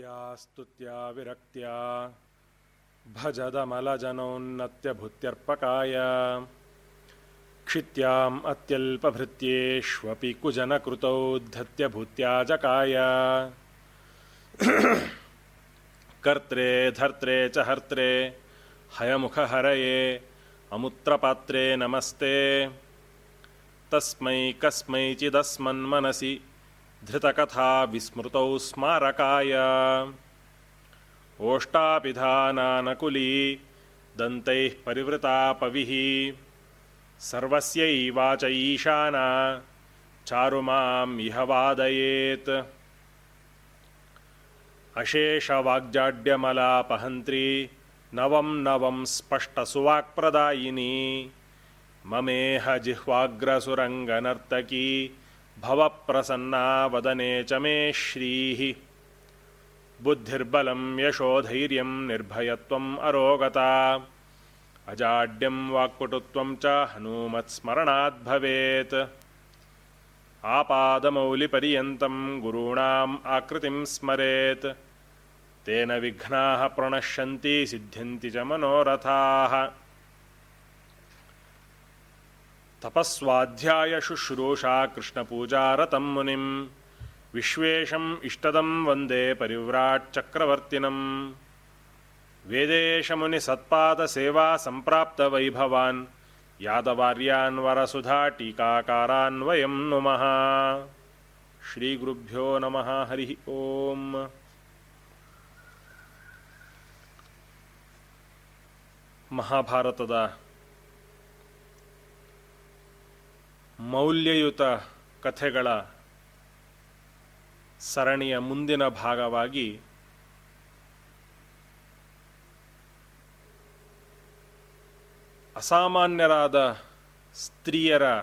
भक्त्या स्तुत्या विरक्त्या भजदमलजनोन्नत्यभूत्यर्पकाय। क्षित्याम् अत्यल्पभृत्येष्वपि कुजनकृतौ धत्यभूत्याजकाय कर्त्रे, धर्त्रे च हर्त्रे, हयमुखहरये, अमुत्रपात्रे नमस्ते। तस्मै कस्मैचिदस्मन्मनसि धृतकथा विस्मृतौ स्मारकाय। ओष्टापिधानानकुली दन्तैः परिवृता पविः। सर्वस्यैवाच ईशाना चारु माम् इह वादयेत्। अशेषवाग्जाड्यमलापहन्त्री नवं नवं स्पष्टसुवाक्प्रदायिनी। ममेह जिह्वाग्रसुरङ्गनर्तकी भवप्रसन्ना वदने च मे श्रीः। बुद्धिर्बलं यशोधैर्यं निर्भयत्वम् अरोगता। अजाड्यं वाक्पटुत्वं च हनूमत्स्मरणात् भवेत्। आपादमौलिपर्यन्तं गुरूणाम् आकृतिं स्मरेत्। तेन विघ्नाः प्रणश्यन्ति, सिद्ध्यन्ति च मनोरथाः। तपस्वाध्यायशुश्रूषा कृष्णपूजारतं मुनिं विश्वेशम् इष्टदं वन्दे परिव्राट्चक्रवर्तिनम् वेदेशमुनिसत्पादसेवा सम्प्राप्तवैभवान् यादवार्यान् वरसुधा टीकाकारान् वयं नुमः श्रीगुरुभ्यो नमः हरिः ओम् ಮಹಾಭಾರತದ ಮೌಲ್ಯಯುತ ಕಥೆಗಳ ಸರಣಿಯ ಮುಂದಿನ ಭಾಗವಾಗಿ ಅಸಾಮಾನ್ಯರಾದ ಸ್ತ್ರೀಯರ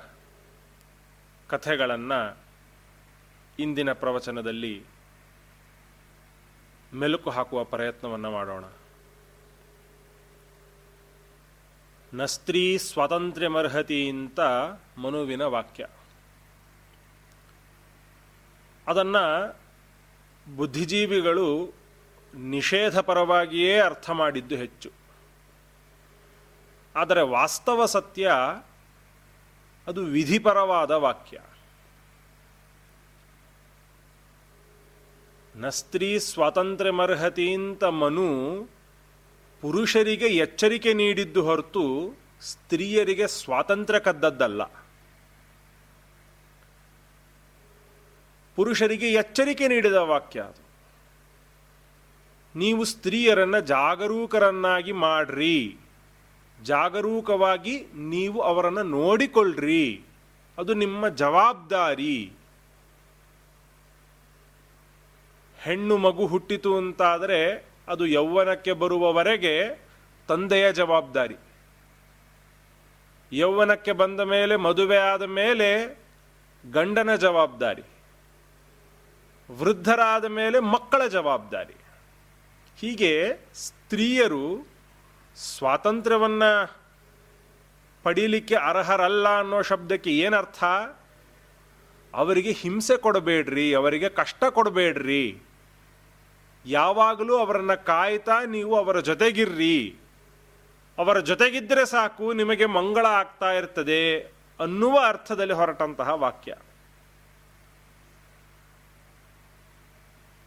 ಕಥೆಗಳನ್ನು ಇಂದಿನ ಪ್ರವಚನದಲ್ಲಿ ಮೆಲುಕು ಹಾಕುವ ಪ್ರಯತ್ನವನ್ನು ಮಾಡೋಣ. ನ ಸ್ತ್ರೀ ಸ್ವಾತಂತ್ರ್ಯಮರ್ಹತಿ ಅಂತ ಮನುವಿನ ವಾಕ್ಯ. ಅದನ್ನು ಬುದ್ಧಿಜೀವಿಗಳು ನಿಷೇಧ ಪರವಾಗಿಯೇ ಅರ್ಥ ಮಾಡಿದ್ದು ಹೆಚ್ಚು. ಆದರೆ ವಾಸ್ತವ ಸತ್ಯ ಅದು ವಿಧಿಪರವಾದ ವಾಕ್ಯ. ನ ಸ್ತ್ರೀ ಸ್ವಾತಂತ್ರ್ಯಮರ್ಹತಿ ಅಂತ ಮನು ಪುರುಷರಿಗೆ ಎಚ್ಚರಿಕೆ ನೀಡಿದ್ದು ಹೊರತು ಸ್ತ್ರೀಯರಿಗೆ ಸ್ವಾತಂತ್ರ್ಯ ಕದ್ದದ್ದಲ್ಲ. ಪುರುಷರಿಗೆ ಎಚ್ಚರಿಕೆ ನೀಡಿದ ವಾಕ್ಯ ಅದು. ನೀವು ಸ್ತ್ರೀಯರನ್ನು ಜಾಗರೂಕರನ್ನಾಗಿ ಮಾಡ್ರಿ. ಜಾಗರೂಕವಾಗಿ ನೀವು ಅವರನ್ನು ನೋಡಿಕೊಳ್ಳ್ರಿ ಅದು ನಿಮ್ಮ ಜವಾಬ್ದಾರಿ. ಹೆಣ್ಣು ಮಗು ಹುಟ್ಟಿತು ಅಂತಾದರೆ ಅದು ಯೌವನಕ್ಕೆ ಬರುವವರೆಗೆ ತಂದೆಯ ಜವಾಬ್ದಾರಿ. ಯೌವನಕ್ಕೆ ಬಂದ ಮೇಲೆ, ಮದುವೆ ಆದ ಮೇಲೆ ಗಂಡನ ಜವಾಬ್ದಾರಿ. ವೃದ್ಧರಾದ ಮೇಲೆ ಮಕ್ಕಳ ಜವಾಬ್ದಾರಿ. ಹೀಗೆ ಸ್ತ್ರೀಯರು ಸ್ವಾತಂತ್ರ್ಯವನ್ನು ಪಡೀಲಿಕ್ಕೆ ಅರ್ಹರಲ್ಲ ಅನ್ನೋ ಶಬ್ದಕ್ಕೆ ಏನರ್ಥ? ಅವರಿಗೆ ಹಿಂಸೆ ಕೊಡಬೇಡ್ರಿ, ಅವರಿಗೆ ಕಷ್ಟ ಕೊಡಬೇಡ್ರಿ. ಯಾವಾಗಲೂ ಅವರನ್ನು ಕಾಯ್ತಾ ನೀವು ಅವರ ಜೊತೆಗಿರ್ರಿ. ಅವರ ಜೊತೆಗಿದ್ದರೆ ಸಾಕು, ನಿಮಗೆ ಮಂಗಳ ಆಗ್ತಾ ಇರ್ತದೆ ಅನ್ನುವ ಅರ್ಥದಲ್ಲಿ ಹೊರಟಂತಹ ವಾಕ್ಯ.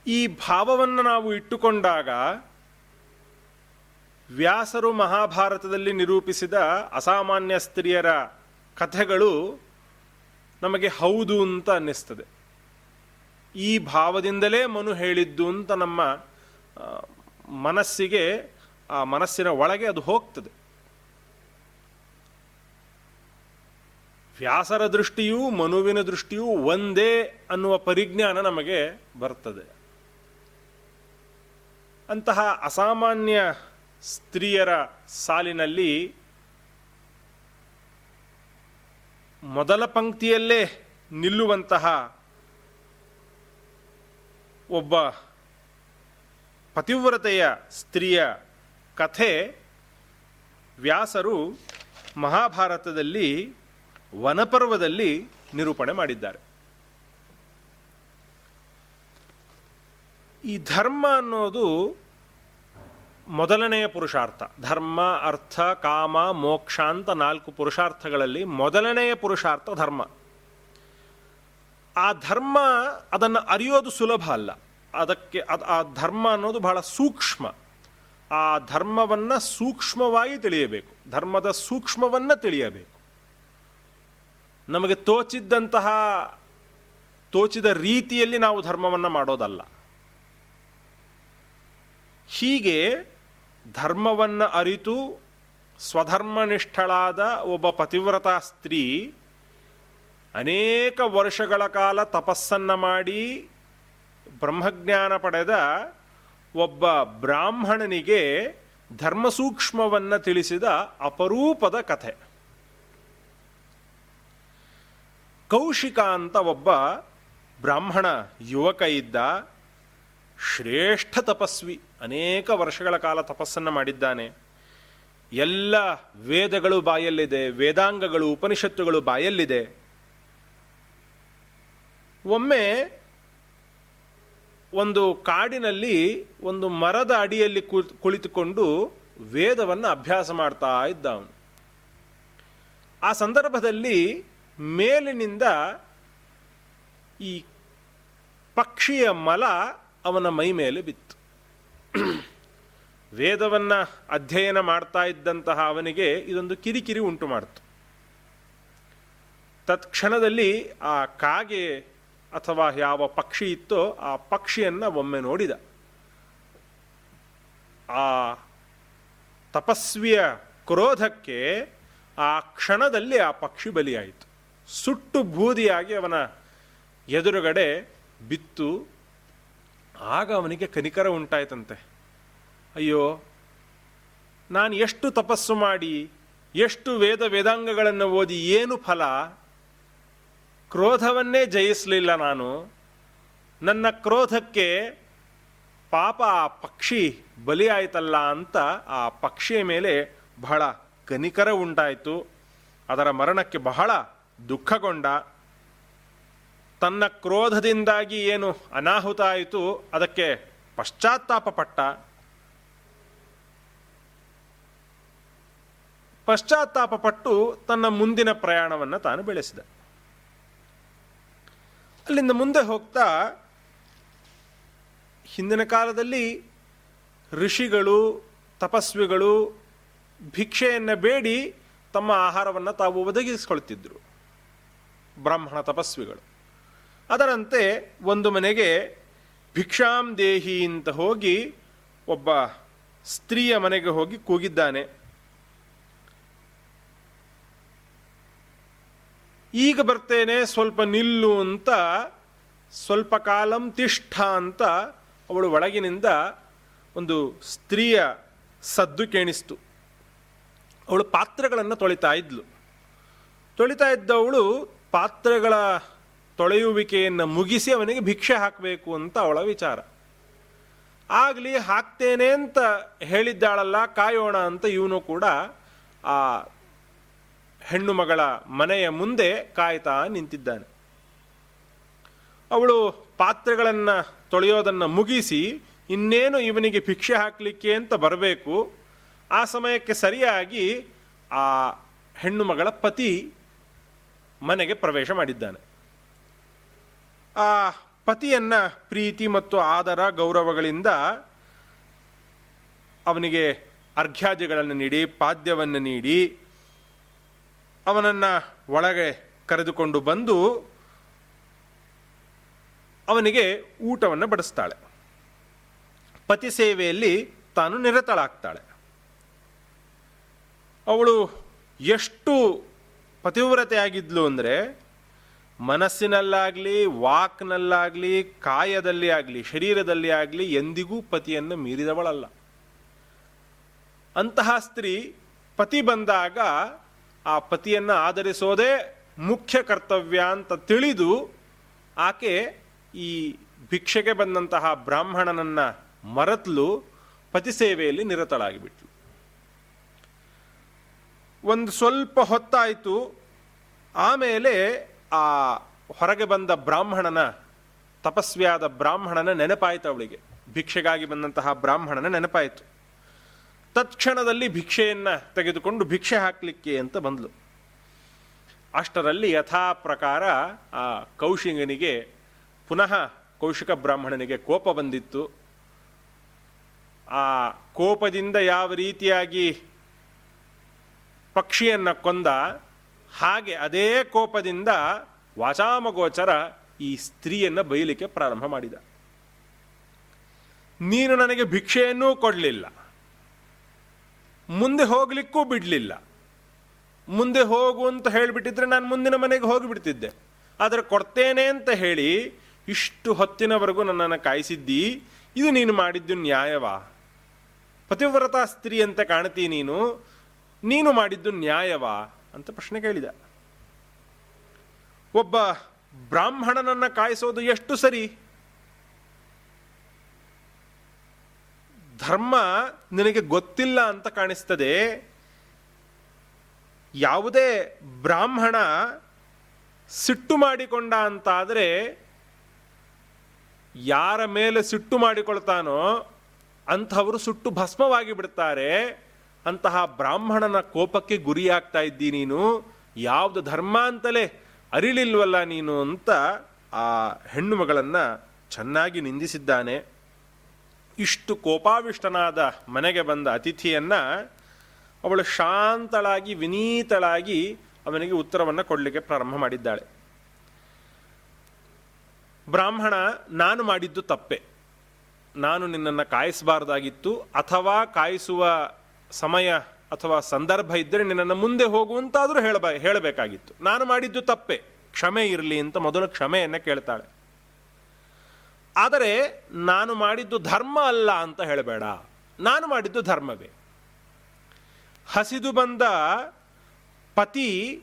ಈ ಭಾವವನ್ನು ನಾವು ಇಟ್ಟುಕೊಂಡಾಗ ವ್ಯಾಸರು ಮಹಾಭಾರತದಲ್ಲಿ ನಿರೂಪಿಸಿದ ಅಸಾಮಾನ್ಯ ಸ್ತ್ರೀಯರ ಕಥೆಗಳು ನಮಗೆ ಹೌದು ಅಂತ ಅನ್ನಿಸ್ತದೆ. ಈ ಭಾವದಿಂದಲೇ ಮನು ಹೇಳಿದ್ದು ಅಂತ ನಮ್ಮ ಮನಸ್ಸಿಗೆ, ಆ ಮನಸ್ಸಿನ ಒಳಗೆ ಅದು ಹೋಗ್ತದೆ. ವ್ಯಾಸರ ದೃಷ್ಟಿಯೂ ಮನುವಿನ ದೃಷ್ಟಿಯೂ ಒಂದೇ ಅನ್ನುವ ಪರಿಜ್ಞಾನ ನಮಗೆ ಬರ್ತದೆ. ಅಂತಹ ಅಸಾಮಾನ್ಯ ಸ್ತ್ರೀಯರ ಸಾಲಿನಲ್ಲಿ ಮೊದಲ ಪಂಕ್ತಿಯಲ್ಲೇ ನಿಲ್ಲುವಂತಹ ಒಬ್ಬ ಪತಿವ್ರತೆಯ ಸ್ತ್ರೀಯ ಕಥೆ ವ್ಯಾಸರು ಮಹಾಭಾರತದಲ್ಲಿ ವನಪರ್ವದಲ್ಲಿ ನಿರೂಪಣೆ ಮಾಡಿದ್ದಾರೆ. ಈ ಧರ್ಮ ಅನ್ನೋದು ಮೊದಲನೆಯ ಪುರುಷಾರ್ಥ. ಧರ್ಮ, ಅರ್ಥ, ಕಾಮ, ಮೋಕ್ಷ ಅಂತ ನಾಲ್ಕು ಪುರುಷಾರ್ಥಗಳಲ್ಲಿ ಮೊದಲನೆಯ ಪುರುಷಾರ್ಥ ಧರ್ಮ. ಆ ಧರ್ಮ ಅದನ್ನು ಅರಿಯೋದು ಸುಲಭ ಅಲ್ಲ. ಅದಕ್ಕೆ ಅದು ಆ ಧರ್ಮ ಅನ್ನೋದು ಬಹಳ ಸೂಕ್ಷ್ಮ. ಆ ಧರ್ಮವನ್ನು ಸೂಕ್ಷ್ಮವಾಗಿ ತಿಳಿಯಬೇಕು. ಧರ್ಮದ ಸೂಕ್ಷ್ಮವನ್ನು ತಿಳಿಯಬೇಕು. ನಮಗೆ ತೋಚಿದ್ದಂತಹ, ತೋಚಿದ ರೀತಿಯಲ್ಲಿ ನಾವು ಧರ್ಮವನ್ನು ಮಾಡೋದಲ್ಲ. ಹೀಗೆ ಧರ್ಮವನ್ನು ಅರಿತು ಸ್ವಧರ್ಮನಿಷ್ಠಳಾದ ಒಬ್ಬ ಪತಿವ್ರತಾ ಸ್ತ್ರೀ ಅನೇಕ ವರ್ಷಗಳ ಕಾಲ ತಪಸ್ಸನ್ನು ಮಾಡಿ ಬ್ರಹ್ಮಜ್ಞಾನ ಪಡೆದ ಒಬ್ಬ ಬ್ರಾಹ್ಮಣನಿಗೆ ಧರ್ಮಸೂಕ್ಷ್ಮವನ್ನು ತಿಳಿಸಿದ ಅಪರೂಪದ ಕಥೆ. ಕೌಶಿಕ ಅಂತ ಒಬ್ಬ ಬ್ರಾಹ್ಮಣ ಯುವಕ ಇದ್ದ ಶ್ರೇಷ್ಠ ತಪಸ್ವಿ, ಅನೇಕ ವರ್ಷಗಳ ಕಾಲ ತಪಸ್ಸನ್ನು ಮಾಡಿದ್ದಾನೆ. ಎಲ್ಲ ವೇದಗಳು ಬಾಯಲ್ಲಿದೆ, ವೇದಾಂಗಗಳು, ಉಪನಿಷತ್ತುಗಳು ಬಾಯಲ್ಲಿದೆ. ಒಮ್ಮೆ ಒಂದು ಕಾಡಿನಲ್ಲಿ ಒಂದು ಮರದ ಅಡಿಯಲ್ಲಿ ಕುಳಿತುಕೊಂಡು ವೇದವನ್ನು ಅಭ್ಯಾಸ ಮಾಡ್ತಾ ಇದ್ದ ಅವನು ಆ ಸಂದರ್ಭದಲ್ಲಿ ಮೇಲಿನಿಂದ ಈ ಪಕ್ಷಿಯ ಮಲ ಅವನ ಮೈ ಮೇಲೆ ಬಿತ್ತು. ವೇದವನ್ನು ಅಧ್ಯಯನ ಮಾಡ್ತಾ ಇದ್ದಂತಹ ಅವನಿಗೆ ಇದೊಂದು ಕಿರಿಕಿರಿ ಉಂಟು ಮಾಡಿತು. ತತ್ಕ್ಷಣದಲ್ಲಿ ಆ ಕಾಗೆ ಅಥವಾ ಯಾವ ಪಕ್ಷಿ ಇತ್ತೋ ಆ ಪಕ್ಷಿಯನ್ನು ಒಮ್ಮೆ ನೋಡಿದ. ಆ ತಪಸ್ವಿಯ ಕ್ರೋಧಕ್ಕೆ ಆ ಕ್ಷಣದಲ್ಲಿ ಆ ಪಕ್ಷಿ ಬಲಿಯಾಯಿತು. ಸುಟ್ಟು ಬೂದಿಯಾಗಿ ಅವನ ಎದುರುಗಡೆ ಬಿತ್ತು. ಆಗ ಅವನಿಗೆ ಕನಿಕರ ಉಂಟಾಯ್ತಂತೆ. ಅಯ್ಯೋ, ನಾನು ಎಷ್ಟು ತಪಸ್ಸು ಮಾಡಿ, ಎಷ್ಟು ವೇದ ವೇದಾಂಗಗಳನ್ನು ಓದಿ ಏನು ಫಲ ಕ್ರೋಧವನ್ನೇ ಜಯಿಸಲಿಲ್ಲ ನಾನು. ನನ್ನ ಕ್ರೋಧಕ್ಕೆ ಪಾಪ ಆ ಪಕ್ಷಿ ಬಲಿಯಾಯ್ತಲ್ಲ ಅಂತ ಆ ಪಕ್ಷಿಯ ಮೇಲೆ ಬಹಳ ಕನಿಕರ ಉಂಟಾಯಿತು. ಅದರ ಮರಣಕ್ಕೆ ಬಹಳ ದುಃಖಗೊಂಡ. ತನ್ನ ಕ್ರೋಧದಿಂದಾಗಿ ಏನು ಅನಾಹುತ ಆಯಿತು, ಅದಕ್ಕೆ ಪಶ್ಚಾತ್ತಾಪ ಪಟ್ಟ. ಪಶ್ಚಾತ್ತಾಪ ಪಟ್ಟು ತನ್ನ ಮುಂದಿನ ಪ್ರಯಾಣವನ್ನು ತಾನು ಬೆಳೆಸಿದ. ಅಲ್ಲಿಂದ ಮುಂದೆ ಹೋಗ್ತಾ ಹಿಂದಿನ ಕಾಲದಲ್ಲಿ ಋಷಿಗಳು, ತಪಸ್ವಿಗಳು ಭಿಕ್ಷೆಯನ್ನು ಬೇಡಿ ತಮ್ಮ ಆಹಾರವನ್ನು ತಾವು ಒದಗಿಸಿಕೊಳ್ತಿದ್ರು. ಬ್ರಾಹ್ಮಣ ತಪಸ್ವಿಗಳು. ಅದರಂತೆ ಒಂದು ಮನೆಗೆ ಭಿಕ್ಷಾಂ ದೇಹಿ ಅಂತ ಹೋಗಿ ಒಬ್ಬ ಸ್ತ್ರೀಯ ಮನೆಗೆ ಹೋಗಿ ಕೂಗಿದ್ದಾನೆ. ಈಗ ಬರ್ತೇನೆ, ಸ್ವಲ್ಪ ನಿಲ್ಲು ಅಂತ, ಸ್ವಲ್ಪ ಕಾಲಂ ತಿಷ್ಠ ಅಂತ ಅವಳು ಒಳಗಿನಿಂದ ಒಂದು ಸ್ತ್ರೀಯ ಸದ್ದು ಕೇಣಿಸ್ತು. ಅವಳು ಪಾತ್ರೆಗಳನ್ನು ತೊಳಿತಾ ಇದ್ಲು. ತೊಳಿತಾ ಇದ್ದವಳು ಪಾತ್ರೆಗಳ ತೊಳೆಯುವಿಕೆಯನ್ನು ಮುಗಿಸಿ ಅವನಿಗೆ ಭಿಕ್ಷೆ ಹಾಕಬೇಕು ಅಂತ ಅವಳ ವಿಚಾರ. ಆಗಲಿ ಹಾಕ್ತೇನೆ ಅಂತ ಹೇಳಿದ್ದಾಳಲ್ಲ, ಕಾಯೋಣ ಅಂತ ಇವನು ಕೂಡ ಆ ಹೆಣ್ಣು ಮಗಳ ಮನೆಯ ಮುಂದೆ ಕಾಯ್ತಾ ನಿಂತಿದ್ದಾನೆ. ಅವಳು ಪಾತ್ರೆಗಳನ್ನು ತೊಳೆಯೋದನ್ನು ಮುಗಿಸಿ ಇನ್ನೇನು ಇವನಿಗೆ ಭಿಕ್ಷೆ ಹಾಕಲಿಕ್ಕೆ ಅಂತ ಬರಬೇಕು, ಆ ಸಮಯಕ್ಕೆ ಸರಿಯಾಗಿ ಆ ಹೆಣ್ಣು ಮಗಳ ಪತಿ ಮನೆಗೆ ಪ್ರವೇಶ ಮಾಡಿದ್ದಾನೆ. ಆ ಪತಿಯನ್ನ ಪ್ರೀತಿ ಮತ್ತು ಆದರ, ಗೌರವಗಳಿಂದ ಅವನಿಗೆ ಅರ್ಘ್ಯಾದಿಗಳನ್ನು ನೀಡಿ, ಪಾದ್ಯವನ್ನು ನೀಡಿ ಅವನನ್ನು ಒಳಗೆ ಕರೆದುಕೊಂಡು ಬಂದು ಅವನಿಗೆ ಊಟವನ್ನು ಬಡಿಸ್ತಾಳೆ. ಪತಿ ಸೇವೆಯಲ್ಲಿ ತಾನು ನಿರತಳಾಗ್ತಾಳೆ. ಅವಳು ಎಷ್ಟು ಪತಿವ್ರತೆಯಾಗಿದ್ಲು ಅಂದರೆ ಮನಸ್ಸಿನಲ್ಲಾಗಲಿ, ವಾಕ್ನಲ್ಲಾಗಲಿ, ಕಾಯದಲ್ಲಿ ಆಗಲಿ, ಶರೀರದಲ್ಲಿ ಆಗಲಿ ಎಂದಿಗೂ ಪತಿಯನ್ನು ಮೀರಿದವಳಲ್ಲ. ಅಂತಹ ಸ್ತ್ರೀ ಪತಿ ಬಂದಾಗ ಆ ಪತಿಯನ್ನು ಆಧರಿಸೋದೇ ಮುಖ್ಯ ಕರ್ತವ್ಯ ಅಂತ ತಿಳಿದು ಆಕೆ ಈ ಭಿಕ್ಷೆಗೆ ಬಂದಂತಹ ಬ್ರಾಹ್ಮಣನನ್ನ ಮರತ್ಲು ಪತಿ ಸೇವೆಯಲ್ಲಿ ನಿರತಳಾಗಿಬಿಟ್ಲು. ಒಂದು ಸ್ವಲ್ಪ ಹೊತ್ತಾಯಿತು. ಆಮೇಲೆ ಆ ಹೊರಗೆ ಬಂದ ಬ್ರಾಹ್ಮಣನ, ತಪಸ್ವಿಯಾದ ಬ್ರಾಹ್ಮಣನ ನೆನಪಾಯಿತು ಅವಳಿಗೆ. ಭಿಕ್ಷೆಗಾಗಿ ಬಂದಂತಹ ಬ್ರಾಹ್ಮಣನ ನೆನಪಾಯಿತು. ತತ್ಕ್ಷಣದಲ್ಲಿ ಭಿಕ್ಷೆಯನ್ನು ತೆಗೆದುಕೊಂಡು ಭಿಕ್ಷೆ ಹಾಕಲಿಕ್ಕೆ ಅಂತ ಬಂದಳು ಅಷ್ಟರಲ್ಲಿ ಯಥಾ ಪ್ರಕಾರ ಆ ಕೌಶಿಂಗನಿಗೆ ಪುನಃ ಕೌಶಿಕ ಬ್ರಾಹ್ಮಣನಿಗೆ ಕೋಪ ಬಂದಿತ್ತು. ಆ ಕೋಪದಿಂದ ಯಾವ ರೀತಿಯಾಗಿ ಪಕ್ಷಿಯನ್ನು ಕೊಂದ ಹಾಗೆ ಅದೇ ಕೋಪದಿಂದ ವಾಚಾಮಗೋಚರ ಈ ಸ್ತ್ರೀಯನ್ನು ಬೈಲಿಕ್ಕೆ ಪ್ರಾರಂಭ ಮಾಡಿದ. ನೀನು ನನಗೆ ಭಿಕ್ಷೆಯನ್ನೂ ಕೊಡಲಿಲ್ಲ. ಮುಂದೆ ಹೋಗ್ಲಿಕ್ಕೂ ಬಿಡಲಿಲ್ಲ. ಮುಂದೆ ಹೋಗು ಅಂತ ಹೇಳಿಬಿಟ್ಟಿದ್ರೆ ನಾನು ಮುಂದಿನ ಮನೆಗೆ ಹೋಗಿಬಿಡ್ತಿದ್ದೆ. ಆದರೆ ಕೊಡ್ತೇನೆ ಅಂತ ಹೇಳಿ ಇಷ್ಟು ಹೊತ್ತಿನವರೆಗೂ ನನ್ನನ್ನು ಕಾಯಿಸಿದ್ದಿ, ಇದು ನೀನು ಮಾಡಿದ್ದು ನ್ಯಾಯವಾ? ಪತಿವ್ರತ ಸ್ತ್ರೀ ಅಂತ ಕಾಣ್ತೀ ನೀನು ನೀನು ಮಾಡಿದ್ದು ನ್ಯಾಯವಾ? ಅಂತ ಪ್ರಶ್ನೆ ಕೇಳಿದ. ಒಬ್ಬ ಬ್ರಾಹ್ಮಣನನ್ನು ಕಾಯಿಸೋದು ಎಷ್ಟು ಸರಿ? ಧರ್ಮ ನಿನಗೆ ಗೊತ್ತಿಲ್ಲ ಅಂತ ಕಾಣಿಸ್ತದೆ. ಯಾವುದೇ ಬ್ರಾಹ್ಮಣ ಸಿಟ್ಟು ಮಾಡಿಕೊಂಡ ಅಂತಾದರೆ ಯಾರ ಮೇಲೆ ಸಿಟ್ಟು ಮಾಡಿಕೊಳ್ತಾನೋ ಅಂಥವರು ಸುಟ್ಟು ಭಸ್ಮವಾಗಿ ಬಿಡ್ತಾರೆ. ಅಂತಹ ಬ್ರಾಹ್ಮಣನ ಕೋಪಕ್ಕೆ ಗುರಿಯಾಗ್ತಾ ಇದ್ದೀ ನೀನು. ಯಾವುದು ಧರ್ಮ ಅಂತಲೇ ಅರಿಲಿಲ್ವಲ್ಲ ನೀನು ಅಂತ ಆ ಹೆಣ್ಣು ಮಗಳನ್ನು ಚೆನ್ನಾಗಿ ನಿಂದಿಸಿದ್ದಾನೆ. ಇಷ್ಟು ಕೋಪಾವಿಷ್ಟನಾದ ಮನೆಗೆ ಬಂದ ಅತಿಥಿಯನ್ನ ಅವಳು ಶಾಂತಳಾಗಿ, ವಿನೀತಳಾಗಿ ಅವನಿಗೆ ಉತ್ತರವನ್ನು ಕೊಡಲಿಕ್ಕೆ ಪ್ರಾರಂಭ ಮಾಡಿದ್ದಾಳೆ. ಬ್ರಾಹ್ಮಣ, ನಾನು ಮಾಡಿದ್ದು ತಪ್ಪೆ. ನಾನು ನಿನ್ನನ್ನು ಕಾಯಿಸಬಾರ್ದಾಗಿತ್ತು, ಅಥವಾ ಕಾಯಿಸುವ ಸಮಯ ಅಥವಾ ಸಂದರ್ಭ ಇದ್ದರೆ ನಿನ್ನನ್ನು ಮುಂದೆ ಹೋಗುವಂತಾದರೂ ಹೇಳಬ, ಹೇಳಬೇಕಾಗಿತ್ತು. ನಾನು ಮಾಡಿದ್ದು ತಪ್ಪೆ. ಕ್ಷಮೆ ಇರಲಿ ಅಂತ ಮೊದಲು ಕ್ಷಮೆಯನ್ನು ಕೇಳ್ತಾಳೆ. ಆದರೆ ನಾನು ಮಾಡಿದ್ದು ಧರ್ಮ ಅಲ್ಲ ಅಂತ ಹೇಳಬೇಡ. ನಾನು ಮಾಡಿದ್ದು ಧರ್ಮವೇ. ಹಸಿದು ಬಂದ ಪತಿ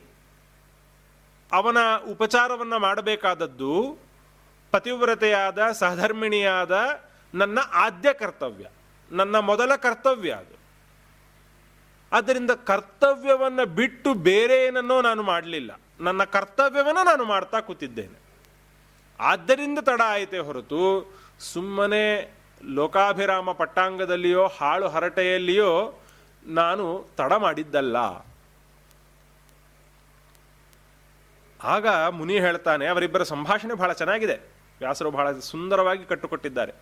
ಅವನ ಉಪಚಾರವನ್ನು ಮಾಡಬೇಕಾದದ್ದು ಪತಿವ್ರತೆಯಾದ, ಸಹಧರ್ಮಿಣಿಯಾದ ನನ್ನ ಆದ್ಯ ಕರ್ತವ್ಯ, ನನ್ನ ಮೊದಲ ಕರ್ತವ್ಯ ಅದು. ಆದ್ದರಿಂದ ಕರ್ತವ್ಯವನ್ನು ಬಿಟ್ಟು ಬೇರೆ ಏನನ್ನೋ ನಾನು ಮಾಡಲಿಲ್ಲ. ನನ್ನ ಕರ್ತವ್ಯವನ್ನು ನಾನು ಮಾಡ್ತಾ ಕೂತಿದ್ದೇನೆ. ಆದ್ದರಿಂದ ತಡ ಆಯಿತೇ ಹೊರತು ಸುಮ್ಮನೆ ಲೋಕಾಭಿರಾಮ ಪಟ್ಟಾಂಗದಲ್ಲಿಯೋ, ಹಾಳು ಹರಟೆಯಲ್ಲಿಯೋ ನಾನು ತಡ ಮಾಡಿದ್ದಲ್ಲ. ಆಗ ಮುನಿ ಹೇಳ್ತಾನೆ, ಅವರಿಬ್ಬರ ಸಂಭಾಷಣೆ ಬಹಳ ಚೆನ್ನಾಗಿದೆ. ವ್ಯಾಸರು ಬಹಳ ಸುಂದರವಾಗಿ ಕಟ್ಟುಕೊಟ್ಟಿದ್ದಾರೆ.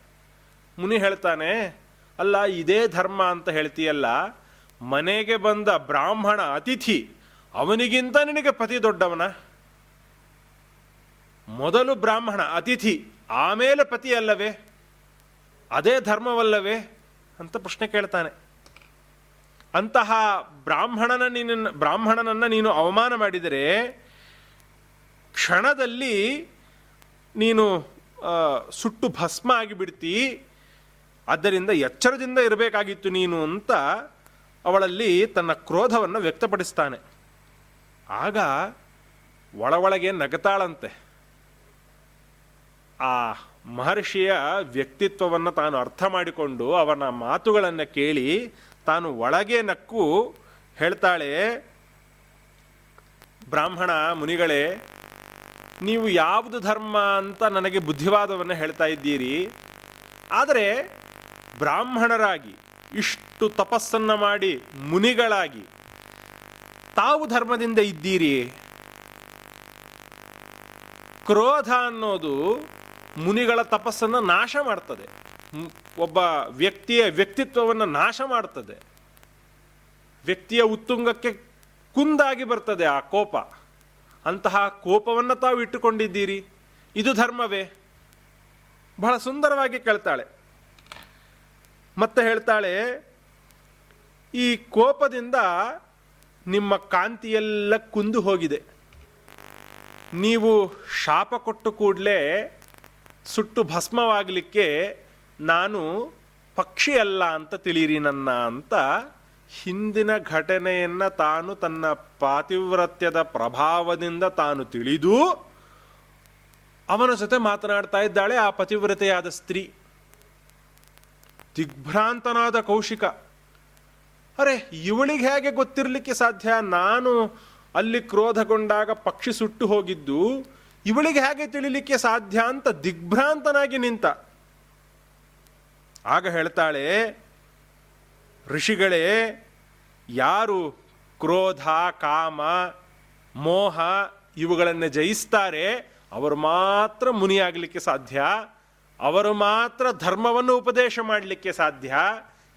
ಮುನಿ ಹೇಳ್ತಾನೆ, ಅಲ್ಲ, ಇದೇ ಧರ್ಮ ಅಂತ ಹೇಳ್ತೀಯಲ್ಲ, ಮನೆಗೆ ಬಂದ ಬ್ರಾಹ್ಮಣ ಅತಿಥಿ, ಅವನಿಗಿಂತ ನಿನಗೆ ಪತಿ ದೊಡ್ಡವನ? ಮೊದಲು ಬ್ರಾಹ್ಮಣ, ಅತಿಥಿ, ಆಮೇಲೆ ಪತಿ ಅಲ್ಲವೇ? ಅದೇ ಧರ್ಮವಲ್ಲವೇ? ಅಂತ ಪ್ರಶ್ನೆ ಕೇಳ್ತಾನೆ. ಅಂತಹ ಬ್ರಾಹ್ಮಣನ ನೀನು ಬ್ರಾಹ್ಮಣನನ್ನು ನೀನು ಅವಮಾನ ಮಾಡಿದರೆ, ಕ್ಷಣದಲ್ಲಿ ನೀನು ಸುಟ್ಟು ಭಸ್ಮ ಆಗಿಬಿಡ್ತಿ. ಆದ್ದರಿಂದ ಎಚ್ಚರದಿಂದ ಇರಬೇಕಾಗಿತ್ತು ನೀನು ಅಂತ ಅವಳಲ್ಲಿ ತನ್ನ ಕ್ರೋಧವನ್ನು ವ್ಯಕ್ತಪಡಿಸ್ತಾನೆ. ಆಗ ಒಳಗೆ ನಗತಾಳಂತೆ. ಆ ಮಹರ್ಷಿಯ ವ್ಯಕ್ತಿತ್ವವನ್ನು ತಾನು ಅರ್ಥ ಮಾಡಿಕೊಂಡು ಅವನ ಮಾತುಗಳನ್ನು ಕೇಳಿ ತಾನು ಒಳಗೆ ನಕ್ಕು ಹೇಳ್ತಾಳೆ, ಬ್ರಾಹ್ಮಣ ಮುನಿಗಳೇ, ನೀವು ಯಾವುದು ಧರ್ಮ ಅಂತ ನನಗೆ ಬುದ್ಧಿವಾದವನ್ನು ಹೇಳ್ತಾ ಇದ್ದೀರಿ. ಆದರೆ ಬ್ರಾಹ್ಮಣರಾಗಿ, ಇಷ್ಟು ತಪಸ್ಸನ್ನು ಮಾಡಿ ಮುನಿಗಳಾಗಿ ತಾವು ಧರ್ಮದಿಂದ ಇದ್ದೀರಿ. ಕ್ರೋಧ ಅನ್ನೋದು ಮುನಿಗಳ ತಪಸ್ಸನ್ನು ನಾಶ ಮಾಡ್ತದೆ. ಒಬ್ಬ ವ್ಯಕ್ತಿಯ ವ್ಯಕ್ತಿತ್ವವನ್ನು ನಾಶ ಮಾಡ್ತದೆ. ವ್ಯಕ್ತಿಯ ಉತ್ತುಂಗಕ್ಕೆ ಕುಂದಾಗಿ ಬರ್ತದೆ ಆ ಕೋಪ. ಅಂತಹ ಕೋಪವನ್ನು ತಾವು ಇಟ್ಟುಕೊಂಡಿದ್ದೀರಿ. ಇದು ಧರ್ಮವೇ? ಬಹಳ ಸುಂದರವಾಗಿ ಕೇಳ್ತಾಳೆ. ಮತ್ತೆ ಹೇಳ್ತಾಳೆ, ಈ ಕೋಪದಿಂದ ನಿಮ್ಮ ಕಾಂತಿಯೆಲ್ಲ ಕುಂದು ಹೋಗಿದೆ. ನೀವು ಶಾಪ ಕೊಟ್ಟು ಕೂಡಲೇ ಸುಟ್ಟು ಭಸ್ಮವಾಗಲಿಕ್ಕೆ ನಾನು ಪಕ್ಷಿ ಅಲ್ಲ ಅಂತ ತಿಳಿಯಿರಿ ನನ್ನ ಅಂತ ಹಿಂದಿನ ಘಟನೆಯನ್ನು ತಾನು ತನ್ನ ಪಾತಿವ್ರತ್ಯದ ಪ್ರಭಾವದಿಂದ ತಾನು ತಿಳಿದು ಅವನ ಜೊತೆ ಮಾತನಾಡ್ತಾ ಇದ್ದಾಳೆ ಆ ಪತಿವ್ರತೆಯಾದ ಸ್ತ್ರೀ. ದಿಗ್ಭ್ರಾಂತನಾದ ಕೌಶಿಕ. ಅರೆ, ಇವಳಿಗೆ ಹೇಗೆ ಗೊತ್ತಿರಲಿಕ್ಕೆ ಸಾಧ್ಯ? ನಾನು ಅಲ್ಲಿ ಕ್ರೋಧಗೊಂಡಾಗ ಪಕ್ಷಿ ಸುಟ್ಟು ಹೋಗಿದ್ದು ಇವಳಿಗೆ ಹೇಗೆ ತಿಳಿಲಿಕ್ಕೆ ಸಾಧ್ಯ ಅಂತ ದಿಗ್ಭ್ರಾಂತನಾಗಿ ನಿಂತ. ಆಗ ಹೇಳ್ತಾಳೆ, ಋಷಿಗಳೇ, ಯಾರು ಕ್ರೋಧ, ಕಾಮ, ಮೋಹ ಇವುಗಳನ್ನು ಜಯಿಸ್ತಾರೆ, ಅವರು ಮಾತ್ರ ಮುನಿಯಾಗಲಿಕ್ಕೆ ಸಾಧ್ಯ? ಅವರು ಮಾತ್ರ ಧರ್ಮವನ್ನು ಉಪದೇಶ ಮಾಡಲಿಕ್ಕೆ ಸಾಧ್ಯ?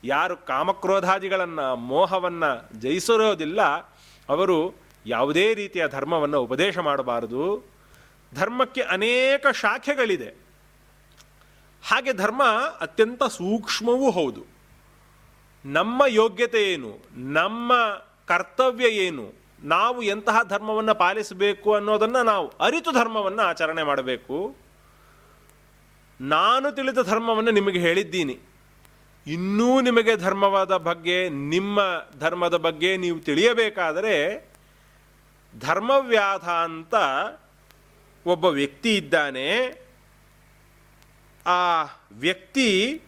ಯಾರು ಕಾಮಕ್ರೋಧಾದಿಗಳನ್ನು, ಮೋಹವನ್ನು ಜಯಿಸಿರೋದಿಲ್ಲ ಅವರು ಯಾವುದೇ ರೀತಿಯ ಧರ್ಮವನ್ನು ಉಪದೇಶ ಮಾಡಬಾರದು. ಧರ್ಮಕ್ಕೆ ಅನೇಕ ಶಾಖೆಗಳಿದೆ. ಹಾಗೆ ಧರ್ಮ ಅತ್ಯಂತ ಸೂಕ್ಷ್ಮವೂ ಹೌದು. ನಮ್ಮ ಯೋಗ್ಯತೆ ಏನು? ನಮ್ಮ ಕರ್ತವ್ಯ ಏನು? ನಾವು ಎಂತಹ ಧರ್ಮವನ್ನು ಪಾಲಿಸಬೇಕು ಅನ್ನೋದನ್ನು ನಾವು ಅರಿತು ಧರ್ಮವನ್ನು ಆಚರಣೆ ಮಾಡಬೇಕು. ನಾನು ತಿಳಿದ ಧರ್ಮವನ್ನು ನಿಮಗೆ ಹೇಳಿದ್ದೀನಿ. ಇನ್ನೂ ನಿಮಗೆ ಧರ್ಮವಾದ ಬಗ್ಗೆ, ನಿಮ್ಮ ಧರ್ಮದ ಬಗ್ಗೆ ನೀವು ತಿಳಿಯಬೇಕಾದರೆ ಧರ್ಮವ್ಯಾಧ ಅಂತ ಒಬ್ಬ ವ್ಯಕ್ತಿ ಇದ್ದಾನೆ, ಆ ವ್ಯಕ್ತಿ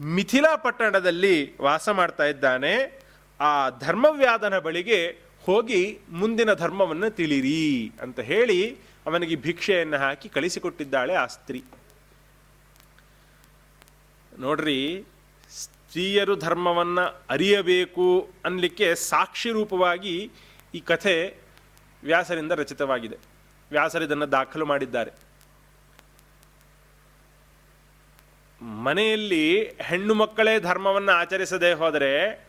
ಮಿಥಿಲಾ ಪಟ್ಟಣದಲ್ಲಿ ವಾಸ ಮಾಡ್ತಾ ಇದ್ದಾನೆ. ಆ ಧರ್ಮವ್ಯಾಧನ ಬಳಿಗೆ ಹೋಗಿ ಮುಂದಿನ ಧರ್ಮವನ್ನು ತಿಳಿರಿ ಅಂತ ಹೇಳಿ ಅವನಿಗೆ ಭಿಕ್ಷೆಯನ್ನು ಹಾಕಿ ಕಳಿಸಿಕೊಟ್ಟಿದ್ದಾಳೆ ಆ ಸ್ತ್ರೀ. ನೋಡ್ರಿ, ಸ್ತ್ರೀಯರು ಧರ್ಮವನ್ನು ಅರಿಯಬೇಕು ಅನ್ನಲಿಕ್ಕೆ ಸಾಕ್ಷಿ ರೂಪವಾಗಿ ಈ ಕಥೆ ವ್ಯಾಸರಿಂದ ರಚಿತವಾಗಿದೆ. ವ್ಯಾಸರಿದನ್ನು ದಾಖಲು ಮಾಡಿದ್ದಾರೆ. ಮನೆಯಲ್ಲಿ ಹೆಣ್ಣು ಮಕ್ಕಳೇ ಧರ್ಮವನ್ನು ಆಚರಿಸದೆ ಹೋದರೆ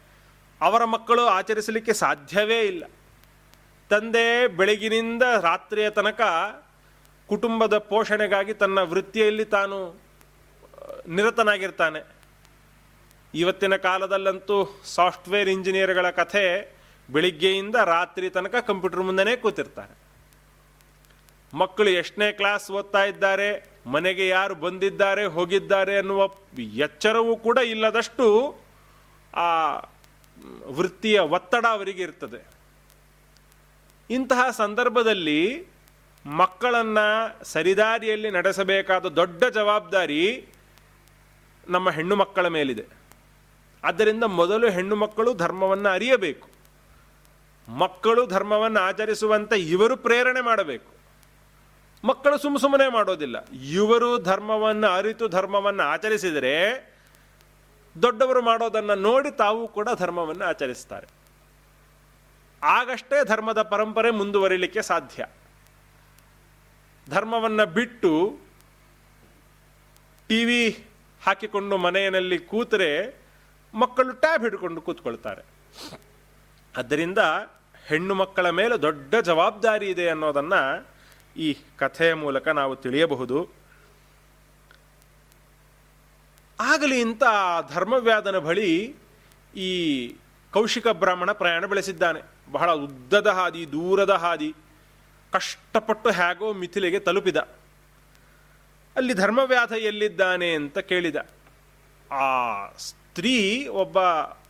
ಅವರ ಮಕ್ಕಳು ಆಚರಿಸಲಿಕ್ಕೆ ಸಾಧ್ಯವೇ ಇಲ್ಲ. ತಂದೆ ಬೆಳಗಿನಿಂದ ರಾತ್ರಿಯ ತನಕ ಕುಟುಂಬದ ಪೋಷಣೆಗಾಗಿ ತನ್ನ ವೃತ್ತಿಯಲ್ಲಿ ತಾನು ನಿರತನಾಗಿರ್ತಾನೆ. ಇವತ್ತಿನ ಕಾಲದಲ್ಲಂತೂ ಸಾಫ್ಟ್ವೇರ್ ಇಂಜಿನಿಯರ್ಗಳ ಕಥೆ ಬೆಳಿಗ್ಗೆಯಿಂದ ರಾತ್ರಿ ತನಕ ಕಂಪ್ಯೂಟರ್ ಮುಂದೆನೇ ಕೂತಿರ್ತಾರೆ. ಮಕ್ಕಳು ಎಷ್ಟನೇ ಕ್ಲಾಸ್ ಓದ್ತಾ ಇದ್ದಾರೆ, ಮನೆಗೆ ಯಾರು ಬಂದಿದ್ದಾರೆ, ಹೋಗಿದ್ದಾರೆ ಅನ್ನುವ ಎಚ್ಚರವೂ ಕೂಡ ಇಲ್ಲದಷ್ಟು ಆ ವೃತ್ತಿಯ ಒತ್ತಡ ಅವರಿಗೆ ಇರ್ತದೆ. ಇಂತಹ ಸಂದರ್ಭದಲ್ಲಿ ಮಕ್ಕಳನ್ನ ಸರಿದಾರಿಯಲ್ಲಿ ನಡೆಸಬೇಕಾದ ದೊಡ್ಡ ಜವಾಬ್ದಾರಿ ನಮ್ಮ ಹೆಣ್ಣು ಮಕ್ಕಳ ಮೇಲಿದೆ. ಆದ್ದರಿಂದ ಮೊದಲು ಹೆಣ್ಣು ಮಕ್ಕಳು ಧರ್ಮವನ್ನು ಅರಿಯಬೇಕು. ಮಕ್ಕಳು ಧರ್ಮವನ್ನು ಆಚರಿಸುವಂತೆ ಇವರು ಪ್ರೇರಣೆ ಮಾಡಬೇಕು. ಮಕ್ಕಳು ಸುಮ್ಮ ಸುಮ್ಮನೆ ಮಾಡೋದಿಲ್ಲ. ಇವರು ಧರ್ಮವನ್ನು, ಅರಿತು ಧರ್ಮವನ್ನು ಆಚರಿಸಿದರೆ ದೊಡ್ಡವರು ಮಾಡೋದನ್ನು ನೋಡಿ ತಾವು ಕೂಡ ಧರ್ಮವನ್ನು ಆಚರಿಸ್ತಾರೆ. ಆಗಷ್ಟೇ ಧರ್ಮದ ಪರಂಪರೆ ಮುಂದುವರಿಲಿಕ್ಕೆ ಸಾಧ್ಯ. ಧರ್ಮವನ್ನು ಬಿಟ್ಟು ಟಿ ವಿ ಹಾಕಿಕೊಂಡು ಮನೆಯಲ್ಲಿ ಕೂತರೆ ಮಕ್ಕಳು ಟ್ಯಾಬ್ ಹಿಡ್ಕೊಂಡು ಕೂತ್ಕೊಳ್ತಾರೆ. ಆದ್ದರಿಂದ ಹೆಣ್ಣು ಮಕ್ಕಳ ಮೇಲೆ ದೊಡ್ಡ ಜವಾಬ್ದಾರಿ ಇದೆ ಅನ್ನೋದನ್ನು ಈ ಕಥೆಯ ಮೂಲಕ ನಾವು ತಿಳಿಯಬಹುದು. ಆಗಲಿ ಇಂಥ ಧರ್ಮವ್ಯಾದನ ಬಳಿ ಈ ಕೌಶಿಕ ಬ್ರಾಹ್ಮಣ ಪ್ರಯಾಣ ಬೆಳೆಸಿದ್ದಾನೆ. ಬಹಳ ಉದ್ದದ ಹಾದಿ, ದೂರದ ಹಾದಿ, ಕಷ್ಟಪಟ್ಟು ಹೇಗೋ ಮಿಥಿಲೆಗೆ ತಲುಪಿದ. ಅಲ್ಲಿ ಧರ್ಮವ್ಯಾಧ ಎಲ್ಲಿದ್ದಾನೆ ಅಂತ ಕೇಳಿದ. ಆ ಸ್ತ್ರೀ ಒಬ್ಬ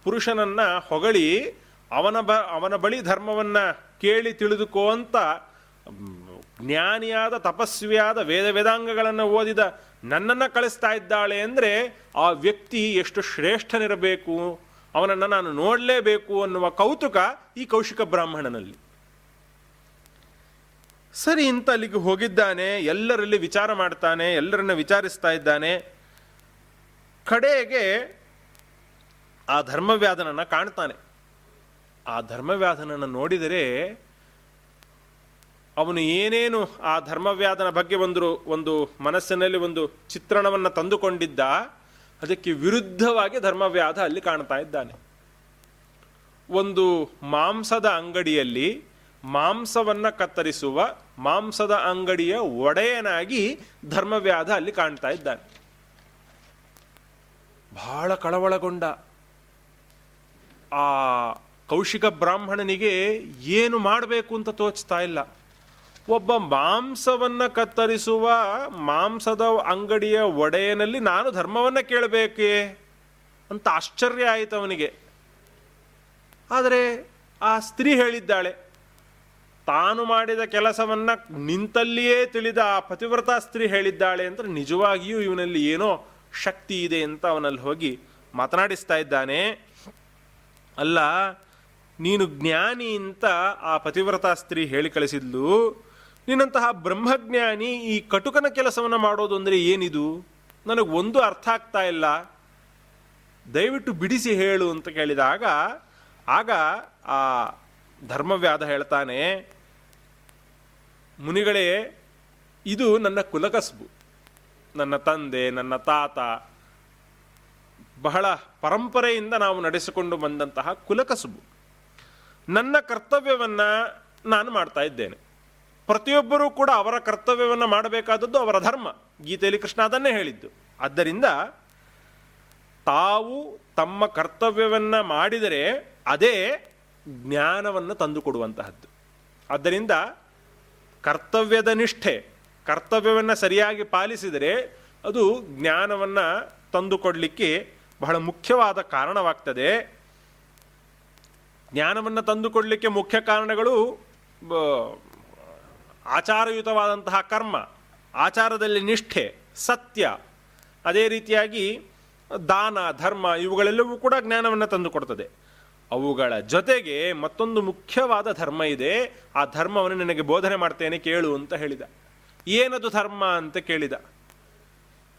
ಪುರುಷನನ್ನ ಹೊಗಳಿ ಅವನ ಬ, ಅವನ ಬಳಿ ಧರ್ಮವನ್ನು ಕೇಳಿ ತಿಳಿದುಕೋ ಅಂತ ಜ್ಞಾನಿಯಾದ, ತಪಸ್ವಿಯಾದ ವೇದ ವೇದಾಂಗಗಳನ್ನು ಓದಿದ, ನನ್ನನ್ನು ಕಳಿಸ್ತಾ ಇದ್ದಾಳೆ ಅಂದರೆ ಆ ವ್ಯಕ್ತಿ ಎಷ್ಟು ಶ್ರೇಷ್ಠನಿರಬೇಕು, ಅವನನ್ನು ನಾನು ನೋಡಲೇಬೇಕು ಅನ್ನುವ ಕೌತುಕ ಈ ಕೌಶಿಕ ಬ್ರಾಹ್ಮಣನಲ್ಲಿ. ಸರಿ ಇಂಥ ಅಲ್ಲಿಗೆ ಹೋಗಿದ್ದಾನೆ, ಎಲ್ಲರಲ್ಲಿ ವಿಚಾರ ಮಾಡ್ತಾನೆ, ಎಲ್ಲರನ್ನ ವಿಚಾರಿಸ್ತಾ ಇದ್ದಾನೆ. ಕಡೆಗೆ ಆ ಧರ್ಮವ್ಯಾಧನನ್ನು ಕಾಣ್ತಾನೆ. ಆ ಧರ್ಮವ್ಯಾಧನನ್ನು ನೋಡಿದರೆ ಅವನು ಏನೇನು ಆ ಧರ್ಮವ್ಯಾಧನ ಬಗ್ಗೆ ಒಂದು ಒಂದು ಮನಸ್ಸಿನಲ್ಲಿ ಒಂದು ಚಿತ್ರಣವನ್ನು ತಂದುಕೊಂಡಿದ್ದ, ಅದಕ್ಕೆ ವಿರುದ್ಧವಾಗಿ ಧರ್ಮವ್ಯಾಧ ಅಲ್ಲಿ ಕಾಣ್ತಾ ಇದ್ದಾನೆ. ಒಂದು ಮಾಂಸದ ಅಂಗಡಿಯಲ್ಲಿ ಮಾಂಸವನ್ನು ಕತ್ತರಿಸುವ ಮಾಂಸದ ಅಂಗಡಿಯ ಒಡೆಯನಾಗಿ ಧರ್ಮವ್ಯಾಧ ಅಲ್ಲಿ ಕಾಣ್ತಾ ಇದ್ದಾನೆ. ಬಹಳ ಕಳವಳಗೊಂಡ ಆ ಕೌಶಿಕ ಬ್ರಾಹ್ಮಣನಿಗೆ ಏನು ಮಾಡಬೇಕು ಅಂತ ತೋಚ್ತಾ ಇಲ್ಲ. ಒಬ್ಬ ಮಾಂಸವನ್ನ ಕತ್ತರಿಸುವ ಮಾಂಸದ ಅಂಗಡಿಯ ಒಡೆಯನಲ್ಲಿ ನಾನು ಧರ್ಮವನ್ನ ಕೇಳಬೇಕೇ? ಅಂತ ಆಶ್ಚರ್ಯ ಆಯಿತು ಅವನಿಗೆ. ಆದರೆ ಆ ಸ್ತ್ರೀ ಹೇಳಿದ್ದಾಳೆ, ತಾನು ಮಾಡಿದ ಕೆಲಸವನ್ನ ನಿಂತಲ್ಲಿಯೇ ತಿಳಿದ ಆ ಪತಿವ್ರತ ಸ್ತ್ರೀ ಹೇಳಿದ್ದಾಳೆ ಅಂತ ನಿಜವಾಗಿಯೂ ಇವನಲ್ಲಿ ಏನೋ ಶಕ್ತಿ ಇದೆ ಅಂತ ಅವನಲ್ಲಿ ಹೋಗಿ ಮಾತನಾಡಿಸ್ತಾ ಇದ್ದಾನೆ. ಅಲ್ಲ ನೀನು ಜ್ಞಾನಿ ಅಂತ ಆ ಪತಿವ್ರತಾ ಸ್ತ್ರೀ ಹೇಳಿ ಕಳಿಸಿದ್ಲು, ನಿನ್ನಂತಹ ಬ್ರಹ್ಮಜ್ಞಾನಿ ಈ ಕಟುಕನ ಕೆಲಸವನ್ನು ಮಾಡೋದು ಅಂದರೆ ಏನಿದು? ನನಗೆ ಒಂದು ಅರ್ಥ ಆಗ್ತಾ ಇಲ್ಲ. ದಯವಿಟ್ಟು ಬಿಡಿಸಿ ಹೇಳು ಅಂತ ಕೇಳಿದಾಗ, ಆಗ ಆ ಧರ್ಮವ್ಯಾಧ ಹೇಳ್ತಾನೆ, ಮುನಿಗಳೇ, ಇದು ನನ್ನ ಕುಲಕಸ್ಬು, ನನ್ನ ತಂದೆ, ನನ್ನ ತಾತ, ಬಹಳ ಪರಂಪರೆಯಿಂದ ನಾವು ನಡೆಸಿಕೊಂಡು ಬಂದಂತಹ ಕುಲಕಸುಬು. ನನ್ನ ಕರ್ತವ್ಯವನ್ನು ನಾನು ಮಾಡ್ತಾ ಇದ್ದೇನೆ. ಪ್ರತಿಯೊಬ್ಬರೂ ಕೂಡ ಅವರ ಕರ್ತವ್ಯವನ್ನು ಮಾಡಬೇಕಾದದ್ದು ಅವರ ಧರ್ಮ. ಗೀತೆಯಲ್ಲಿ ಕೃಷ್ಣ ಅದನ್ನೇ ಹೇಳಿದ್ದು. ಆದ್ದರಿಂದ ತಾವು ತಮ್ಮ ಕರ್ತವ್ಯವನ್ನು ಮಾಡಿದರೆ ಅದೇ ಜ್ಞಾನವನ್ನು ತಂದುಕೊಡುವಂತಹದ್ದು. ಆದ್ದರಿಂದ ಕರ್ತವ್ಯದ ನಿಷ್ಠೆ, ಕರ್ತವ್ಯವನ್ನು ಸರಿಯಾಗಿ ಪಾಲಿಸಿದರೆ ಅದು ಜ್ಞಾನವನ್ನು ತಂದುಕೊಡಲಿಕ್ಕೆ ಬಹಳ ಮುಖ್ಯವಾದ ಕಾರಣವಾಗ್ತದೆ. ಜ್ಞಾನವನ್ನು ತಂದುಕೊಡಲಿಕ್ಕೆ ಮುಖ್ಯ ಕಾರಣಗಳು ಆಚಾರಯುತವಾದಂತಹ ಕರ್ಮ, ಆಚಾರದಲ್ಲಿ ನಿಷ್ಠೆ, ಸತ್ಯ, ಅದೇ ರೀತಿಯಾಗಿ ದಾನ, ಧರ್ಮ, ಇವುಗಳೆಲ್ಲವೂ ಕೂಡ ಜ್ಞಾನವನ್ನು ತಂದುಕೊಡ್ತದೆ. ಅವುಗಳ ಜೊತೆಗೆ ಮತ್ತೊಂದು ಮುಖ್ಯವಾದ ಧರ್ಮ ಇದೆ, ಆ ಧರ್ಮವನ್ನು ನಿನಗೆ ಬೋಧನೆ ಮಾಡ್ತೇನೆ ಕೇಳು ಅಂತ ಹೇಳಿದ. ಏನದು ಧರ್ಮ ಅಂತ ಕೇಳಿದ.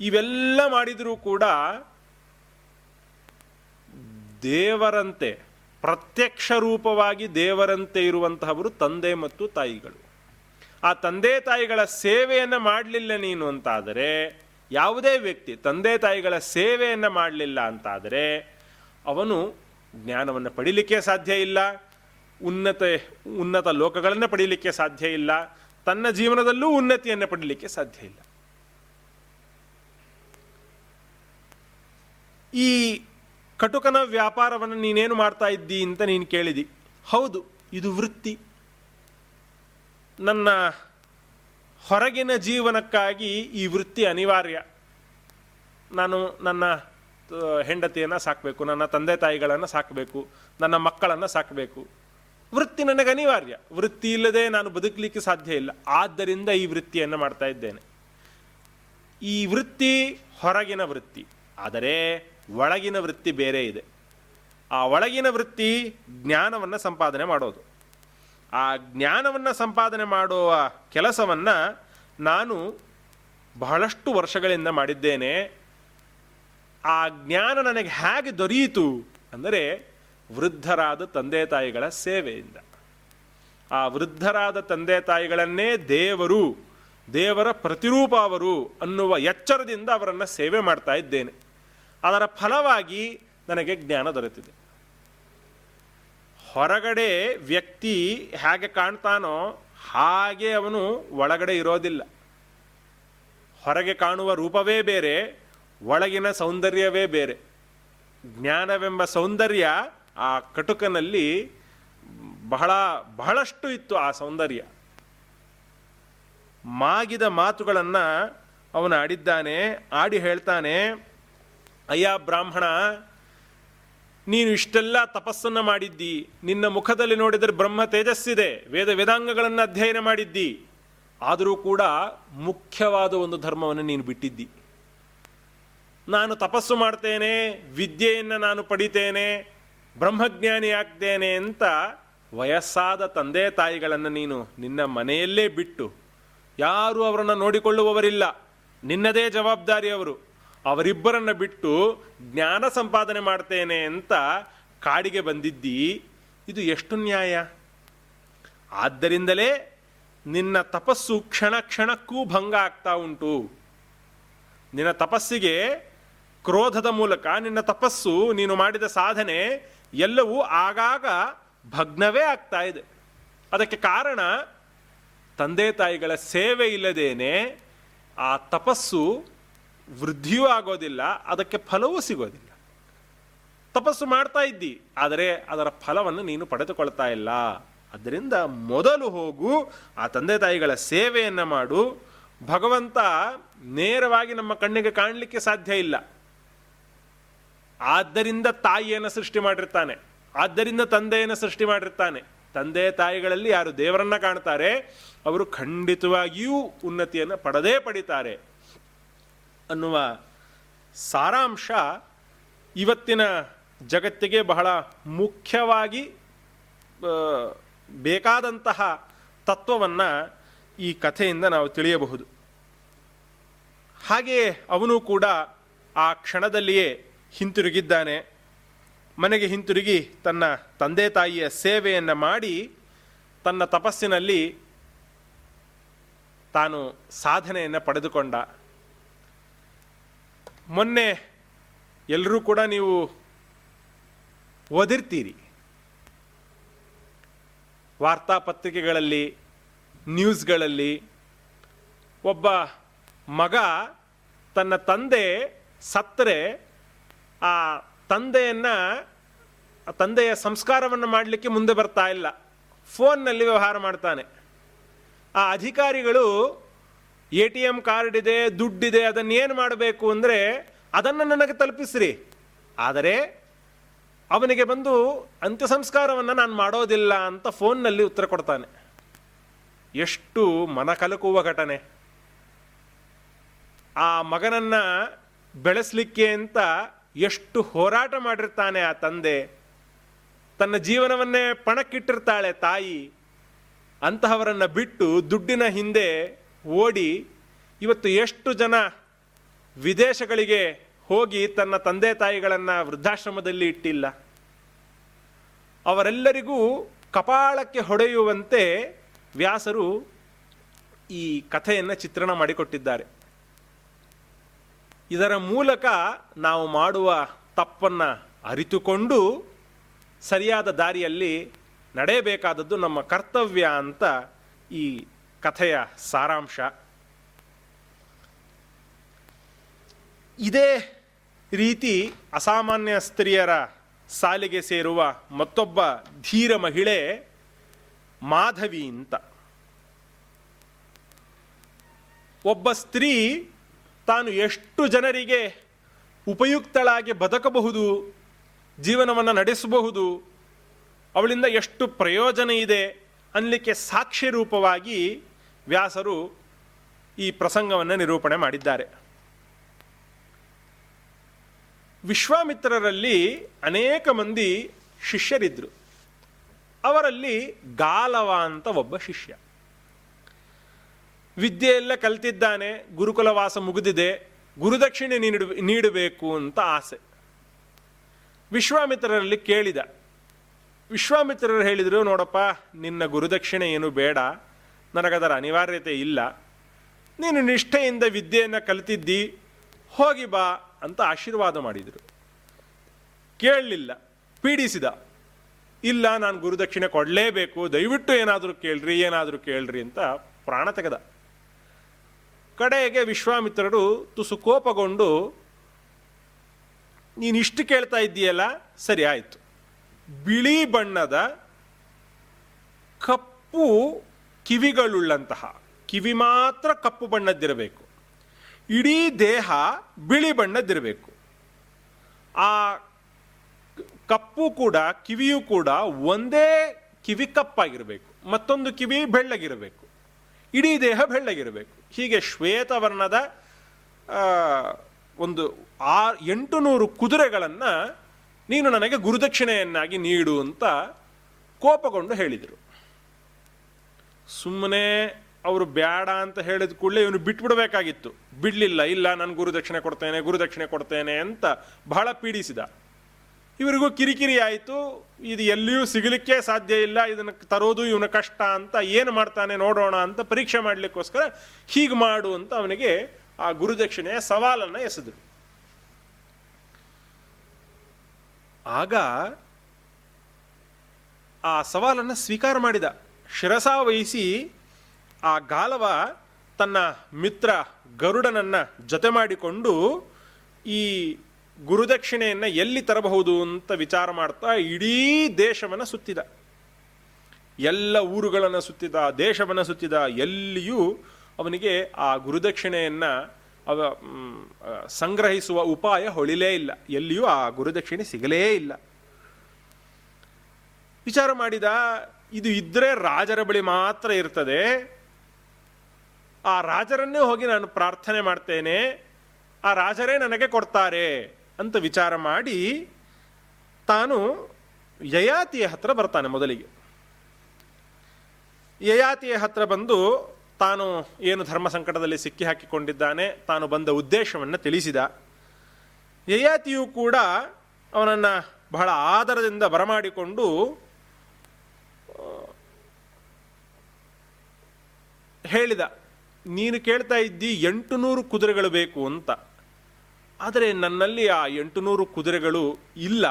ಇವೆಲ್ಲ ಮಾಡಿದರೂ ಕೂಡ ದೇವರಂತೆ ಪ್ರತ್ಯಕ್ಷ ರೂಪವಾಗಿ ದೇವರಂತೆ ಇರುವಂತಹವರು ತಂದೆ ಮತ್ತು ತಾಯಿಗಳು. ಆ ತಂದೆ ತಾಯಿಗಳ ಸೇವೆಯನ್ನು ಮಾಡಲಿಲ್ಲ ನೀನು ಅಂತಾದರೆ, ಯಾವುದೇ ವ್ಯಕ್ತಿ ತಂದೆ ತಾಯಿಗಳ ಸೇವೆಯನ್ನು ಮಾಡಲಿಲ್ಲ ಅಂತಾದರೆ, ಅವನು ಜ್ಞಾನವನ್ನು ಪಡೀಲಿಕ್ಕೆ ಸಾಧ್ಯ ಇಲ್ಲ, ಉನ್ನತ ಉನ್ನತ ಲೋಕಗಳನ್ನು ಪಡೀಲಿಕ್ಕೆ ಸಾಧ್ಯ ಇಲ್ಲ, ತನ್ನ ಜೀವನದಲ್ಲೂ ಉನ್ನತಿಯನ್ನು ಪಡೀಲಿಕ್ಕೆ ಸಾಧ್ಯ ಇಲ್ಲ. ಈ ಕಟುಕನ ವ್ಯಾಪಾರವನ್ನು ನೀನೇನು ಮಾಡ್ತಾ ಇದ್ದೀ ಅಂತ ನೀನು ಕೇಳಿದಿ. ಹೌದು, ಇದು ವೃತ್ತಿ. ನನ್ನ ಹೊರಗಿನ ಜೀವನಕ್ಕಾಗಿ ಈ ವೃತ್ತಿ ಅನಿವಾರ್ಯ. ನಾನು ನನ್ನ ಹೆಂಡತಿಯನ್ನು ಸಾಕಬೇಕು, ನನ್ನ ತಂದೆ ತಾಯಿಗಳನ್ನು ಸಾಕಬೇಕು, ನನ್ನ ಮಕ್ಕಳನ್ನು ಸಾಕಬೇಕು. ವೃತ್ತಿ ನನಗೆ ಅನಿವಾರ್ಯ. ವೃತ್ತಿ ಇಲ್ಲದೆ ನಾನು ಬದುಕಲಿಕ್ಕೆ ಸಾಧ್ಯ ಇಲ್ಲ. ಆದ್ದರಿಂದ ಈ ವೃತ್ತಿಯನ್ನು ಮಾಡ್ತಾ ಇದ್ದೇನೆ. ಈ ವೃತ್ತಿ ಹೊರಗಿನ ವೃತ್ತಿ. ಆದರೆ ಒಳಗಿನ ವೃತ್ತಿ ಬೇರೆ ಇದೆ. ಆ ಒಳಗಿನ ವೃತ್ತಿ ಜ್ಞಾನವನ್ನು ಸಂಪಾದನೆ ಮಾಡೋದು. ಆ ಜ್ಞಾನವನ್ನು ಸಂಪಾದನೆ ಮಾಡುವ ಕೆಲಸವನ್ನು ನಾನು ಬಹಳಷ್ಟು ವರ್ಷಗಳಿಂದ ಮಾಡಿದ್ದೇನೆ. ಆ ಜ್ಞಾನ ನನಗೆ ಹೇಗೆ ದೊರೆಯಿತು ಅಂದರೆ ವೃದ್ಧರಾದ ತಂದೆ ತಾಯಿಗಳ ಸೇವೆಯಿಂದ. ಆ ವೃದ್ಧರಾದ ತಂದೆ ತಾಯಿಗಳನ್ನೇ ದೇವರು, ದೇವರ ಪ್ರತಿರೂಪ ಅವರು ಅನ್ನುವ ಎಚ್ಚರದಿಂದ ಅವರನ್ನು ಸೇವೆ ಮಾಡ್ತಾ ಇದ್ದೇನೆ. ಅದರ ಫಲವಾಗಿ ನನಗೆ ಜ್ಞಾನ ದೊರೆತಿದೆ. ಹೊರಗಡೆ ವ್ಯಕ್ತಿ ಹೇಗೆ ಕಾಣ್ತಾನೋ ಹಾಗೆ ಅವನು ಒಳಗಡೆ ಇರೋದಿಲ್ಲ. ಹೊರಗೆ ಕಾಣುವ ರೂಪವೇ ಬೇರೆ, ಒಳಗಿನ ಸೌಂದರ್ಯವೇ ಬೇರೆ. ಜ್ಞಾನವೆಂಬ ಸೌಂದರ್ಯ ಆ ಕಟುಕನಲ್ಲಿ ಬಹಳ, ಬಹಳಷ್ಟು ಇತ್ತು ಆ ಸೌಂದರ್ಯ. ಮಾಗಿದ ಮಾತುಗಳನ್ನು ಅವನು ಆಡಿದ್ದಾನೆ, ಆಡಿ ಹೇಳ್ತಾನೆ ಅಯ್ಯ ಬ್ರಾಹ್ಮಣ, ನೀನು ಇಷ್ಟೆಲ್ಲ ತಪಸ್ಸನ್ನು ಮಾಡಿದ್ದಿ. ನಿನ್ನ ಮುಖದಲ್ಲಿ ನೋಡಿದರೆ ಬ್ರಹ್ಮ ತೇಜಸ್ಸಿದೆ. ವೇದ ವೇದಾಂಗಗಳನ್ನು ಅಧ್ಯಯನ ಮಾಡಿದ್ದಿ. ಆದರೂ ಕೂಡ ಮುಖ್ಯವಾದ ಒಂದು ಧರ್ಮವನ್ನು ನೀನು ಬಿಟ್ಟಿದ್ದಿ. ನಾನು ತಪಸ್ಸು ಮಾಡ್ತೇನೆ, ವಿದ್ಯೆಯನ್ನು ನಾನು ಪಡಿತೇನೆ, ಬ್ರಹ್ಮಜ್ಞಾನಿ ಆಗ್ತೇನೆ ಅಂತ ವಯಸ್ಸಾದ ತಂದೆ ತಾಯಿಗಳನ್ನು ನೀನು ನಿನ್ನ ಮನೆಯಲ್ಲೇ ಬಿಟ್ಟು, ಯಾರೂ ಅವರನ್ನು ನೋಡಿಕೊಳ್ಳುವವರಿಲ್ಲ. ನಿನ್ನದೇ ಜವಾಬ್ದಾರಿ ಅವರು. ಅವರಿಬ್ಬರನ್ನ ಬಿಟ್ಟು ಜ್ಞಾನ ಸಂಪಾದನೆ ಮಾಡ್ತೇನೆ ಅಂತ ಕಾಡಿಗೆ ಬಂದಿದ್ದಿ, ಇದು ಎಷ್ಟು ನ್ಯಾಯ? ಆದ್ದರಿಂದಲೇ ನಿನ್ನ ತಪಸ್ಸು ಕ್ಷಣ ಕ್ಷಣಕ್ಕೂ ಭಂಗ ಆಗ್ತಾ ಉಂಟು. ನಿನ್ನ ತಪಸ್ಸಿಗೆ ಕ್ರೋಧದ ಮೂಲಕ ನಿನ್ನ ತಪಸ್ಸು, ನೀನು ಮಾಡಿದ ಸಾಧನೆ ಎಲ್ಲವೂ ಆಗಾಗ ಭಗ್ನವೇ ಆಗ್ತಾ ಇದೆ. ಅದಕ್ಕೆ ಕಾರಣ, ತಂದೆ ತಾಯಿಗಳ ಸೇವೆ ಇಲ್ಲದೇನೆ ಆ ತಪಸ್ಸು ವೃದ್ಧಿಯೂ ಆಗೋದಿಲ್ಲ, ಅದಕ್ಕೆ ಫಲವೂ ಸಿಗೋದಿಲ್ಲ. ತಪಸ್ಸು ಮಾಡ್ತಾ ಇದ್ದಿ, ಆದರೆ ಅದರ ಫಲವನ್ನು ನೀನು ಪಡೆದುಕೊಳ್ತಾ ಇಲ್ಲ. ಅದರಿಂದ ಮೊದಲು ಹೋಗು, ಆ ತಂದೆ ತಾಯಿಗಳ ಸೇವೆಯನ್ನು ಮಾಡು. ಭಗವಂತ ನೇರವಾಗಿ ನಮ್ಮ ಕಣ್ಣಿಗೆ ಕಾಣಲಿಕ್ಕೆ ಸಾಧ್ಯ ಇಲ್ಲ. ಆದ್ದರಿಂದ ತಾಯಿಯನ್ನು ಸೃಷ್ಟಿ ಮಾಡಿರ್ತಾನೆ, ಆದ್ದರಿಂದ ತಂದೆಯನ್ನು ಸೃಷ್ಟಿ ಮಾಡಿರ್ತಾನೆ. ತಂದೆ ತಾಯಿಗಳಲ್ಲಿ ಯಾರು ದೇವರನ್ನ ಕಾಣ್ತಾರೆ, ಅವರು ಖಂಡಿತವಾಗಿಯೂ ಉನ್ನತಿಯನ್ನು ಪಡೆದೇ ಪಡಿತಾರೆ. ಅನ್ನುವ ಸಾರಾಂಶ ಇವತ್ತಿನ ಜಗತ್ತಿಗೆ ಬಹಳ ಮುಖ್ಯವಾಗಿ ಬೇಕಾದಂತಹ ತತ್ವವನ್ನು ಈ ಕಥೆಯಿಂದ ನಾವು ತಿಳಿಯಬಹುದು. ಹಾಗೆಯೇ ಅವನು ಕೂಡ ಆ ಕ್ಷಣದಲ್ಲಿಯೇ ಹಿಂತಿರುಗಿದ್ದಾನೆ. ಮನೆಗೆ ಹಿಂತಿರುಗಿ ತನ್ನ ತಂದೆ ತಾಯಿಯ ಸೇವೆಯನ್ನು ಮಾಡಿ ತನ್ನ ತಪಸ್ಸಿನಲ್ಲಿ ತಾನು ಸಾಧನೆಯನ್ನು ಪಡೆದುಕೊಂಡ. ಮೊನ್ನೆ ಎಲ್ಲರೂ ಕೂಡ ನೀವು ಓದಿರ್ತೀರಿ. ವಾರ್ತಾಪತ್ರಿಕೆಗಳಲ್ಲಿ ನ್ಯೂಸ್ಗಳಲ್ಲಿ ಒಬ್ಬ ಮಗ ತನ್ನ ತಂದೆ ಸತ್ತರೆ, ಆ ತಂದೆಯನ್ನು ತಂದೆಯ ಸಂಸ್ಕಾರವನ್ನು ಮಾಡಲಿಕ್ಕೆ ಮುಂದೆ ಬರ್ತಾ ಇಲ್ಲ. ಫೋನ್ನಲ್ಲಿ ವ್ಯವಹಾರ ಮಾಡ್ತಾನೆ. ಆ ಅಧಿಕಾರಿಗಳು ಎ ಟಿ ಎಂ ಕಾರ್ಡ್ ಇದೆ ದುಡ್ಡಿದೆ ಅದನ್ನೇನು ಮಾಡಬೇಕು ಅಂದರೆ ಅದನ್ನು ನನಗೆ ತಲುಪಿಸ್ರಿ. ಆದರೆ ಅವನಿಗೆ ಬಂದು ಅಂತ್ಯ ಸಂಸ್ಕಾರವನ್ನು ನಾನು ಮಾಡೋದಿಲ್ಲ ಅಂತ ಫೋನ್ನಲ್ಲಿ ಉತ್ತರ ಕೊಡ್ತಾನೆ. ಎಷ್ಟು ಮನ ಕಲಕುವ ಘಟನೆ. ಆ ಮಗನನ್ನು ಬೆಳೆಸಲಿಕ್ಕೆ ಅಂತ ಎಷ್ಟು ಹೋರಾಟ ಮಾಡಿರ್ತಾನೆ ಆ ತಂದೆ. ತನ್ನ ಜೀವನವನ್ನೇ ಪಣಕ್ಕಿಟ್ಟಿರ್ತಾಳೆ ತಾಯಿ. ಅಂತಹವರನ್ನು ಬಿಟ್ಟು ದುಡ್ಡಿನ ಹಿಂದೆ ಓಡಿ ಇವತ್ತು ಎಷ್ಟು ಜನ ವಿದೇಶಗಳಿಗೆ ಹೋಗಿ ತನ್ನ ತಂದೆ ತಾಯಿಗಳನ್ನು ವೃದ್ಧಾಶ್ರಮದಲ್ಲಿ ಇಟ್ಟಿಲ್ಲ. ಅವರೆಲ್ಲರಿಗೂ ಕಪಾಳಕ್ಕೆ ಹೊಡೆಯುವಂತೆ ವ್ಯಾಸರು ಈ ಕಥೆಯನ್ನು ಚಿತ್ರಣ ಮಾಡಿಕೊಟ್ಟಿದ್ದಾರೆ. ಇದರ ಮೂಲಕ ನಾವು ಮಾಡುವ ತಪ್ಪನ್ನು ಅರಿತುಕೊಂಡು ಸರಿಯಾದ ದಾರಿಯಲ್ಲಿ ನಡೆಯಬೇಕಾದದ್ದು ನಮ್ಮ ಕರ್ತವ್ಯ ಅಂತ ಈ ಕಥೆಯ ಸಾರಾಂಶ. ಇದೇ ರೀತಿ ಅಸಾಮಾನ್ಯ ಸ್ತ್ರೀಯರ ಸಾಲಿಗೆ ಸೇರುವ ಮತ್ತೊಬ್ಬ ಧೀರ ಮಹಿಳೆ ಮಾಧವಿ ಅಂತ. ಒಬ್ಬ ಸ್ತ್ರೀ ತಾನು ಎಷ್ಟು ಜನರಿಗೆ ಉಪಯುಕ್ತಳಾಗಿ ಬದುಕಬಹುದು, ಜೀವನವನ್ನು ನಡೆಸಬಹುದು, ಅವಳಿಂದ ಎಷ್ಟು ಪ್ರಯೋಜನ ಇದೆ ಅನ್ನಲಿಕ್ಕೆ ಸಾಕ್ಷಿ ರೂಪವಾಗಿ ವ್ಯಾಸರು ಈ ಪ್ರಸಂಗವನ್ನು ನಿರೂಪಣೆ ಮಾಡಿದ್ದಾರೆ. ವಿಶ್ವಾಮಿತ್ರರಲ್ಲಿ ಅನೇಕ ಮಂದಿ ಶಿಷ್ಯರಿದ್ದರು ಅವರಲ್ಲಿ ಗಾಲವ ಅಂತ ಒಬ್ಬ ಶಿಷ್ಯ. ವಿದ್ಯೆಯೆಲ್ಲ ಕಲ್ತಿದ್ದಾನೆ, ಗುರುಕುಲವಾಸ ಮುಗಿದಿದೆ, ಗುರುದಕ್ಷಿಣೆ ನೀಡು ನೀಡಬೇಕು ಅಂತ ಆಸೆ. ವಿಶ್ವಾಮಿತ್ರರಲ್ಲಿ ಕೇಳಿದ. ವಿಶ್ವಾಮಿತ್ರರು ಹೇಳಿದರು, ನೋಡಪ್ಪ, ನಿನ್ನ ಗುರುದಕ್ಷಿಣೆ ಏನು ಬೇಡ ನನಗದರ ಅನಿವಾರ್ಯತೆ ಇಲ್ಲ. ನೀನು ನಿಷ್ಠೆಯಿಂದ ವಿದ್ಯೆಯನ್ನು ಕಲಿತಿದ್ದಿ, ಹೋಗಿ ಬಾ ಅಂತ ಆಶೀರ್ವಾದ ಮಾಡಿದರು. ಕೇಳಲಿಲ್ಲ, ಪೀಡಿಸಿದ. ಇಲ್ಲ, ನಾನು ಗುರುದಕ್ಷಿಣೆ ಕೊಡಲೇಬೇಕು, ದಯವಿಟ್ಟು ಏನಾದರೂ ಕೇಳ್ರಿ ಏನಾದರೂ ಕೇಳ್ರಿ ಅಂತ ಪ್ರಾಣ ತೆಗೆದ. ಕಡೆಗೆ ವಿಶ್ವಾಮಿತ್ರರು ತುಸು ಕೋಪಗೊಂಡು, ನೀನು ಇಷ್ಟು ಕೇಳ್ತಾ ಇದ್ದೀಯಲ್ಲ, ಸರಿ ಆಯಿತು. ಬಿಳಿ ಬಣ್ಣದ ಕಪ್ಪು ಕಿವಿಗಳುಳ್ಳಂತಹ, ಕಿವಿ ಮಾತ್ರ ಕಪ್ಪು ಬಣ್ಣದ್ದಿರಬೇಕು. ಇಡೀ ದೇಹ ಬಿಳಿ ಬಣ್ಣದ್ದಿರಬೇಕು. ಆ ಕಪ್ಪು ಕೂಡ, ಕಿವಿಯೂ ಕೂಡ ಒಂದೇ ಕಿವಿ ಕಪ್ಪಾಗಿರಬೇಕು. ಮತ್ತೊಂದು ಕಿವಿ ಬೆಳ್ಳಗಿರಬೇಕು. ಇಡೀ ದೇಹ ಬೆಳ್ಳಗಿರಬೇಕು. ಹೀಗೆ ಶ್ವೇತವರ್ಣದ ಒಂದು ಆ ಎಂಟು ನೂರು ಕುದುರೆಗಳನ್ನು ನೀನು ನನಗೆ ಗುರುದಕ್ಷಿಣೆಯನ್ನಾಗಿ ನೀಡು ಅಂತ ಕೋಪಗೊಂಡು ಹೇಳಿದರು. ಸುಮ್ಮನೆ ಅವರು ಬೇಡ ಅಂತ ಹೇಳಿದ ಕೂಡಲೇ ಇವನು ಬಿಟ್ಬಿಡಬೇಕಾಗಿತ್ತು. ಬಿಡಲಿಲ್ಲ, ಇಲ್ಲ, ನಾನು ಗುರುದಕ್ಷಿಣೆ ಕೊಡ್ತೇನೆ ಗುರುದಕ್ಷಿಣೆ ಕೊಡ್ತೇನೆ ಅಂತ ಬಹಳ ಪೀಡಿಸಿದ. ಇವರಿಗೂ ಕಿರಿಕಿರಿ ಆಯಿತು, ಇದು ಎಲ್ಲಿಯೂ ಸಿಗಲಿಕ್ಕೆ ಸಾಧ್ಯ ಇಲ್ಲ, ಇದನ್ನು ತರೋದು ಇವನ ಕಷ್ಟ ಅಂತ ಏನು ಮಾಡ್ತಾನೆ ನೋಡೋಣ ಅಂತ ಪರೀಕ್ಷೆ ಮಾಡಲಿಕ್ಕೋಸ್ಕರ ಹೀಗೆ ಮಾಡು ಅಂತ ಅವನಿಗೆ ಆ ಗುರುದಕ್ಷಿಣೆಯ ಸವಾಲನ್ನು ಎಸೆದರು ಆಗ ಆ ಸವಾಲನ್ನು ಸ್ವೀಕಾರ ಮಾಡಿದ. ಶಿರಸಾ ವಹಿಸಿ ಆ ಗಾಲವ ತನ್ನ ಮಿತ್ರ ಗರುಡನನ್ನು ಜೊತೆ ಮಾಡಿಕೊಂಡು ಈ ಗುರುದಕ್ಷಿಣೆಯನ್ನು ಎಲ್ಲಿ ತರಬಹುದು ಅಂತ ವಿಚಾರ ಮಾಡ್ತಾ ಇಡೀ ದೇಶವನ್ನು ಸುತ್ತಿದ. ಎಲ್ಲ ಊರುಗಳನ್ನು ಸುತ್ತಿದ, ದೇಶವನ್ನು ಸುತ್ತಿದ, ಎಲ್ಲಿಯೂ ಅವನಿಗೆ ಆ ಗುರುದಕ್ಷಿಣೆಯನ್ನು ಅವ ಸಂಗ್ರಹಿಸುವ ಉಪಾಯ ಹೊಳಿಲೇ ಇಲ್ಲ. ಎಲ್ಲಿಯೂ ಆ ಗುರುದಕ್ಷಿಣೆ ಸಿಗಲೇ ಇಲ್ಲ. ವಿಚಾರ ಮಾಡಿದ ಇದು ಇದ್ದರೆ ರಾಜರ ಬಳಿ ಮಾತ್ರ ಇರ್ತದೆ. ಆ ರಾಜರನ್ನೇ ಹೋಗಿ ನಾನು ಪ್ರಾರ್ಥನೆ ಮಾಡ್ತೇನೆ. ಆ ರಾಜರೇ ನನಗೆ ಕೊಡ್ತಾರೆ ಅಂತ ವಿಚಾರ ಮಾಡಿ ತಾನು ಯಯಾತಿಯ ಹತ್ರ ಬರ್ತಾನೆ ಮೊದಲಿಗೆ. ಯಯಾತಿಯ ಹತ್ರ ಬಂದು ತಾನು ಏನು ಧರ್ಮ ಸಂಕಟದಲ್ಲಿ ಸಿಕ್ಕಿ ಹಾಕಿಕೊಂಡಿದ್ದಾನೆ, ತಾನು ಬಂದ ಉದ್ದೇಶವನ್ನು ತಿಳಿಸಿದ. ಯಯಾತಿಯು ಕೂಡ ಅವನನ್ನು ಬಹಳ ಆದರದಿಂದ ಬರಮಾಡಿಕೊಂಡು ಹೇಳಿದ, ನೀನು ಕೇಳ್ತಾ ಇದ್ದಿ ಎಂಟು ನೂರು ಕುದುರೆಗಳು ಬೇಕು ಅಂತ. ಆದರೆ ನನ್ನಲ್ಲಿ ಆ ಎಂಟು ನೂರು ಕುದುರೆಗಳು ಇಲ್ಲ.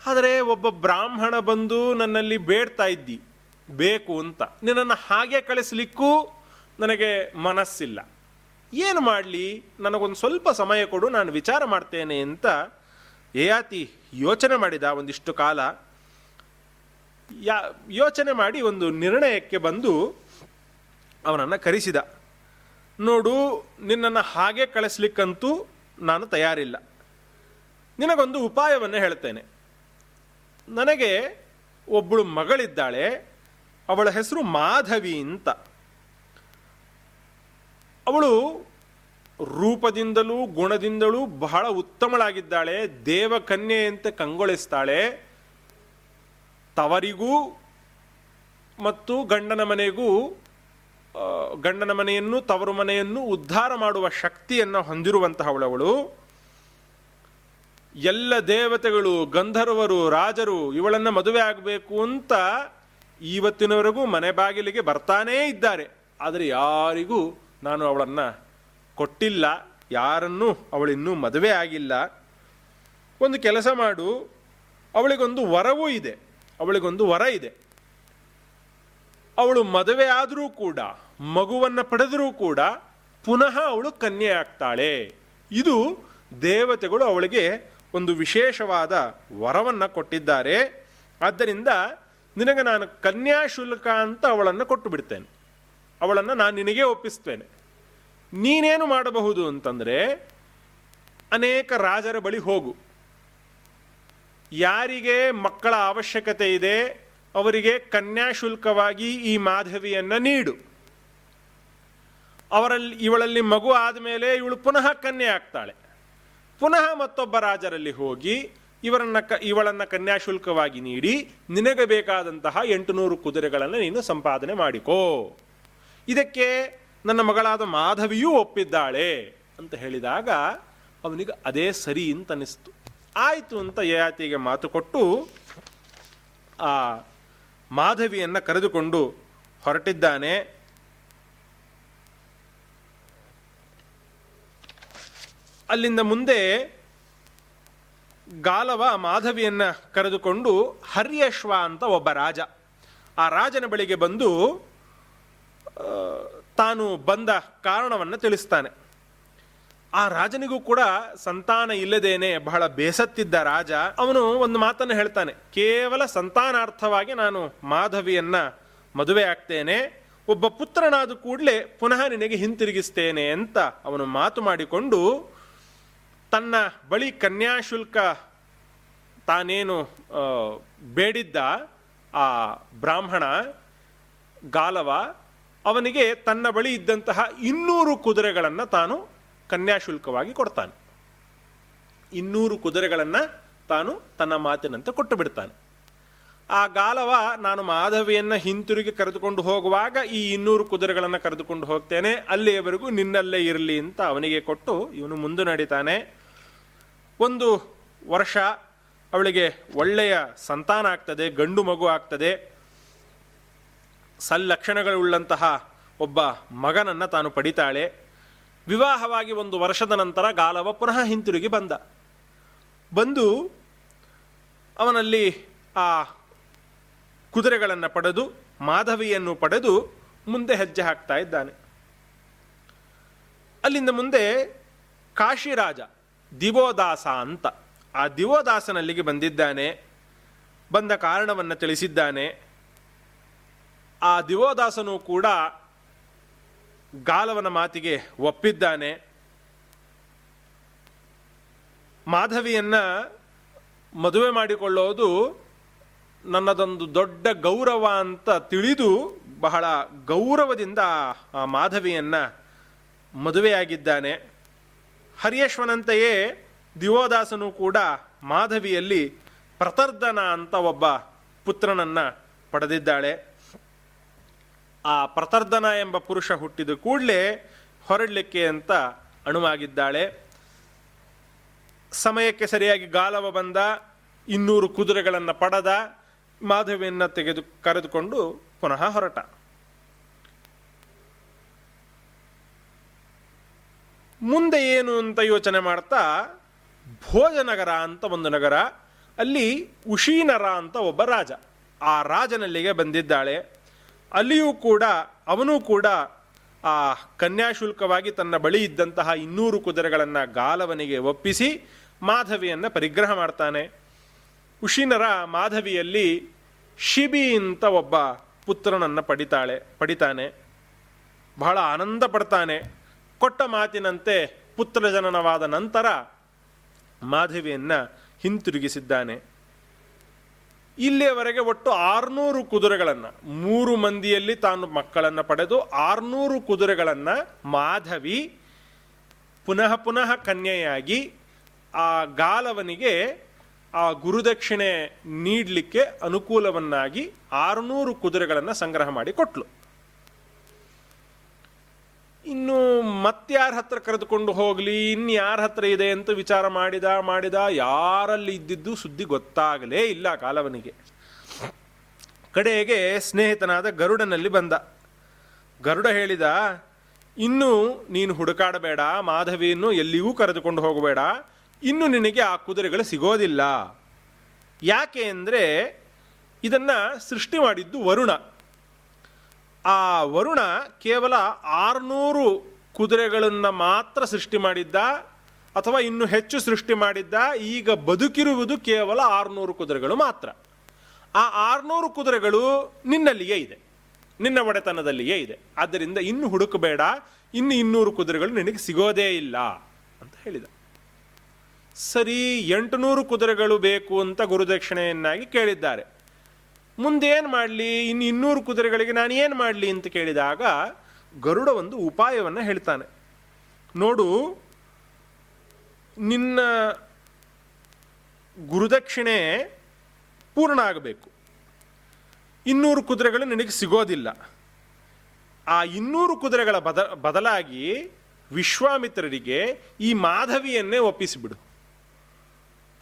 ಆದರೆ ಒಬ್ಬ ಬ್ರಾಹ್ಮಣ ಬಂದು ನನ್ನಲ್ಲಿ ಬೇಡ್ತಾ ಇದ್ದಿ, ಬೇಕು ಅಂತ. ನಿನ್ನನ್ನು ಹಾಗೆ ಕಳಿಸ್ಲಿಕ್ಕೂ ನನಗೆ ಮನಸ್ಸಿಲ್ಲ. ಏನು ಮಾಡಲಿ? ನನಗೊಂದು ಸ್ವಲ್ಪ ಸಮಯ ಕೊಡು, ನಾನು ವಿಚಾರ ಮಾಡ್ತೇನೆ ಅಂತ ಏಯಾತಿ ಯೋಚನೆ ಮಾಡಿದ ಒಂದಿಷ್ಟು ಕಾಲ. ಯಾ ಯೋಚನೆ ಮಾಡಿ ಒಂದು ನಿರ್ಣಯಕ್ಕೆ ಬಂದು ಅವನನ್ನು ಕರೆಸಿದ. ನೋಡು, ನಿನ್ನನ್ನು ಹಾಗೆ ಕಳಿಸ್ಲಿಕ್ಕಂತೂ ನಾನು ತಯಾರಿಲ್ಲ. ನಿನಗೊಂದು ಉಪಾಯವನ್ನು ಹೇಳ್ತೇನೆ. ನನಗೆ ಒಬ್ಬಳು ಮಗಳಿದ್ದಾಳೆ, ಅವಳ ಹೆಸರು ಮಾಧವಿ ಅಂತ. ಅವಳು ರೂಪದಿಂದಲೂ ಗುಣದಿಂದಲೂ ಬಹಳ ಉತ್ತಮಳಾಗಿದ್ದಾಳೆ ದೇವಕನ್ಯೆಯಂತೆ ಕಂಗೊಳಿಸ್ತಾಳೆ. ತವರಿಗೂ ಮತ್ತು ಗಂಡನ ಮನೆಗೂ ಗಂಡನ ಮನೆಯನ್ನು ತವರು ಮನೆಯನ್ನು ಉದ್ಧಾರ ಮಾಡುವ ಶಕ್ತಿಯನ್ನು ಹೊಂದಿರುವಂತಹವಳವಳು. ಎಲ್ಲ ದೇವತೆಗಳು, ಗಂಧರ್ವರು, ರಾಜರು ಇವಳನ್ನು ಮದುವೆ ಆಗಬೇಕು ಅಂತ ಇವತ್ತಿನವರೆಗೂ ಮನೆ ಬಾಗಿಲಿಗೆ ಬರ್ತಾನೇ ಇದ್ದಾರೆ. ಆದರೆ ಯಾರಿಗೂ ನಾನು ಅವಳನ್ನು ಕೊಟ್ಟಿಲ್ಲ, ಯಾರನ್ನೂ ಅವಳಿನ್ನೂ ಮದುವೆ ಆಗಿಲ್ಲ. ಒಂದು ಕೆಲಸ ಮಾಡು, ಅವಳಿಗೊಂದು ವರವೂ ಇದೆ, ಅವಳಿಗೊಂದು ವರ ಇದೆ. ಅವಳು ಮದುವೆ ಆದರೂ ಕೂಡ ಮಗುವನ್ನು ಪಡೆದರೂ ಕೂಡ ಪುನಃ ಅವಳು ಕನ್ಯೆ ಆಗ್ತಾಳೆ ಇದು ದೇವತೆಗಳು ಅವಳಿಗೆ ಒಂದು ವಿಶೇಷವಾದ ವರವನ್ನು ಕೊಟ್ಟಿದ್ದಾರೆ. ಆದ್ದರಿಂದ ನಿನಗೆ ನಾನು ಕನ್ಯಾ ಶುಲ್ಕ ಅಂತ ಅವಳನ್ನು ಕೊಟ್ಟು ಬಿಡ್ತೇನೆ. ಅವಳನ್ನು ನಾನು ನಿನಗೆ ಒಪ್ಪಿಸ್ತೇನೆ. ನೀನೇನು ಮಾಡಬಹುದು ಅಂತಂದರೆ ಅನೇಕ ರಾಜರ ಬಳಿ ಹೋಗು. ಯಾರಿಗೆ ಮಕ್ಕಳ ಅವಶ್ಯಕತೆ ಇದೆ ಅವರಿಗೆ ಕನ್ಯಾ ಶುಲ್ಕವಾಗಿ ಈ ಮಾಧವಿಯನ್ನು ನೀಡು. ಅವರಲ್ಲಿ, ಇವಳಲ್ಲಿ ಮಗು ಆದಮೇಲೆ ಇವಳು ಪುನಃ ಕನ್ಯೆ ಆಗ್ತಾಳೆ. ಪುನಃ ಮತ್ತೊಬ್ಬ ರಾಜರಲ್ಲಿ ಹೋಗಿ ಇವರನ್ನ ಕ, ಇವಳನ್ನು ಕನ್ಯಾಶುಲ್ಕವಾಗಿ ನೀಡಿ ನಿನಗೆ ಬೇಕಾದಂತಹ ಎಂಟುನೂರು ಕುದುರೆಗಳನ್ನು ನೀನು ಸಂಪಾದನೆ ಮಾಡಿಕೋ. ಇದಕ್ಕೆ ನನ್ನ ಮಗಳಾದ ಮಾಧವಿಯೂ ಒಪ್ಪಿದ್ದಾಳೆ ಅಂತ ಹೇಳಿದಾಗ ಅವನಿಗೆ ಅದೇ ಸರಿ ಅಂತ ಅನಿಸ್ತು ಆಯಿತು ಅಂತ ಯಯಾತಿಗೆ ಮಾತು ಕೊಟ್ಟು ಆ ಮಾಧವಿಯನ್ನು ಕರೆದುಕೊಂಡು ಹೊರಟಿದ್ದಾನೆ. ಅಲ್ಲಿಂದ ಮುಂದೆ ಗಾಲವ ಮಾಧವಿಯನ್ನ ಕರೆದುಕೊಂಡು ಹರ್ಯಶ್ವ ಅಂತ ಒಬ್ಬ ರಾಜ. ಆ ರಾಜನ ಬಳಿಗೆ ಬಂದು ತಾನು ಬಂದ ಕಾರಣವನ್ನು ತಿಳಿಸ್ತಾನೆ. ಆ ರಾಜನಿಗೂ ಕೂಡ ಸಂತಾನ ಇಲ್ಲದೇನೆ ಬಹಳ ಬೇಸತ್ತಿದ್ದ ರಾಜ ಅವನು ಒಂದು ಮಾತನ್ನು ಹೇಳ್ತಾನೆ. ಕೇವಲ ಸಂತಾನಾರ್ಥವಾಗಿ ನಾನು ಮಾಧವಿಯನ್ನ ಮದುವೆ ಆಗ್ತೇನೆ, ಒಬ್ಬ ಪುತ್ರನಾದ ಕೂಡಲೇ ಪುನಃ ನಿನಗೆ ಹಿಂತಿರುಗಿಸ್ತೇನೆ ಅಂತ ಅವನು ಮಾತು ಮಾಡಿಕೊಂಡು ತನ್ನ ಬಳಿ ಕನ್ಯಾಶುಲ್ಕ ತಾನೇನು ಬೇಡಿದ್ದ ಆ ಬ್ರಾಹ್ಮಣ ಗಾಲವ, ಅವನಿಗೆ ತನ್ನ ಬಳಿ ಇದ್ದಂತಹ ಇನ್ನೂರು ಕುದುರೆಗಳನ್ನು ತಾನು ಕನ್ಯಾಶುಲ್ಕವಾಗಿ ಕೊಡ್ತಾನೆ. ಇನ್ನೂರು ಕುದುರೆಗಳನ್ನು ತಾನು ತನ್ನ ಮಾತಿನಂತೆ ಕೊಟ್ಟು ಬಿಡ್ತಾನೆ. ಆ ಗಾಲವ, ನಾನು ಮಾಧವಿಯನ್ನು ಹಿಂತಿರುಗಿ ಕರೆದುಕೊಂಡು ಹೋಗುವಾಗ ಈ ಇನ್ನೂರು ಕುದುರೆಗಳನ್ನು ಕರೆದುಕೊಂಡು ಹೋಗ್ತೇನೆ. ಅಲ್ಲಿಯವರೆಗೂ ನಿನ್ನಲ್ಲೇ ಇರಲಿ ಅಂತ ಅವನಿಗೆ ಕೊಟ್ಟು ಇವನು ಮುಂದೆ ನಡೀತಾನೆ. ಒಂದು ವರ್ಷ ಅವಳಿಗೆ ಒಳ್ಳೆಯ ಸಂತಾನ ಆಗ್ತದೆ, ಗಂಡು ಮಗು ಆಗ್ತದೆ. ಸಲ್ಲಕ್ಷಣಗಳುಳ್ಳಂತಹ ಒಬ್ಬ ಮಗನನ್ನು ತಾನು ಪಡಿತಾಳೆ. ವಿವಾಹವಾಗಿ ಒಂದು ವರ್ಷದ ನಂತರ ಗಾಲವ ಪುನಃ ಹಿಂತಿರುಗಿ ಬಂದ. ಬಂದು ಅವನಲ್ಲಿ ಆ ಕುದುರೆಗಳನ್ನು ಪಡೆದು, ಮಾಧವಿಯನ್ನು ಪಡೆದು ಮುಂದೆ ಹೆಜ್ಜೆ ಹಾಕ್ತಾ ಇದ್ದಾನೆ. ಅಲ್ಲಿಂದ ಮುಂದೆ ಕಾಶಿರಾಜ ದಿವೋದಾಸ ಅಂತ. ಆ ದಿವೋದಾಸನಲ್ಲಿಗೆ ಬಂದಿದ್ದಾನೆ, ಬಂದ ಕಾರಣವನ್ನು ತಿಳಿಸಿದ್ದಾನೆ. ಆ ದಿವೋದಾಸನು ಕೂಡ ಗಾಲವನ ಮಾತಿಗೆ ಒಪ್ಪಿದ್ದಾನೆ. ಮಾಧವಿಯನ್ನ ಮದುವೆ ಮಾಡಿಕೊಳ್ಳೋದು ನನ್ನದೊಂದು ದೊಡ್ಡ ಗೌರವ ಅಂತ ತಿಳಿದು ಬಹಳ ಗೌರವದಿಂದ ಆ ಮಾಧವಿಯನ್ನು ಮದುವೆಯಾಗಿದ್ದಾನೆ. ಹರಿಯಶ್ವನಂತೆಯೇ ದಿವೋದಾಸನು ಕೂಡ ಮಾಧವಿಯಲ್ಲಿ ಪ್ರತರ್ಧನ ಅಂತ ಒಬ್ಬ ಪುತ್ರನನ್ನು ಪಡೆದಿದ್ದಾಳೆ. ಆ ಪ್ರತರ್ಧನ ಎಂಬ ಪುರುಷ ಹುಟ್ಟಿದ ಕೂಡಲೇ ಹೊರಡಲಿಕ್ಕೆ ಅಂತ ಅಣುವಾಗಿದ್ದಾಳೆ. ಸಮಯಕ್ಕೆ ಸರಿಯಾಗಿ ಗಾಲವ ಬಂದ, ಇನ್ನೂರು ಕುದುರೆಗಳನ್ನು ಪಡೆದ, ಮಾಧವಿಯನ್ನು ತೆಗೆದು ಕರೆದುಕೊಂಡು ಪುನಃ ಹೊರಟ. ಮುಂದೆ ಏನು ಅಂತ ಯೋಚನೆ ಮಾಡ್ತಾ, ಭೋಜನಗರ ಅಂತ ಒಂದು ನಗರ, ಅಲ್ಲಿ ಉಶೀನರ ಅಂತ ಒಬ್ಬ ರಾಜ. ಆ ರಾಜನಲ್ಲಿಗೆ ಬಂದಿದ್ದಾಳೆ. ಅಲ್ಲಿಯೂ ಕೂಡ, ಅವನೂ ಕೂಡ, ಆ ಕನ್ಯಾಶುಲ್ಕವಾಗಿ ತನ್ನ ಬಳಿ ಇದ್ದಂತಹ ಇನ್ನೂರು ಕುದುರೆಗಳನ್ನು ಗಾಲವನಿಗೆ ಒಪ್ಪಿಸಿ ಮಾಧವಿಯನ್ನು ಪರಿಗ್ರಹ ಮಾಡ್ತಾನೆ. ಉಶೀನರ ಮಾಧವಿಯಲ್ಲಿ ಶಿಬಿ ಅಂತ ಒಬ್ಬ ಪುತ್ರನನ್ನು ಪಡಿತಾಳೆ, ಪಡಿತಾನೆ. ಬಹಳ ಆನಂದ ಪಡ್ತಾನೆ. ಕೊಟ್ಟ ಮಾತಿನಂತೆ ಪುತ್ರ ಜನನವಾದ ನಂತರ ಮಾಧವಿಯನ್ನು ಹಿಂತಿರುಗಿಸಿದ್ದಾನೆ. ಇಲ್ಲಿಯವರೆಗೆ ಒಟ್ಟು ಆರುನೂರು ಕುದುರೆಗಳನ್ನು, ಮೂರು ಮಂದಿಯಲ್ಲಿ ತಾನು ಮಕ್ಕಳನ್ನು ಪಡೆದು ಆರುನೂರು ಕುದುರೆಗಳನ್ನು ಮಾಧವಿ ಪುನಃ ಪುನಃ ಕನ್ಯೆಯಾಗಿ ಆ ಗಾಲವನಿಗೆ ಆ ಗುರುದಕ್ಷಿಣೆ ನೀಡಲಿಕ್ಕೆ ಅನುಕೂಲವನ್ನಾಗಿ ಆರುನೂರು ಕುದುರೆಗಳನ್ನು ಸಂಗ್ರಹ ಮಾಡಿ ಕೊಟ್ಲು. ಇನ್ನು ಮತ್ತಾರ ಹತ್ರ ಕರೆದುಕೊಂಡು ಹೋಗಲಿ ಇನ್ನು ಯಾರ ಹತ್ರ ಇದೆ ಅಂತ ವಿಚಾರ ಮಾಡಿದ ಮಾಡಿದ, ಯಾರಲ್ಲಿ ಇದ್ದಿದ್ದು ಸುದ್ದಿ ಗೊತ್ತಾಗಲೇ ಇಲ್ಲ ಕಾಲವನಿಗೆ. ಕಡೆಗೆ ಸ್ನೇಹಿತನಾದ ಗರುಡನಲ್ಲಿ ಬಂದ. ಗರುಡ ಹೇಳಿದ, ಇನ್ನು ನೀನು ಹುಡುಕಾಡಬೇಡ, ಮಾಧವಿಯನ್ನು ಎಲ್ಲಿಯೂ ಕರೆದುಕೊಂಡು ಹೋಗಬೇಡ, ಇನ್ನು ನಿನಗೆ ಆ ಕುದುರೆಗಳು ಸಿಗೋದಿಲ್ಲ. ಯಾಕೆ ಅಂದರೆ ಇದನ್ನು ಸೃಷ್ಟಿ ಮಾಡಿದ್ದು ವರುಣ. ಆ ವರುಣ ಕೇವಲ ಆರುನೂರು ಕುದುರೆಗಳನ್ನು ಮಾತ್ರ ಸೃಷ್ಟಿ ಮಾಡಿದ್ದ ಅಥವಾ ಇನ್ನು ಹೆಚ್ಚು ಸೃಷ್ಟಿ ಮಾಡಿದ್ದ, ಈಗ ಬದುಕಿರುವುದು ಕೇವಲ ಆರುನೂರು ಕುದುರೆಗಳು ಮಾತ್ರ. ಆ ಆರುನೂರು ಕುದುರೆಗಳು ನಿನ್ನಲ್ಲಿಯೇ ಇದೆ. ನಿನ್ನ ಒಡೆತನದಲ್ಲಿಯೇ ಇದೆ. ಆದ್ದರಿಂದ ಇನ್ನು ಹುಡುಕಬೇಡ. ಇನ್ನು ಇನ್ನೂರು ಕುದುರೆಗಳು ನಿನಗೆ ಸಿಗೋದೇ ಇಲ್ಲ ಅಂತ ಹೇಳಿದ. ಸರಿ, ಎಂಟುನೂರು ಕುದುರೆಗಳು ಬೇಕು ಅಂತ ಗುರುದಕ್ಷಿಣೆಯನ್ನಾಗಿ ಕೇಳಿದ್ದಾರೆ. ಮುಂದೇನು ಮಾಡಲಿ? ಇನ್ನು ಇನ್ನೂರು ಕುದುರೆಗಳಿಗೆ ನಾನು ಏನು ಮಾಡಲಿ ಅಂತ ಕೇಳಿದಾಗ ಗರುಡ ಒಂದು ಉಪಾಯವನ್ನು ಹೇಳ್ತಾನೆ. ನೋಡು, ನಿನ್ನ ಗುರುದಕ್ಷಿಣೆ ಪೂರ್ಣ ಆಗಬೇಕು. ಇನ್ನೂರು ಕುದುರೆಗಳು ನಿನಗೆ ಸಿಗೋದಿಲ್ಲ. ಆ ಇನ್ನೂರು ಕುದುರೆಗಳ ಬದ, ಬದಲಾಗಿ ವಿಶ್ವಾಮಿತ್ರರಿಗೆ ಈ ಮಾಧವಿಯನ್ನೇ ಒಪ್ಪಿಸಿಬಿಡು.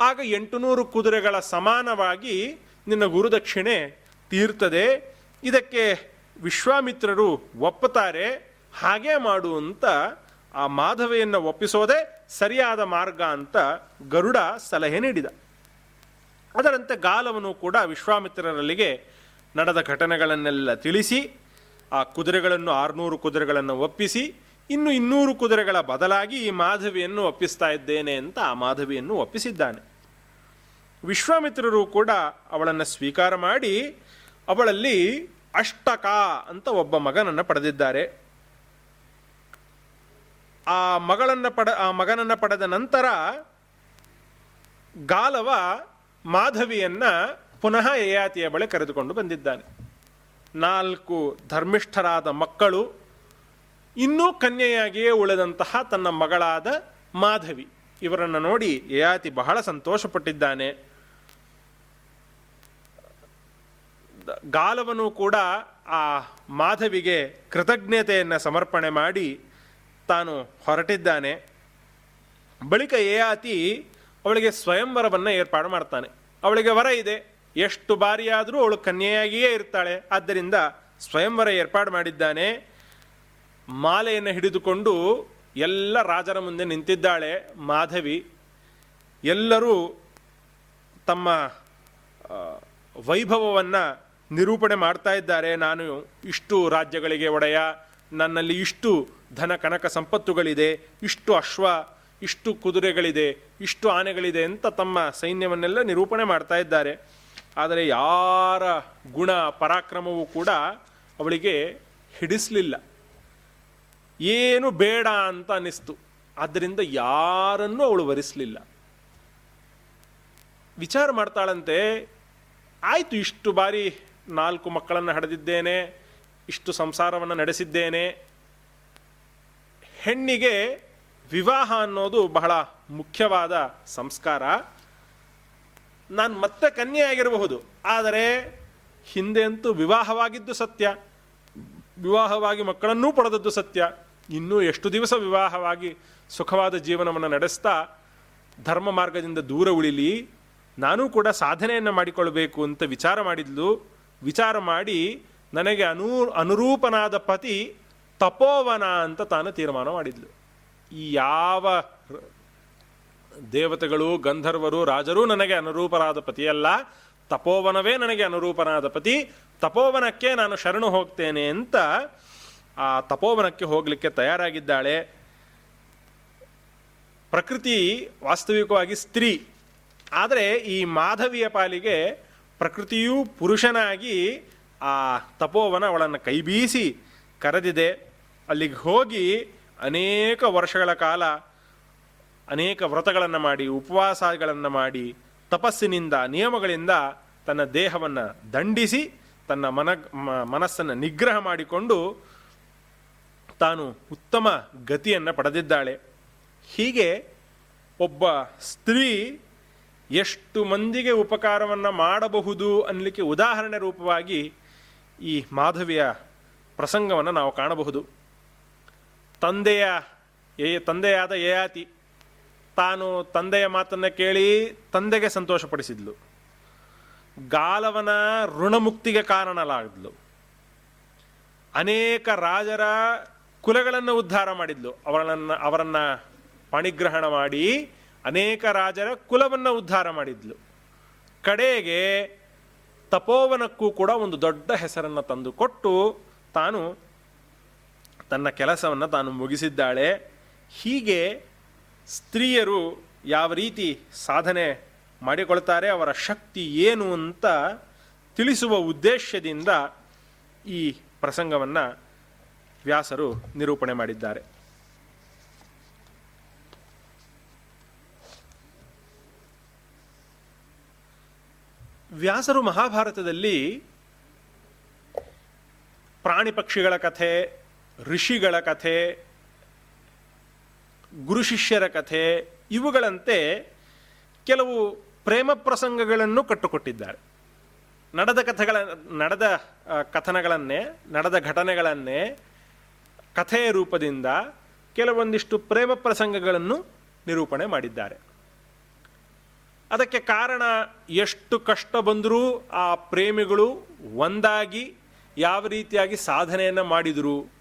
ಆಗ ಎಂಟುನೂರು ಕುದುರೆಗಳ ಸಮಾನವಾಗಿ ನಿನ್ನ ಗುರುದಕ್ಷಿಣೆ ತೀರ್ತದೆ. ಇದಕ್ಕೆ ವಿಶ್ವಾಮಿತ್ರರು ಒಪ್ಪುತ್ತಾರೆ. ಹಾಗೆ ಮಾಡು ಅಂತ ಆ ಮಾಧವೆಯನ್ನು ಒಪ್ಪಿಸೋದೇ ಸರಿಯಾದ ಮಾರ್ಗ ಅಂತ ಗರುಡ ಸಲಹೆ ನೀಡಿದ. ಅದರಂತೆ ಗಾಲವನು ಕೂಡ ವಿಶ್ವಾಮಿತ್ರರಲ್ಲಿಗೆ ನಡೆದ ಘಟನೆಗಳನ್ನೆಲ್ಲ ತಿಳಿಸಿ, ಆ ಕುದುರೆಗಳನ್ನು ಆರುನೂರು ಕುದುರೆಗಳನ್ನು ಒಪ್ಪಿಸಿ, ಇನ್ನು ಇನ್ನೂರು ಕುದುರೆಗಳ ಬದಲಾಗಿ ಈ ಮಾಧವಿಯನ್ನು ಒಪ್ಪಿಸ್ತಾ ಇದ್ದೇನೆ ಅಂತ ಆ ಮಾಧವಿಯನ್ನು ಒಪ್ಪಿಸಿದ್ದಾನೆ. ವಿಶ್ವಾಮಿತ್ರರು ಕೂಡ ಅವಳನ್ನು ಸ್ವೀಕಾರ ಮಾಡಿ ಅವಳಲ್ಲಿ ಅಷ್ಟಕ ಅಂತ ಒಬ್ಬ ಮಗನನ್ನು ಪಡೆದಿದ್ದಾರೆ. ಆ ಮಗಳನ್ನು ಪಡ, ಆ ಮಗನನ್ನು ಪಡೆದ ನಂತರ ಗಾಲವ ಮಾಧವಿಯನ್ನ ಪುನಃ ಯಯಾತಿಯ ಬಳಿ ಕರೆದುಕೊಂಡು ಬಂದಿದ್ದಾನೆ. ನಾಲ್ಕು ಧರ್ಮಿಷ್ಠರಾದ ಮಕ್ಕಳು, ಇನ್ನೂ ಕನ್ಯೆಯಾಗಿಯೇ ಉಳಿದಂತಹ ತನ್ನ ಮಗಳಾದ ಮಾಧವಿ. ಇವರನ್ನು ನೋಡಿ ಯಯಾತಿ ಬಹಳ ಸಂತೋಷಪಟ್ಟಿದ್ದಾನೆ. ಗಾಲವನು ಕೂಡ ಆ ಮಾಧವಿಗೆ ಕೃತಜ್ಞತೆಯನ್ನು ಸಮರ್ಪಣೆ ಮಾಡಿ ತಾನು ಹೊರಟಿದ್ದಾನೆ. ಬಳಿಕ ಏಯಾತಿ ಅವಳಿಗೆ ಸ್ವಯಂವರವನ್ನು ಏರ್ಪಾಡು ಮಾಡ್ತಾನೆ. ಅವಳಿಗೆ ವರ ಇದೆ. ಎಷ್ಟು ಬಾರಿಯಾದರೂ ಅವಳು ಕನ್ಯೆಯಾಗಿಯೇ ಇರ್ತಾಳೆ. ಆದ್ದರಿಂದ ಸ್ವಯಂವರ ಏರ್ಪಾಡು ಮಾಡಿದ್ದಾನೆ. ಮಾಲೆಯನ್ನು ಹಿಡಿದುಕೊಂಡು ಎಲ್ಲ ರಾಜರ ಮುಂದೆ ನಿಂತಿದ್ದಾಳೆ ಮಾಧವಿ. ಎಲ್ಲರೂ ತಮ್ಮ ವೈಭವವನ್ನು ನಿರೂಪಣೆ ಮಾಡ್ತಾ ಇದ್ದಾರೆ. ನಾನು ಇಷ್ಟು ರಾಜ್ಯಗಳಿಗೆ ಒಡೆಯ. ನನ್ನಲ್ಲಿ ಇಷ್ಟು ಧನ ಕನಕ ಸಂಪತ್ತುಗಳಿದೆ. ಇಷ್ಟು ಅಶ್ವ, ಇಷ್ಟು ಕುದುರೆಗಳಿದೆ. ಇಷ್ಟು ಆನೆಗಳಿದೆ ಅಂತ ತಮ್ಮ ಸೈನ್ಯವನ್ನೆಲ್ಲ ನಿರೂಪಣೆ ಮಾಡ್ತಾ ಇದ್ದಾರೆ. ಆದರೆ ಯಾರ ಗುಣ ಪರಾಕ್ರಮವೂ ಕೂಡ ಅವಳಿಗೆ ಹಿಡಿಸಲಿಲ್ಲ. ಏನು ಬೇಡ ಅಂತ ಅನ್ನಿಸ್ತು. ಆದ್ದರಿಂದ ಯಾರನ್ನು ಅವಳು ವರಿಸಲಿಲ್ಲ. ವಿಚಾರ ಮಾಡ್ತಾಳಂತೆ. ಆಯಿತು ಇಷ್ಟು ಬಾರಿ ನಾಲ್ಕು ಮಕ್ಕಳನ್ನು ಹಡೆದಿದ್ದೇನೆ, ಇಷ್ಟು ಸಂಸಾರವನ್ನು ನಡೆಸಿದ್ದೇನೆ. ಹೆಣ್ಣಿಗೆ ವಿವಾಹ ಅನ್ನೋದು ಬಹಳ ಮುಖ್ಯವಾದ ಸಂಸ್ಕಾರ. ನಾನು ಮತ್ತೆ ಕನ್ಯೆಯಾಗಿರಬಹುದು, ಆದರೆ ಹಿಂದೆ ಅಂತೂ ವಿವಾಹವಾಗಿದ್ದು ಸತ್ಯ. ವಿವಾಹವಾಗಿ ಮಕ್ಕಳನ್ನೂ ಪಡೆದದ್ದು ಸತ್ಯ. ಇನ್ನೂ ಎಷ್ಟು ದಿವಸ ವಿವಾಹವಾಗಿ ಸುಖವಾದ ಜೀವನವನ್ನು ನಡೆಸ್ತಾ ಧರ್ಮ ಮಾರ್ಗದಿಂದ ದೂರ ಉಳಿಲಿ, ನಾನೂ ಕೂಡ ಸಾಧನೆಯನ್ನು ಮಾಡಿಕೊಳ್ಳಬೇಕು ಅಂತ ವಿಚಾರ ಮಾಡಿದ್ಲು. ವಿಚಾರ ಮಾಡಿ ನನಗೆ ಅನೂ, ಅನುರೂಪನಾದ ಪತಿ ತಪೋವನ ಅಂತ ತಾನು ತೀರ್ಮಾನ ಮಾಡಿದ್ಲು. ಈ ಯಾವ ದೇವತೆಗಳು, ಗಂಧರ್ವರು, ರಾಜರು ನನಗೆ ಅನುರೂಪರಾದ ಪತಿಯಲ್ಲ, ತಪೋವನವೇ ನನಗೆ ಅನುರೂಪನಾದ ಪತಿ, ತಪೋವನಕ್ಕೆ ನಾನು ಶರಣು ಹೋಗ್ತೇನೆ ಅಂತ ಆ ತಪೋವನಕ್ಕೆ ಹೋಗಲಿಕ್ಕೆ ತಯಾರಾಗಿದ್ದಾಳೆ. ಪ್ರಕೃತಿ ವಾಸ್ತವಿಕವಾಗಿ ಸ್ತ್ರೀ. ಆದರೆ ಈ ಮಾಧವಿಯ ಪಾಲಿಗೆ ಪ್ರಕೃತಿಯೂ ಪುರುಷನಾಗಿ ಆ ತಪೋವನ ಅವಳನ್ನು ಕೈಬೀಸಿ ಕರೆದಿದೆ. ಅಲ್ಲಿಗೆ ಹೋಗಿ ಅನೇಕ ವರ್ಷಗಳ ಕಾಲ ಅನೇಕ ವ್ರತಗಳನ್ನು ಮಾಡಿ, ಉಪವಾಸಗಳನ್ನು ಮಾಡಿ, ತಪಸ್ಸಿನಿಂದ, ನಿಯಮಗಳಿಂದ ತನ್ನ ದೇಹವನ್ನು ದಂಡಿಸಿ, ತನ್ನ ಮನ ಮನಸ್ಸನ್ನು ನಿಗ್ರಹ ಮಾಡಿಕೊಂಡು ತಾನು ಉತ್ತಮ ಗತಿಯನ್ನು ಪಡೆದಿದ್ದಾಳೆ. ಹೀಗೆ ಒಬ್ಬ ಸ್ತ್ರೀ ಎಷ್ಟು ಮಂದಿಗೆ ಉಪಕಾರವನ್ನು ಮಾಡಬಹುದು ಅನ್ನಲಿಕ್ಕೆ ಉದಾಹರಣೆ ರೂಪವಾಗಿ ಈ ಮಾಧವಿಯ ಪ್ರಸಂಗವನ್ನು ನಾವು ಕಾಣಬಹುದು. ತಂದೆಯ ಏ ತಂದೆಯಾದ ಯಯಾತಿ ತಾನು ತಂದೆಯ ಮಾತನ್ನು ಕೇಳಿ ತಂದೆಗೆ ಸಂತೋಷಪಡಿಸಿದ್ಲು. ಗಾಲವನ ಋಣಮುಕ್ತಿಗೆ ಕಾರಣಲಾಗಿದ್ಲು. ಅನೇಕ ರಾಜರ ಕುಲಗಳನ್ನು ಉದ್ಧಾರ ಮಾಡಿದ್ಲು. ಅವರನ್ನು ಅವರನ್ನು ಪಣಿಗ್ರಹಣ ಮಾಡಿ ಅನೇಕ ರಾಜರ ಕುಲವನ್ನು ಉದ್ಧಾರ ಮಾಡಿದ್ಲು. ಕಡೆಗೆ ತಪೋವನಕ್ಕೂ ಕೂಡ ಒಂದು ದೊಡ್ಡ ಹೆಸರನ್ನು ತಂದುಕೊಟ್ಟು ತಾನು ತನ್ನ ಕೆಲಸವನ್ನು ತಾನು ಮುಗಿಸಿದ್ದಾಳೆ. ಹೀಗೆ ಸ್ತ್ರೀಯರು ಯಾವ ರೀತಿ ಸಾಧನೆ ಮಾಡಿಕೊಳ್ತಾರೆ, ಅವರ ಶಕ್ತಿ ಏನು ಅಂತ ತಿಳಿಸುವ ಉದ್ದೇಶದಿಂದ ಈ ಪ್ರಸಂಗವನ್ನು ವ್ಯಾಸರು ನಿರೂಪಣೆ ಮಾಡಿದ್ದಾರೆ. ವ್ಯಾಸರು ಮಹಾಭಾರತದಲ್ಲಿ ಪ್ರಾಣಿ ಪಕ್ಷಿಗಳ ಕಥೆ, ಋಷಿಗಳ ಕಥೆ, ಗುರು ಶಿಷ್ಯರ ಕಥೆ, ಇವುಗಳಂತೆ ಕೆಲವು ಪ್ರೇಮ ಪ್ರಸಂಗಗಳನ್ನು ಕಟ್ಟುಕೊಟ್ಟಿದ್ದಾರೆ. ನಡೆದ ಕಥೆಗಳ, ನಡೆದ ಕಥನಗಳನ್ನೇ, ನಡೆದ ಘಟನೆಗಳನ್ನೇ ಕಥೆಯ ರೂಪದಿಂದ ಕೆಲವೊಂದಿಷ್ಟು ಪ್ರೇಮ ಪ್ರಸಂಗಗಳನ್ನು ನಿರೂಪಣೆ ಮಾಡಿದ್ದಾರೆ. ಅದಕ್ಕೆ ಕಾರಣ ಎಷ್ಟು ಕಷ್ಟ ಬಂದರೂ ಆ ಪ್ರೇಮಿಗಳು ಒಂದಾಗಿ ಯಾವ ರೀತಿಯಾಗಿ ಸಾಧನೆಯನ್ನು ಮಾಡಿದರು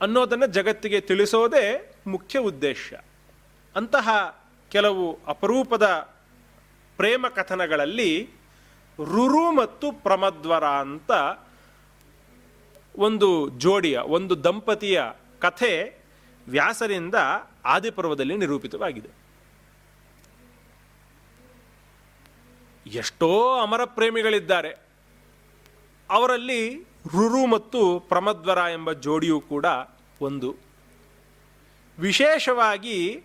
ಅನ್ನೋದನ್ನು ಜಗತ್ತಿಗೆ ತಿಳಿಸೋದೇ ಮುಖ್ಯ ಉದ್ದೇಶ. ಅಂತಹ ಕೆಲವು ಅಪರೂಪದ ಪ್ರೇಮ ಕಥನಗಳಲ್ಲಿ ರುರು ಮತ್ತು ಪ್ರಮದ್ವರ ಅಂತ ಒಂದು ಜೋಡಿಯ, ಒಂದು ದಂಪತಿಯ ಕಥೆ ವ್ಯಾಸರಿಂದ ಆದಿಪರ್ವದಲ್ಲಿ ನಿರೂಪಿತವಾಗಿದೆ. ಎಷ್ಟೋ ಅಮರ ಪ್ರೇಮಿಗಳಿದ್ದಾರೆ. ಅವರಲ್ಲಿ ರುರು ಮತ್ತು ಪ್ರಮದ್ವರ ಎಂಬ ಜೋಡಿಯೂ ಕೂಡ ಒಂದು. ವಿಶೇಷವಾಗಿ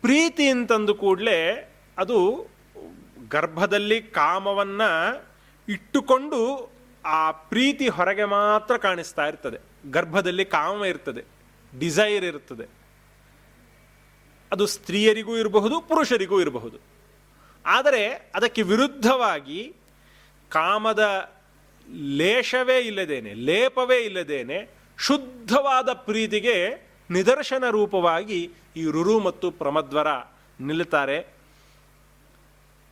ಪ್ರೀತಿ ಅಂತಂದು ಕೂಡಲೇ ಅದು ಗರ್ಭದಲ್ಲಿ ಕಾಮವನ್ನು ಇಟ್ಟುಕೊಂಡು ಆ ಪ್ರೀತಿ ಹೊರಗೆ ಮಾತ್ರ ಕಾಣಿಸ್ತಾ ಇರ್ತದೆ. ಗರ್ಭದಲ್ಲಿ ಕಾಮ ಇರ್ತದೆ ಡಿಸೈರ್ ಇರ್ತದೆ. ಅದು ಸ್ತ್ರೀಯರಿಗೂ ಇರಬಹುದು, ಪುರುಷರಿಗೂ ಇರಬಹುದು. ಆದರೆ ಅದಕ್ಕೆ ವಿರುದ್ಧವಾಗಿ ಕಾಮದ ಲೇಷವೇ ಇಲ್ಲದೇನೆ, ಲೇಪವೇ ಇಲ್ಲದೇನೆ ಶುದ್ಧವಾದ ಪ್ರೀತಿಗೆ ನಿದರ್ಶನ ರೂಪವಾಗಿ ಈ ರುರು ಮತ್ತು ಪ್ರಮದ್ವರ ನಿಲ್ಲುತ್ತಾರೆ.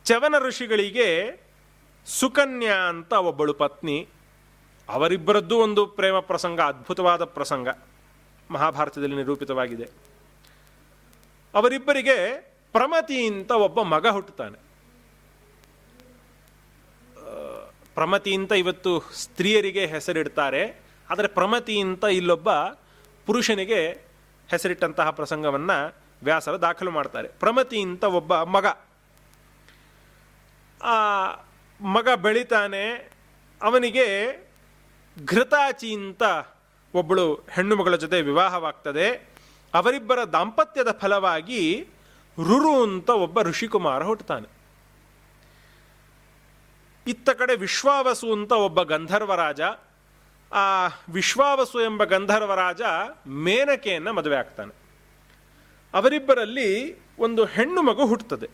ಚವನ ಋಷಿಗಳಿಗೆ ಸುಕನ್ಯಾ ಅಂತ ಒಬ್ಬಳು ಪತ್ನಿ. ಅವರಿಬ್ಬರದ್ದು ಒಂದು ಪ್ರೇಮ ಪ್ರಸಂಗ, ಅದ್ಭುತವಾದ ಪ್ರಸಂಗ ಮಹಾಭಾರತದಲ್ಲಿ ನಿರೂಪಿತವಾಗಿದೆ. ಅವರಿಬ್ಬರಿಗೆ ಪ್ರಮತಿ ಅಂತ ಒಬ್ಬ ಮಗ ಹುಟ್ಟುತ್ತಾನೆ. ಪ್ರಮತಿ ಅಂತ ಇವತ್ತು ಸ್ತ್ರೀಯರಿಗೆ ಹೆಸರಿಡ್ತಾರೆ. ಆದರೆ ಪ್ರಮತಿ ಅಂತ ಇಲ್ಲೊಬ್ಬ ಪುರುಷನಿಗೆ ಹೆಸರಿಟ್ಟಂತಹ ಪ್ರಸಂಗವನ್ನು ವ್ಯಾಸರು ದಾಖಲು ಮಾಡ್ತಾರೆ. ಪ್ರಮತಿ ಅಂತ ಒಬ್ಬ ಮಗ. ಆ ಮಗ ಬೆಳಿತಾನೆ. ಅವನಿಗೆ ಘೃತಾಚಿ ಅಂತ ಒಬ್ಬಳು ಹೆಣ್ಣು ಮಗಳ ಜೊತೆ ವಿವಾಹವಾಗ್ತದೆ. ಅವರಿಬ್ಬರ ದಾಂಪತ್ಯದ ಫಲವಾಗಿ ರುರು ಅಂತ ಒಬ್ಬ ಋಷಿಕುಮಾರ ಹುಟ್ಟುತ್ತಾನೆ. ಇತ್ತ ಕಡೆ ವಿಶ್ವಾವಸು ಅಂತ ಒಬ್ಬ ಗಂಧರ್ವರಾಜ ಆ ವಿಶ್ವಾವಸು ಎಂಬ ಗಂಧರ್ವರಾಜ ಮೇನಕೆಯನ್ನು ಮದುವೆ ಆಗ್ತಾನೆ. ಅವರಿಬ್ಬರಲ್ಲಿ ಒಂದು ಹೆಣ್ಣು ಮಗು ಹುಟ್ಟುತ್ತದೆ.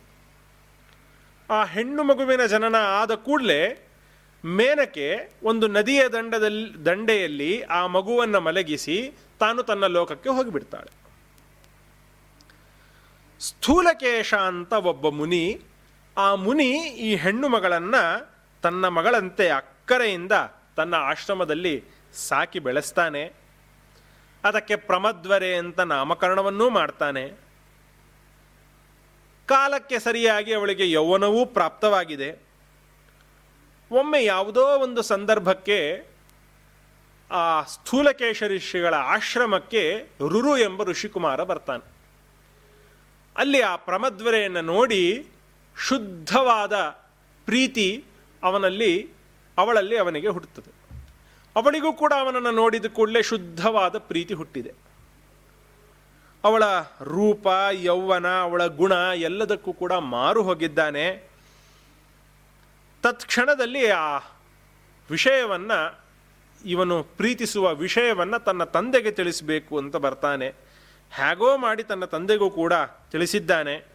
ಆ ಹೆಣ್ಣು ಮಗುವಿನ ಜನನ ಆದ ಕೂಡಲೇ ಮೇನಕೆ ಒಂದು ನದಿಯ ದಂಡದಲ್ಲಿ, ದಂಡೆಯಲ್ಲಿ ಆ ಮಗುವನ್ನು ಮಲಗಿಸಿ ತಾನು ತನ್ನ ಲೋಕಕ್ಕೆ ಹೋಗಿಬಿಡ್ತಾಳೆ. ಸ್ಥೂಲಕೇಶ ಅಂತ ಒಬ್ಬ ಮುನಿ, ಆ ಮುನಿ ಈ ಹೆಣ್ಣು ಮಗಳನ್ನು ತನ್ನ ಮಗಳಂತೆ ಅಕ್ಕರೆಯಿಂದ ತನ್ನ ಆಶ್ರಮದಲ್ಲಿ ಸಾಕಿ ಬೆಳೆಸ್ತಾನೆ. ಅದಕ್ಕೆ ಪ್ರಮದ್ವರೆ ಅಂತ ನಾಮಕರಣವನ್ನೂ ಮಾಡ್ತಾನೆ. ಕಾಲಕ್ಕೆ ಸರಿಯಾಗಿ ಅವಳಿಗೆ ಯೌವನವೂ ಪ್ರಾಪ್ತವಾಗಿದೆ. ಒಮ್ಮೆ ಯಾವುದೋ ಒಂದು ಸಂದರ್ಭಕ್ಕೆ ಆ ಸ್ಥೂಲಕೇಶ ಋಷಿಗಳ ಆಶ್ರಮಕ್ಕೆ ರುರು ಎಂಬ ಋಷಿಕುಮಾರ ಬರ್ತಾನೆ. ಅಲ್ಲಿ ಆ ಪ್ರಮದ್ವರೆಯನ್ನು ನೋಡಿ ಶುದ್ಧವಾದ ಪ್ರೀತಿ ಅವನಲ್ಲಿ, ಅವಳಲ್ಲಿ ಅವನಿಗೆ ಹುಟ್ಟುತ್ತದೆ. ಅವಳಿಗೂ ಕೂಡ ಅವನನ್ನು ನೋಡಿದ ಕೂಡಲೇ ಶುದ್ಧವಾದ ಪ್ರೀತಿ ಹುಟ್ಟಿದೆ. ಅವಳ ರೂಪ, ಯೌವನ, ಅವಳ ಗುಣ ಎಲ್ಲದಕ್ಕೂ ಕೂಡ ಮಾರು ಹೋಗಿದ್ದಾನೆ. ತತ್ಕ್ಷಣದಲ್ಲಿ ಆ ವಿಷಯವನ್ನು, ಇವನು ಪ್ರೀತಿಸುವ ವಿಷಯವನ್ನು ತನ್ನ ತಂದೆಗೆ ತಿಳಿಸಬೇಕು ಅಂತ ಬರ್ತಾನೆ. ಹೇಗೋ ಮಾಡಿ ತನ್ನ ತಂದೆಗೂ ಕೂಡ ತಿಳಿಸಿದ್ದಾನೆ.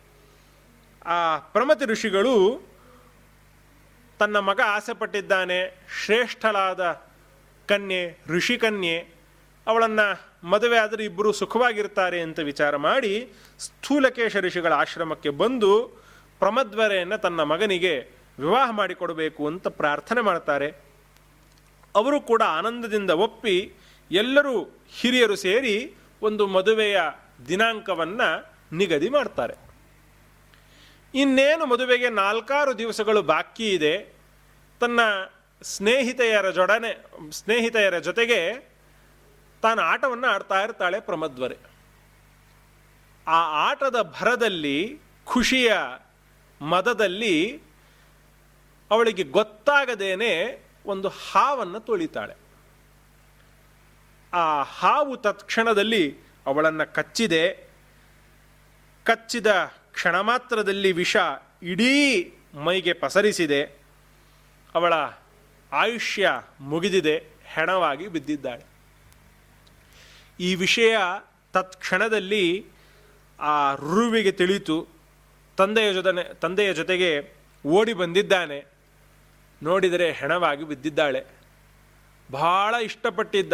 ಆ ಪ್ರಮತಿ ಋಷಿಗಳು ತನ್ನ ಮಗ ಆಸೆಪಟ್ಟಿದ್ದಾನೆ ಶ್ರೇಷ್ಠಲಾದ ಕನ್ಯೆ ಋಷಿಕನ್ಯೆ ಅವಳನ್ನು ಮದುವೆ ಆದರೆ ಇಬ್ಬರು ಸುಖವಾಗಿರ್ತಾರೆ ಅಂತ ವಿಚಾರ ಮಾಡಿ ಸ್ಥೂಲಕೇಶ ಋಷಿಗಳ ಆಶ್ರಮಕ್ಕೆ ಬಂದು ಪ್ರಮದ್ವರೆಯನ್ನು ತನ್ನ ಮಗನಿಗೆ ವಿವಾಹ ಮಾಡಿಕೊಡಬೇಕು ಅಂತ ಪ್ರಾರ್ಥನೆ ಮಾಡ್ತಾರೆ. ಅವರು ಕೂಡ ಆನಂದದಿಂದ ಒಪ್ಪಿ ಎಲ್ಲರೂ ಹಿರಿಯರು ಸೇರಿ ಒಂದು ಮದುವೆಯ ದಿನಾಂಕವನ್ನು ನಿಗದಿ ಮಾಡ್ತಾರೆ. ಇನ್ನೇನು ಮದುವೆಗೆ ನಾಲ್ಕಾರು ದಿವಸಗಳು ಬಾಕಿ ಇದೆ, ತನ್ನ ಸ್ನೇಹಿತೆಯರ ಜೊಡನೆ, ಸ್ನೇಹಿತೆಯರ ಜೊತೆಗೆ ತಾನು ಆಟವನ್ನು ಆಡ್ತಾ ಇರ್ತಾಳೆ ಪ್ರಮದ್ವರೆ. ಆ ಆಟದ ಭರದಲ್ಲಿ, ಖುಷಿಯ ಮದದಲ್ಲಿ ಅವಳಿಗೆ ಗೊತ್ತಾಗದೇನೆ ಒಂದು ಹಾವನ್ನು ತೊಳಿತಾಳೆ. ಆ ಹಾವು ತತ್ಕ್ಷಣದಲ್ಲಿ ಅವಳನ್ನು ಕಚ್ಚಿದೆ. ಕಚ್ಚಿದ ಕ್ಷಣ ಮಾತ್ರದಲ್ಲಿ ವಿಷ ಇಡೀ ಮೈಗೆ ಪಸರಿಸಿದೆ. ಅವಳ ಆಯುಷ್ಯ ಮುಗಿದಿದೆ, ಹೆಣವಾಗಿ ಬಿದ್ದಿದ್ದಾಳೆ. ಈ ವಿಷಯ ತತ್ಕ್ಷಣದಲ್ಲಿ ಆ ರುರುವಿಗೆ ತಿಳಿತು. ತಂದೆಯ ಜೊತೆ ತಂದೆಯ ಜೊತೆಗೆ ಓಡಿ ಬಂದಿದ್ದಾನೆ. ನೋಡಿದರೆ ಹೆಣವಾಗಿ ಬಿದ್ದಿದ್ದಾಳೆ. ಬಹಳ ಇಷ್ಟಪಟ್ಟಿದ್ದ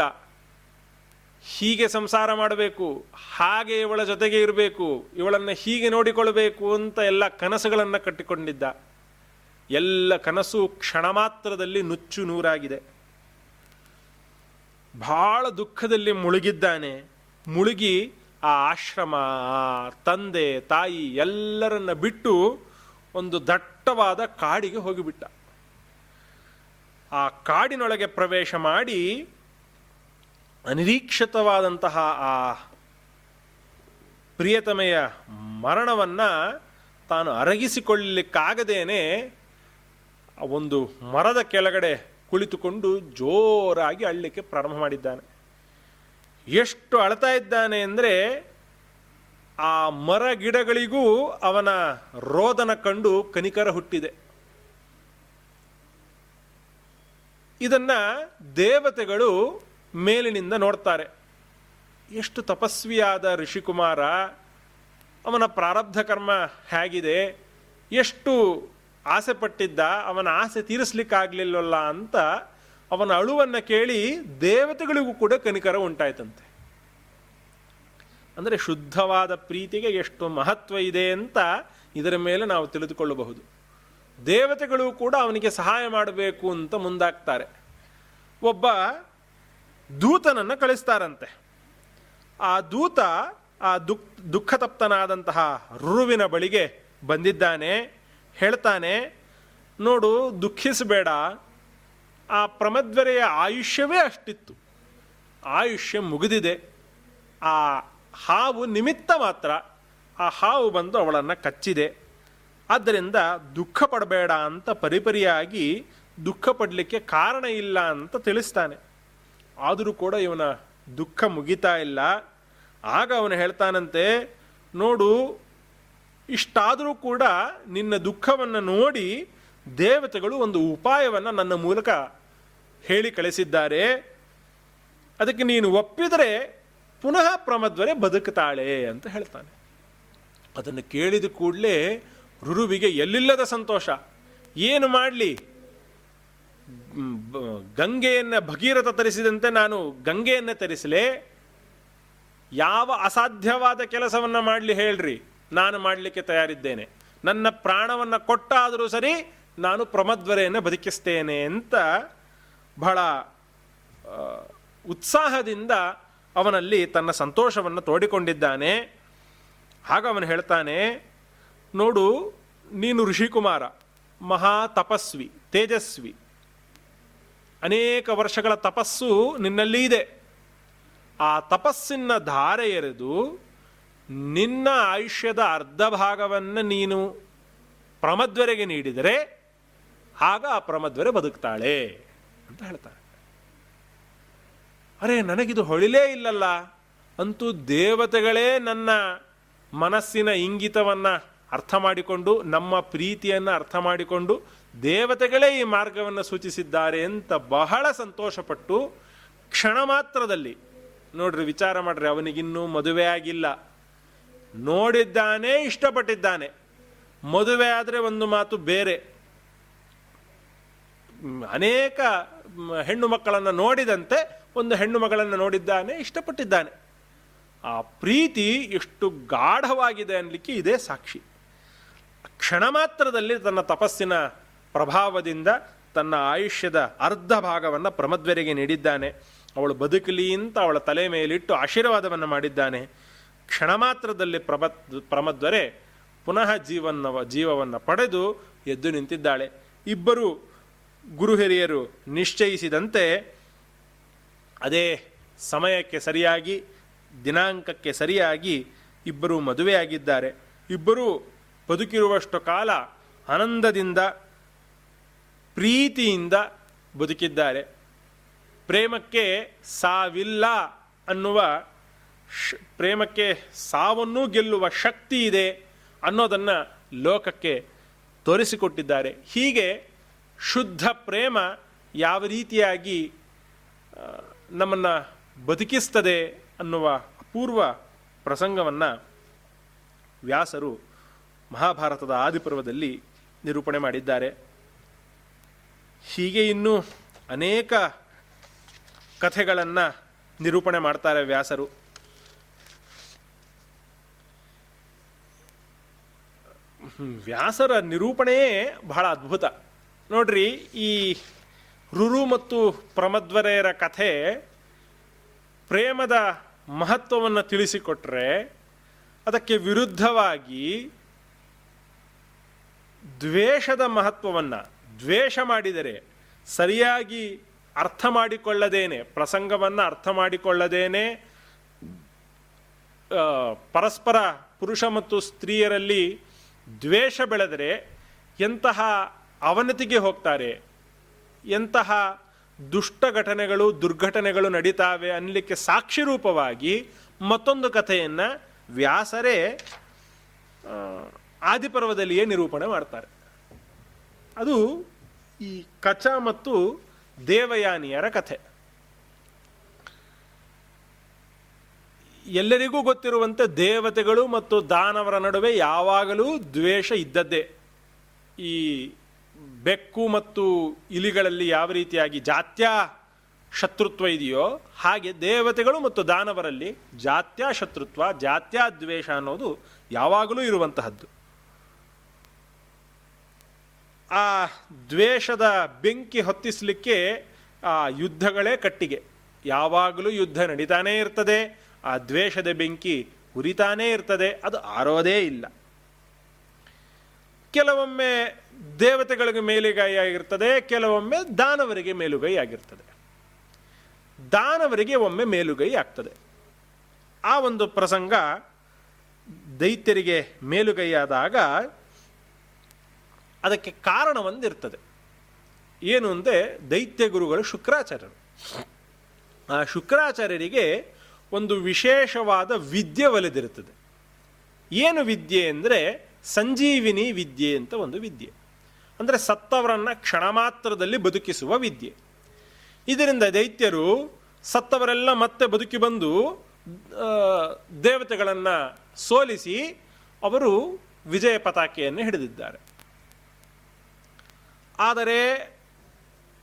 ಹೀಗೆ ಸಂಸಾರ ಮಾಡಬೇಕು, ಹಾಗೆ ಇವಳ ಜೊತೆಗೆ ಇರಬೇಕು, ಇವಳನ್ನು ಹೀಗೆ ನೋಡಿಕೊಳ್ಳಬೇಕು ಅಂತ ಎಲ್ಲ ಕನಸುಗಳನ್ನು ಕಟ್ಟಿಕೊಂಡಿದ್ದ. ಎಲ್ಲ ಕನಸು ಕ್ಷಣ ಮಾತ್ರದಲ್ಲಿ ನುಚ್ಚು ನೂರಾಗಿದೆ. ಬಹಳ ದುಃಖದಲ್ಲಿ ಮುಳುಗಿದ್ದಾನೆ. ಮುಳುಗಿ ಆ ಆಶ್ರಮ, ತಂದೆ, ತಾಯಿ ಎಲ್ಲರನ್ನ ಬಿಟ್ಟು ಒಂದು ದಟ್ಟವಾದ ಕಾಡಿಗೆ ಹೋಗಿಬಿಟ್ಟ. ಆ ಕಾಡಿನೊಳಗೆ ಪ್ರವೇಶ ಮಾಡಿ ಅನಿರೀಕ್ಷಿತವಾದಂತಹ ಆ ಪ್ರಿಯತಮೆಯ ಮರಣವನ್ನು ತಾನು ಅರಗಿಸಿಕೊಳ್ಳಲಿಕ್ಕಾಗದೇನೆ ಒಂದು ಮರದ ಕೆಳಗಡೆ ಕುಳಿತುಕೊಂಡು ಜೋರಾಗಿ ಅಳ್ಳಿಕ್ಕೆ ಪ್ರಾರಂಭ ಮಾಡಿದ್ದಾನೆ. ಎಷ್ಟು ಅಳ್ತಾ ಇದ್ದಾನೆ ಅಂದರೆ ಆ ಮರ ಗಿಡಗಳಿಗೂ ಅವನ ರೋದನ ಕಂಡು ಕನಿಕರ ಹುಟ್ಟಿದೆ. ಇದನ್ನು ದೇವತೆಗಳು ಮೇಲಿನಿಂದ ನೋಡ್ತಾರೆ, ಎಷ್ಟು ತಪಸ್ವಿಯಾದ ಋಷಿಕುಮಾರ, ಅವನ ಪ್ರಾರಬ್ಧ ಕರ್ಮ ಹೇಗಿದೆ, ಎಷ್ಟು ಆಸೆ ಪಟ್ಟಿದ್ದ ಅವನ ಆಸೆ ತೀರಿಸ್ಲಿಕ್ಕಾಗ್ಲಿಲ್ಲವಲ್ಲ ಅಂತ ಅವನ ಅಳುವನ್ನು ಕೇಳಿ ದೇವತೆಗಳಿಗೂ ಕೂಡ ಕನಿಕರ ಉಂಟಾಯ್ತಂತೆ. ಅಂದರೆ ಶುದ್ಧವಾದ ಪ್ರೀತಿಗೆ ಎಷ್ಟು ಮಹತ್ವ ಇದೆ ಅಂತ ಇದರ ಮೇಲೆ ನಾವು ತಿಳಿದುಕೊಳ್ಳಬಹುದು. ದೇವತೆಗಳು ಕೂಡ ಅವನಿಗೆ ಸಹಾಯ ಮಾಡಬೇಕು ಅಂತ ಮುಂದಾಗ್ತಾರೆ. ಒಬ್ಬ ದೂತನನ್ನು ಕಳಿಸ್ತಾರಂತೆ. ಆ ದೂತ ಆ ದುಃಖ ದುಃಖತಪ್ತನಾದಂತಹ ರುರುವಿನ ಬಳಿಗೆ ಬಂದಿದ್ದಾನೆ, ಹೇಳ್ತಾನೆ, ನೋಡು, ದುಃಖಿಸಬೇಡ. ಆ ಪ್ರಮದ್ವರೆಯ ಆಯುಷ್ಯವೇ ಅಷ್ಟಿತ್ತು. ಆಯುಷ್ಯ ಮುಗಿದಿದೆ. ಆ ಹಾವು ನಿಮಿತ್ತ ಮಾತ್ರ ಆ ಹಾವು ಬಂದು ಅವಳನ್ನು ಕಚ್ಚಿದೆ. ಆದ್ದರಿಂದ ದುಃಖ ಪಡಬೇಡ ಅಂತ ಪರಿಪರಿಯಾಗಿ ದುಃಖ ಪಡಲಿಕ್ಕೆ ಕಾರಣ ಇಲ್ಲ ಅಂತ ತಿಳಿಸ್ತಾನೆ. ಆದರೂ ಕೂಡ ಇವನ ದುಃಖ ಮುಗಿತಾ ಇಲ್ಲ. ಆಗ ಅವನು ಹೇಳ್ತಾನಂತೆ, ನೋಡು, ಇಷ್ಟಾದರೂ ಕೂಡ ನಿನ್ನ ದುಃಖವನ್ನು ನೋಡಿ ದೇವತೆಗಳು ಒಂದು ಉಪಾಯವನ್ನು ನನ್ನ ಮೂಲಕ ಹೇಳಿ ಕಳಿಸಿದ್ದಾರೆ. ಅದಕ್ಕೆ ನೀನು ಒಪ್ಪಿದರೆ ಪುನಃ ಪ್ರಮದ್ವರೆ ಬದುಕುತ್ತಾಳೆ, ಅಂತ ಹೇಳ್ತಾನೆ. ಅದನ್ನು ಕೇಳಿದ ಕೂಡಲೇ ರುರುವಿಗೆ ಎಲ್ಲಿಲ್ಲದ ಸಂತೋಷ. ಏನು ಮಾಡಲಿ? ಗಂಗೆಯನ್ನು ಭಗೀರಥ ತರಿಸಿದಂತೆ ನಾನು ಗಂಗೆಯನ್ನು ತರಿಸಲೇ. ಯಾವ ಅಸಾಧ್ಯವಾದ ಕೆಲಸವನ್ನು ಮಾಡಲಿ ಹೇಳ್ರಿ, ನಾನು ಮಾಡಲಿಕ್ಕೆ ತಯಾರಿದ್ದೇನೆ. ನನ್ನ ಪ್ರಾಣವನ್ನು ಕೊಟ್ಟಾದರೂ ಸರಿ ನಾನು ಪ್ರಮದ್ವರೆಯನ್ನು ಬದುಕಿಸ್ತೇನೆ ಅಂತ ಬಹಳ ಉತ್ಸಾಹದಿಂದ ಅವನಲ್ಲಿ ತನ್ನ ಸಂತೋಷವನ್ನು ತೋಡಿಕೊಂಡಿದ್ದಾನೆ. ಹಾಗ ಅವನು ಹೇಳ್ತಾನೆ, ನೋಡು, ನೀನು ಋಷಿಕುಮಾರ, ಮಹಾ ತಪಸ್ವಿ, ತೇಜಸ್ವಿ ಅನೇಕ ವರ್ಷಗಳ ತಪಸ್ಸು ನಿನ್ನಲ್ಲಿ ಇದೆ. ಆ ತಪಸ್ಸಿನ ಧಾರೆ ಎರೆದು ನಿನ್ನ ಆಯುಷ್ಯದ ಅರ್ಧ ಭಾಗವನ್ನು ನೀನು ಪ್ರಮದ್ವರೆಗೆ ನೀಡಿದರೆ ಆಗ ಆ ಪ್ರಮದ್ವರೆ ಬದುಕ್ತಾಳೆ ಅಂತ ಹೇಳ್ತಾರೆ. ಅರೆ, ನನಗಿದು ಹೊಳಿಲೇ ಇಲ್ಲಲ್ಲ. ಅಂತೂ ದೇವತೆಗಳೇ ನನ್ನ ಮನಸ್ಸಿನ ಇಂಗಿತವನ್ನು ಅರ್ಥ ಮಾಡಿಕೊಂಡು, ನಮ್ಮ ಪ್ರೀತಿಯನ್ನು ಅರ್ಥ ಮಾಡಿಕೊಂಡು ದೇವತೆಗಳೇ ಈ ಮಾರ್ಗವನ್ನು ಸೂಚಿಸಿದ್ದಾರೆ ಅಂತ ಬಹಳ ಸಂತೋಷಪಟ್ಟು ಕ್ಷಣ ಮಾತ್ರದಲ್ಲಿ ನೋಡ್ರಿ, ವಿಚಾರ ಮಾಡ್ರಿ, ಅವನಿಗಿನ್ನೂ ಮದುವೆ ಆಗಿಲ್ಲ. ನೋಡಿದ್ದಾನೆ, ಇಷ್ಟಪಟ್ಟಿದ್ದಾನೆ. ಮದುವೆ ಆದರೆ ಒಂದು ಮಾತು ಬೇರೆ. ಅನೇಕ ಹೆಣ್ಣು ಮಕ್ಕಳನ್ನು ನೋಡಿದಂತೆ ಒಂದು ಹೆಣ್ಣು ಮಗಳನ್ನು ನೋಡಿದ್ದಾನೆ, ಇಷ್ಟಪಟ್ಟಿದ್ದಾನೆ. ಆ ಪ್ರೀತಿ ಎಷ್ಟು ಗಾಢವಾಗಿದೆ ಅನ್ನಲಿಕ್ಕೆ ಇದೇ ಸಾಕ್ಷಿ. ಕ್ಷಣ ಮಾತ್ರದಲ್ಲಿ ತನ್ನ ತಪಸ್ಸಿನ ಪ್ರಭಾವದಿಂದ ತನ್ನ ಆಯುಷ್ಯದ ಅರ್ಧ ಭಾಗವನ್ನು ಪ್ರಮದ್ವರೆಗೆ ನೀಡಿದ್ದಾನೆ. ಅವಳು ಬದುಕಲಿ ಅಂತ ಅವಳ ತಲೆ ಮೇಲಿಟ್ಟು ಆಶೀರ್ವಾದವನ್ನು ಮಾಡಿದ್ದಾನೆ. ಕ್ಷಣ ಮಾತ್ರದಲ್ಲಿ ಪ್ರಮದ್ ಪ್ರಮದ್ವರೆ ಪುನಃ ಜೀವನ ಜೀವವನ್ನು ಪಡೆದು ಎದ್ದು ನಿಂತಿದ್ದಾಳೆ. ಇಬ್ಬರು ಗುರು ಹಿರಿಯರು ನಿಶ್ಚಯಿಸಿದಂತೆ ಅದೇ ಸಮಯಕ್ಕೆ ಸರಿಯಾಗಿ, ದಿನಾಂಕಕ್ಕೆ ಸರಿಯಾಗಿ ಇಬ್ಬರು ಮದುವೆಯಾಗಿದ್ದಾರೆ. ಇಬ್ಬರೂ ಬದುಕಿರುವಷ್ಟು ಕಾಲ ಆನಂದದಿಂದ ಪ್ರೀತಿಯಿಂದ ಬದುಕಿದ್ದಾರೆ. ಪ್ರೇಮಕ್ಕೆ ಸಾವಿಲ್ಲ ಅನ್ನುವ ಶ್, ಪ್ರೇಮಕ್ಕೆ ಸಾವನ್ನೂ ಗೆಲ್ಲುವ ಶಕ್ತಿ ಇದೆ ಅನ್ನೋದನ್ನು ಲೋಕಕ್ಕೆ ತೋರಿಸಿಕೊಟ್ಟಿದ್ದಾರೆ. ಹೀಗೆ ಶುದ್ಧ ಪ್ರೇಮ ಯಾವ ರೀತಿಯಾಗಿ ನಮ್ಮನ್ನು ಬದುಕಿಸ್ತದೆ ಅನ್ನುವ ಅಪೂರ್ವ ಪ್ರಸಂಗವನ್ನು ವ್ಯಾಸರು ಮಹಾಭಾರತದ ಆದಿಪರ್ವದಲ್ಲಿ ನಿರೂಪಣೆ ಮಾಡಿದ್ದಾರೆ. ಹೀಗೆ ಇನ್ನೂ ಅನೇಕ ಕಥೆಗಳನ್ನು ನಿರೂಪಣೆ ಮಾಡ್ತಾರೆ ವ್ಯಾಸರು. ವ್ಯಾಸರ ನಿರೂಪಣೆಯೇ ಬಹಳ ಅದ್ಭುತ. ನೋಡ್ರಿ, ಈ ರುರು ಮತ್ತು ಪ್ರಮದ್ವರೆಯರ ಕಥೆ ಪ್ರೇಮದ ಮಹತ್ವವನ್ನು ತಿಳಿಸಿಕೊಟ್ರೆ ಅದಕ್ಕೆ ವಿರುದ್ಧವಾಗಿ ದ್ವೇಷದ ಮಹತ್ವವನ್ನು ದ್ವೇಷ ಮಾಡಿದರೆ ಸರಿಯಾಗಿ ಅರ್ಥ ಮಾಡಿಕೊಳ್ಳದೇನೆ, ಪ್ರಸಂಗವನ್ನು ಅರ್ಥ ಮಾಡಿಕೊಳ್ಳದೇನೆ ಪರಸ್ಪರ ಪುರುಷ ಮತ್ತು ಸ್ತ್ರೀಯರಲ್ಲಿ ದ್ವೇಷ ಬೆಳೆದರೆ ಎಂತಹ ಅವನತಿಗೆ ಹೋಗ್ತಾರೆ, ಎಂತಹ ದುಷ್ಟ ಘಟನೆಗಳು, ದುರ್ಘಟನೆಗಳು ನಡೀತಾವೆ ಅನ್ನಲಿಕ್ಕೆ ಸಾಕ್ಷಿ ರೂಪವಾಗಿ ಮತ್ತೊಂದು ಕಥೆಯನ್ನು ವ್ಯಾಸರೇ ಆದಿಪರ್ವದಲ್ಲಿಯೇ ನಿರೂಪಣೆ ಮಾಡ್ತಾರೆ. ಅದು ಈ ಕಚ ಮತ್ತು ದೇವಯಾನಿಯರ ಕಥೆ. ಎಲ್ಲರಿಗೂ ಗೊತ್ತಿರುವಂತೆ ದೇವತೆಗಳು ಮತ್ತು ದಾನವರ ನಡುವೆ ಯಾವಾಗಲೂ ದ್ವೇಷ ಇದ್ದದ್ದೇ. ಈ ಬೆಕ್ಕು ಮತ್ತು ಇಲಿಗಳಲ್ಲಿ ಯಾವ ರೀತಿಯಾಗಿ ಜಾತ್ಯ ಶತ್ರುತ್ವ ಇದೆಯೋ ಹಾಗೆ ದೇವತೆಗಳು ಮತ್ತು ದಾನವರಲ್ಲಿ ಜಾತ್ಯ ಶತ್ರುತ್ವ, ಜಾತ್ಯ ದ್ವೇಷ ಅನ್ನೋದು ಯಾವಾಗಲೂ ಇರುವಂತಹದ್ದು. ಆ ದ್ವೇಷದ ಬೆಂಕಿ ಹೊತ್ತಿಸಲಿಕ್ಕೆ ಆ ಯುದ್ಧಗಳೇ ಕಟ್ಟಿಗೆ. ಯಾವಾಗಲೂ ಯುದ್ಧ ನಡೀತಾನೇ ಇರ್ತದೆ, ಆ ದ್ವೇಷದ ಬೆಂಕಿ ಉರಿತಾನೇ ಇರ್ತದೆ, ಅದು ಆರೋದೇ ಇಲ್ಲ. ಕೆಲವೊಮ್ಮೆ ದೇವತೆಗಳಿಗೆ ಮೇಲುಗೈ ಆಗಿರ್ತದೆ ಕೆಲವೊಮ್ಮೆ ದಾನವರಿಗೆ ಮೇಲುಗೈ ಆಗಿರ್ತದೆ ದಾನವರಿಗೆ ಒಮ್ಮೆ ಮೇಲುಗೈ ಆಗ್ತದೆ. ಆ ಒಂದು ಪ್ರಸಂಗ ದೈತ್ಯರಿಗೆ ಮೇಲುಗೈಯಾದಾಗ ಅದಕ್ಕೆ ಕಾರಣ ಒಂದಿರ್ತದೆ ಏನು ಅಂದರೆ ದೈತ್ಯ ಗುರುಗಳು ಶುಕ್ರಾಚಾರ್ಯರು. ಆ ಶುಕ್ರಾಚಾರ್ಯರಿಗೆ ಒಂದು ವಿಶೇಷವಾದ ವಿದ್ಯೆ ಒಲಿದಿರುತ್ತದೆ. ಏನು ವಿದ್ಯೆ ಅಂದರೆ ಸಂಜೀವಿನಿ ವಿದ್ಯೆ ಅಂತ ಒಂದು ವಿದ್ಯೆ. ಅಂದರೆ ಸತ್ತವರನ್ನು ಕ್ಷಣ ಮಾತ್ರದಲ್ಲಿ ಬದುಕಿಸುವ ವಿದ್ಯೆ. ಇದರಿಂದ ದೈತ್ಯರು ಸತ್ತವರೆಲ್ಲ ಮತ್ತೆ ಬದುಕಿ ಬಂದು ದೇವತೆಗಳನ್ನು ಸೋಲಿಸಿ ಅವರು ವಿಜಯ ಪತಾಕೆಯನ್ನು ಹಿಡಿದಿದ್ದಾರೆ. ಆದರೆ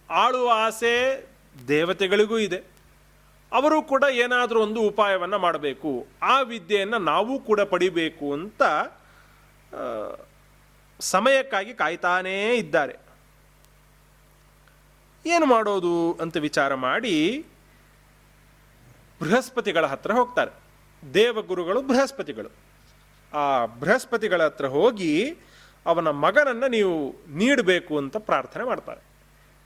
ಆಳುವ ಆಸೆ ದೇವತೆಗಳಿಗೂ ಇದೆ. ಅವರು ಕೂಡ ಏನಾದರೂ ಒಂದು ಉಪಾಯವನ್ನು ಮಾಡಬೇಕು. ಆ ವಿದ್ಯೆಯನ್ನು ನಾವು ಕೂಡ ಪಡಿಬೇಕು ಅಂತ ಸಮಯಕ್ಕಾಗಿ ಕಾಯ್ತಾನೇ ಇದ್ದಾರೆ. ಏನು ಮಾಡೋದು ಅಂತ ವಿಚಾರ ಮಾಡಿ ಬೃಹಸ್ಪತಿಗಳ ಹತ್ರ ಹೋಗ್ತಾರೆ. ದೇವಗುರುಗಳು ಬೃಹಸ್ಪತಿಗಳು. ಆ ಬೃಹಸ್ಪತಿಗಳ ಹತ್ರ ಹೋಗಿ ಅವನ ಮಗನನ್ನು ನೀವು ನೀಡಬೇಕು ಅಂತ ಪ್ರಾರ್ಥನೆ ಮಾಡ್ತಾರೆ.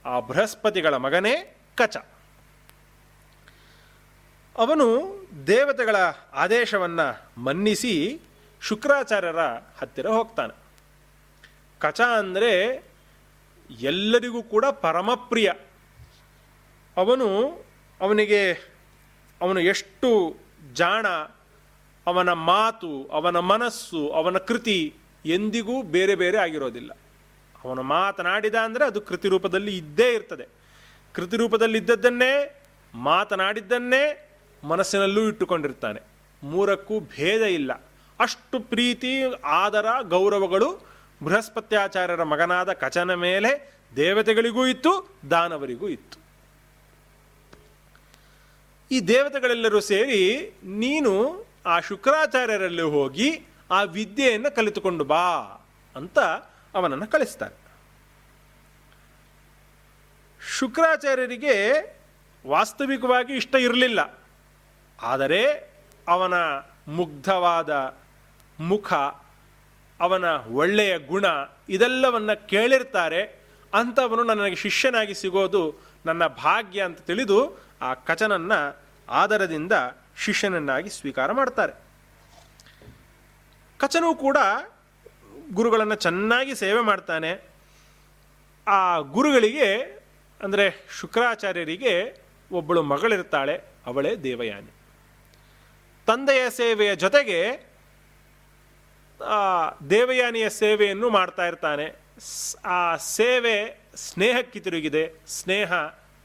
ಆ ಬೃಹಸ್ಪತಿಗಳ ಮಗನೇ ಕಚ. ಅವನು ದೇವತೆಗಳ ಆದೇಶವನ್ನು ಮನ್ನಿಸಿ ಶುಕ್ರಾಚಾರ್ಯರ ಹತ್ತಿರ ಹೋಗ್ತಾನೆ. ಕಚ ಅಂದರೆ ಎಲ್ಲರಿಗೂ ಕೂಡ ಪರಮಪ್ರಿಯ. ಅವನು ಅವನಿಗೆ ಅವನು ಎಷ್ಟು ಜಾಣ, ಅವನ ಮಾತು, ಅವನ ಮನಸ್ಸು, ಅವನ ಕೃತಿ ಎಂದಿಗೂ ಬೇರೆ ಬೇರೆ ಆಗಿರೋದಿಲ್ಲ. ಅವನು ಮಾತನಾಡಿದ ಅಂದರೆ ಅದು ಕೃತಿ ರೂಪದಲ್ಲಿ ಇದ್ದೇ ಇರ್ತದೆ. ಕೃತಿ ರೂಪದಲ್ಲಿ ಇದ್ದದ್ದನ್ನೇ, ಮಾತನಾಡಿದ್ದನ್ನೇ ಮನಸ್ಸಿನಲ್ಲೂ ಇಟ್ಟುಕೊಂಡಿರ್ತಾನೆ. ಮೂರಕ್ಕೂ ಭೇದ ಇಲ್ಲ. ಅಷ್ಟು ಪ್ರೀತಿ, ಆದರ, ಗೌರವಗಳು ಬೃಹಸ್ಪತ್ಯಾಚಾರ್ಯರ ಮಗನಾದ ಕಚನ ಮೇಲೆ ದೇವತೆಗಳಿಗೂ ಇತ್ತು, ದಾನವರಿಗೂ ಇತ್ತು. ಈ ದೇವತೆಗಳೆಲ್ಲರೂ ಸೇರಿ ನೀನು ಆ ಶುಕ್ರಾಚಾರ್ಯರಲ್ಲಿ ಹೋಗಿ ಆ ವಿದ್ಯೆಯನ್ನು ಕಲಿತುಕೊಂಡು ಬಾ ಅಂತ ಅವನನ್ನು ಕಳಿಸ್ತಾರೆ ಶುಕ್ರಾಚಾರ್ಯರಿಗೆ ವಾಸ್ತವಿಕವಾಗಿ ಇಷ್ಟ ಇರಲಿಲ್ಲ. ಆದರೆ ಅವನ ಮುಗ್ಧವಾದ ಮುಖ, ಅವನ ಒಳ್ಳೆಯ ಗುಣ ಇದೆಲ್ಲವನ್ನು ಕೇಳಿರ್ತಾರೆ. ಅಂಥವನು ನನಗೆ ಶಿಷ್ಯನಾಗಿ ಸಿಗೋದು ನನ್ನ ಭಾಗ್ಯ ಅಂತ ತಿಳಿದು ಆ ಕಚನನ್ನು ಆದರದಿಂದ ಶಿಷ್ಯನನ್ನಾಗಿ ಸ್ವೀಕಾರ ಮಾಡ್ತಾರೆ. ಕಚನು ಕೂಡ ಗುರುಗಳನ್ನು ಚೆನ್ನಾಗಿ ಸೇವೆ ಮಾಡ್ತಾನೆ. ಆ ಗುರುಗಳಿಗೆ, ಅಂದರೆ ಶುಕ್ರಾಚಾರ್ಯರಿಗೆ ಒಬ್ಬಳು ಮಗಳಿರ್ತಾಳೆ, ಅವಳೇ ದೇವಯಾನಿ. ತಂದೆಯ ಸೇವೆಯ ಜೊತೆಗೆ ದೇವಯಾನಿಯ ಸೇವೆಯನ್ನು ಮಾಡ್ತಾ ಇರ್ತಾನೆ. ಆ ಸೇವೆ ಸ್ನೇಹಕ್ಕೆ ತಿರುಗಿದೆ, ಸ್ನೇಹ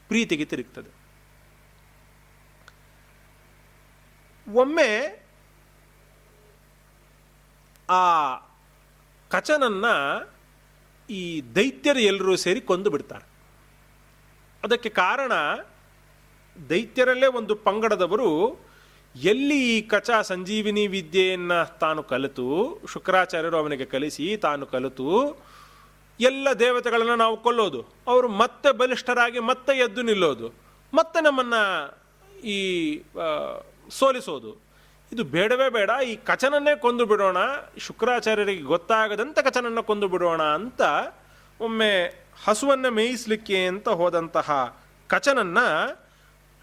ಪ್ರೀತಿಗೆ ತಿರುಗ್ತದೆ. ಒಮ್ಮೆ ಆ ಕಚನನ್ನು ಈ ದೈತ್ಯರು ಎಲ್ಲರೂ ಸೇರಿ ಕೊಂದು ಬಿಡ್ತಾರೆ. ಅದಕ್ಕೆ ಕಾರಣ ದೈತ್ಯರಲ್ಲೇ ಒಂದು ಪಂಗಡದವರು ಎಲ್ಲಿ ಈ ಕಚ ಸಂಜೀವಿನಿ ವಿದ್ಯೆಯನ್ನು ತಾನು ಕಲಿತು, ಶುಕ್ರಾಚಾರ್ಯರು ಅವನಿಗೆ ಕಲಿಸಿ ತಾನು ಕಲಿತು, ಎಲ್ಲ ದೇವತೆಗಳನ್ನು ನಾವು ಕೊಲ್ಲೋದು. ಅವರು ಮತ್ತೆ ಬಲಿಷ್ಠರಾಗಿ ಮತ್ತೆ ಎದ್ದು ನಿಲ್ಲೋದು, ಮತ್ತೆ ನಮ್ಮನ್ನು ಈ ಸೋಲಿಸೋದು. ಇದು ಬೇಡವೇ ಬೇಡ, ಈ ಕಚನನ್ನೇ ಕೊಂದು ಬಿಡೋಣ, ಶುಕ್ರಾಚಾರ್ಯರಿಗೆ ಗೊತ್ತಾಗದಂತ ಕಚನನ್ನು ಕೊಂದು ಬಿಡೋಣ ಅಂತ ಒಮ್ಮೆ ಹಸುವನ್ನು ಮೇಯಿಸಲಿಕ್ಕೆ ಅಂತ ಹೋದಂತಹ ಕಚನನ್ನು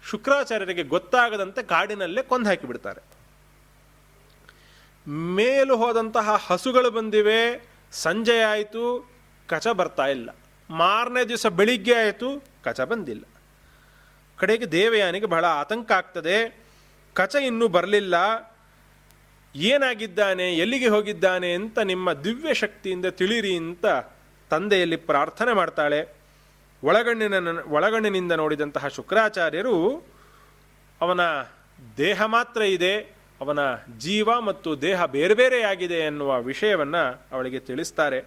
ಶುಕ್ರಾಚಾರ್ಯರಿಗೆ ಗೊತ್ತಾಗದಂತೆ ಕಾಡಿನಲ್ಲೇ ಕೊಂದು ಹಾಕಿಬಿಡ್ತಾರೆ ಮೇಲು ಹೋದಂತಹ ಹಸುಗಳು ಬಂದಿವೆ, ಸಂಜೆ ಆಯಿತು, ಕಚ ಬರ್ತಾ ಇಲ್ಲ. ಮಾರನೇ ದಿವಸ ಬೆಳಿಗ್ಗೆ ಆಯಿತು, ಕಚ ಬಂದಿಲ್ಲ. ಕಡೆಗೆ ದೇವಯಾನಿಗೆ ಬಹಳ ಆತಂಕ ಆಗ್ತದೆ. ಕಚ ಇನ್ನೂ ಬರಲಿಲ್ಲ. ಏನಾಗಿದ್ದಾನೆ, ಎಲ್ಲಿಗೆ ಹೋಗಿದ್ದಾನೆ ಅಂತ ನಿಮ್ಮ ದಿವ್ಯ ಶಕ್ತಿಯಿಂದ ತಿಳಿರಿ ಅಂತ ತಂದೆಯಲ್ಲಿ ಪ್ರಾರ್ಥನೆ ಮಾಡ್ತಾಳೆ. ಒಳಗಣ್ಣಿನ ಒಳಗಣ್ಣಿನಿಂದ ನೋಡಿದಂತಹ ಶುಕ್ರಾಚಾರ್ಯರು, ಅವನ ದೇಹ ಮಾತ್ರ ಇದೆ, ಅವನ ಜೀವ ಮತ್ತು ದೇಹ ಬೇರೆ ಬೇರೆಯಾಗಿದೆ ಎನ್ನುವ ವಿಷಯವನ್ನು ಅವಳಿಗೆ ತಿಳಿಸ್ತಾರೆ.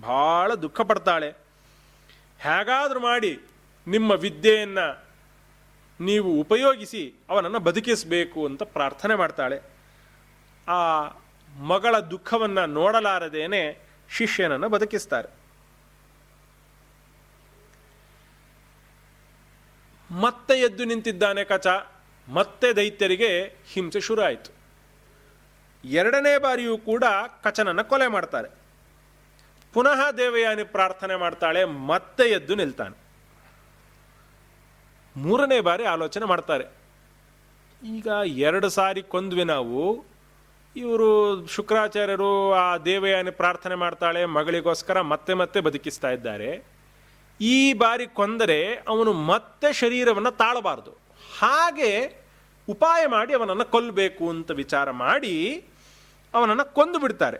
ಬಹಳ ದುಃಖ ಪಡ್ತಾಳೆ ಹೇಗಾದರೂ ಮಾಡಿ ನಿಮ್ಮ ವಿದ್ಯೆಯನ್ನು ನೀವು ಉಪಯೋಗಿಸಿ ಅವನನ್ನು ಬದುಕಿಸಬೇಕು ಅಂತ ಪ್ರಾರ್ಥನೆ ಮಾಡ್ತಾಳೆ. ಆ ಮಗಳ ದುಃಖವನ್ನು ನೋಡಲಾರದೇನೆ ಶಿಷ್ಯನನ್ನು ಬದುಕಿಸ್ತಾರೆ. ಮತ್ತೆ ಎದ್ದು ನಿಂತಿದ್ದಾನೆ ಕಚ, ಮತ್ತೆ ದೈತ್ಯರಿಗೆ ಹಿಂಸೆ ಶುರು ಆಯಿತು ಎರಡನೇ ಬಾರಿಯೂ ಕೂಡ ಕಚನನ್ನು ಕೊಲೆ ಮಾಡ್ತಾರೆ. ಪುನಃ ದೇವಯಾನಿ ಪ್ರಾರ್ಥನೆ ಮಾಡ್ತಾಳೆ, ಮತ್ತೆ ಎದ್ದು ನಿಲ್ತಾನೆ. ಮೂರನೇ ಬಾರಿ ಆಲೋಚನೆ ಮಾಡ್ತಾರೆ. ಈಗ ಎರಡು ಸಾರಿ ಕೊಂದ್ವಿ ನಾವು, ಇವರು ಶುಕ್ರಾಚಾರ್ಯರು ಆ ದೇವಯಾನಿ ಪ್ರಾರ್ಥನೆ ಮಾಡ್ತಾಳೆ, ಮಗಳಿಗೋಸ್ಕರ ಮತ್ತೆ ಮತ್ತೆ ಬದುಕಿಸ್ತಾ ಇದ್ದಾರೆ. ಈ ಬಾರಿ ಕೊಂದರೆ ಅವನು ಮತ್ತೆ ಶರೀರವನ್ನು ತಾಳಬಾರ್ದು. ಹಾಗೆ ಉಪಾಯ ಮಾಡಿ ಅವನನ್ನು ಕೊಲ್ಲಬೇಕು ಅಂತ ವಿಚಾರ ಮಾಡಿ ಅವನನ್ನು ಕೊಂದು ಬಿಡ್ತಾರೆ.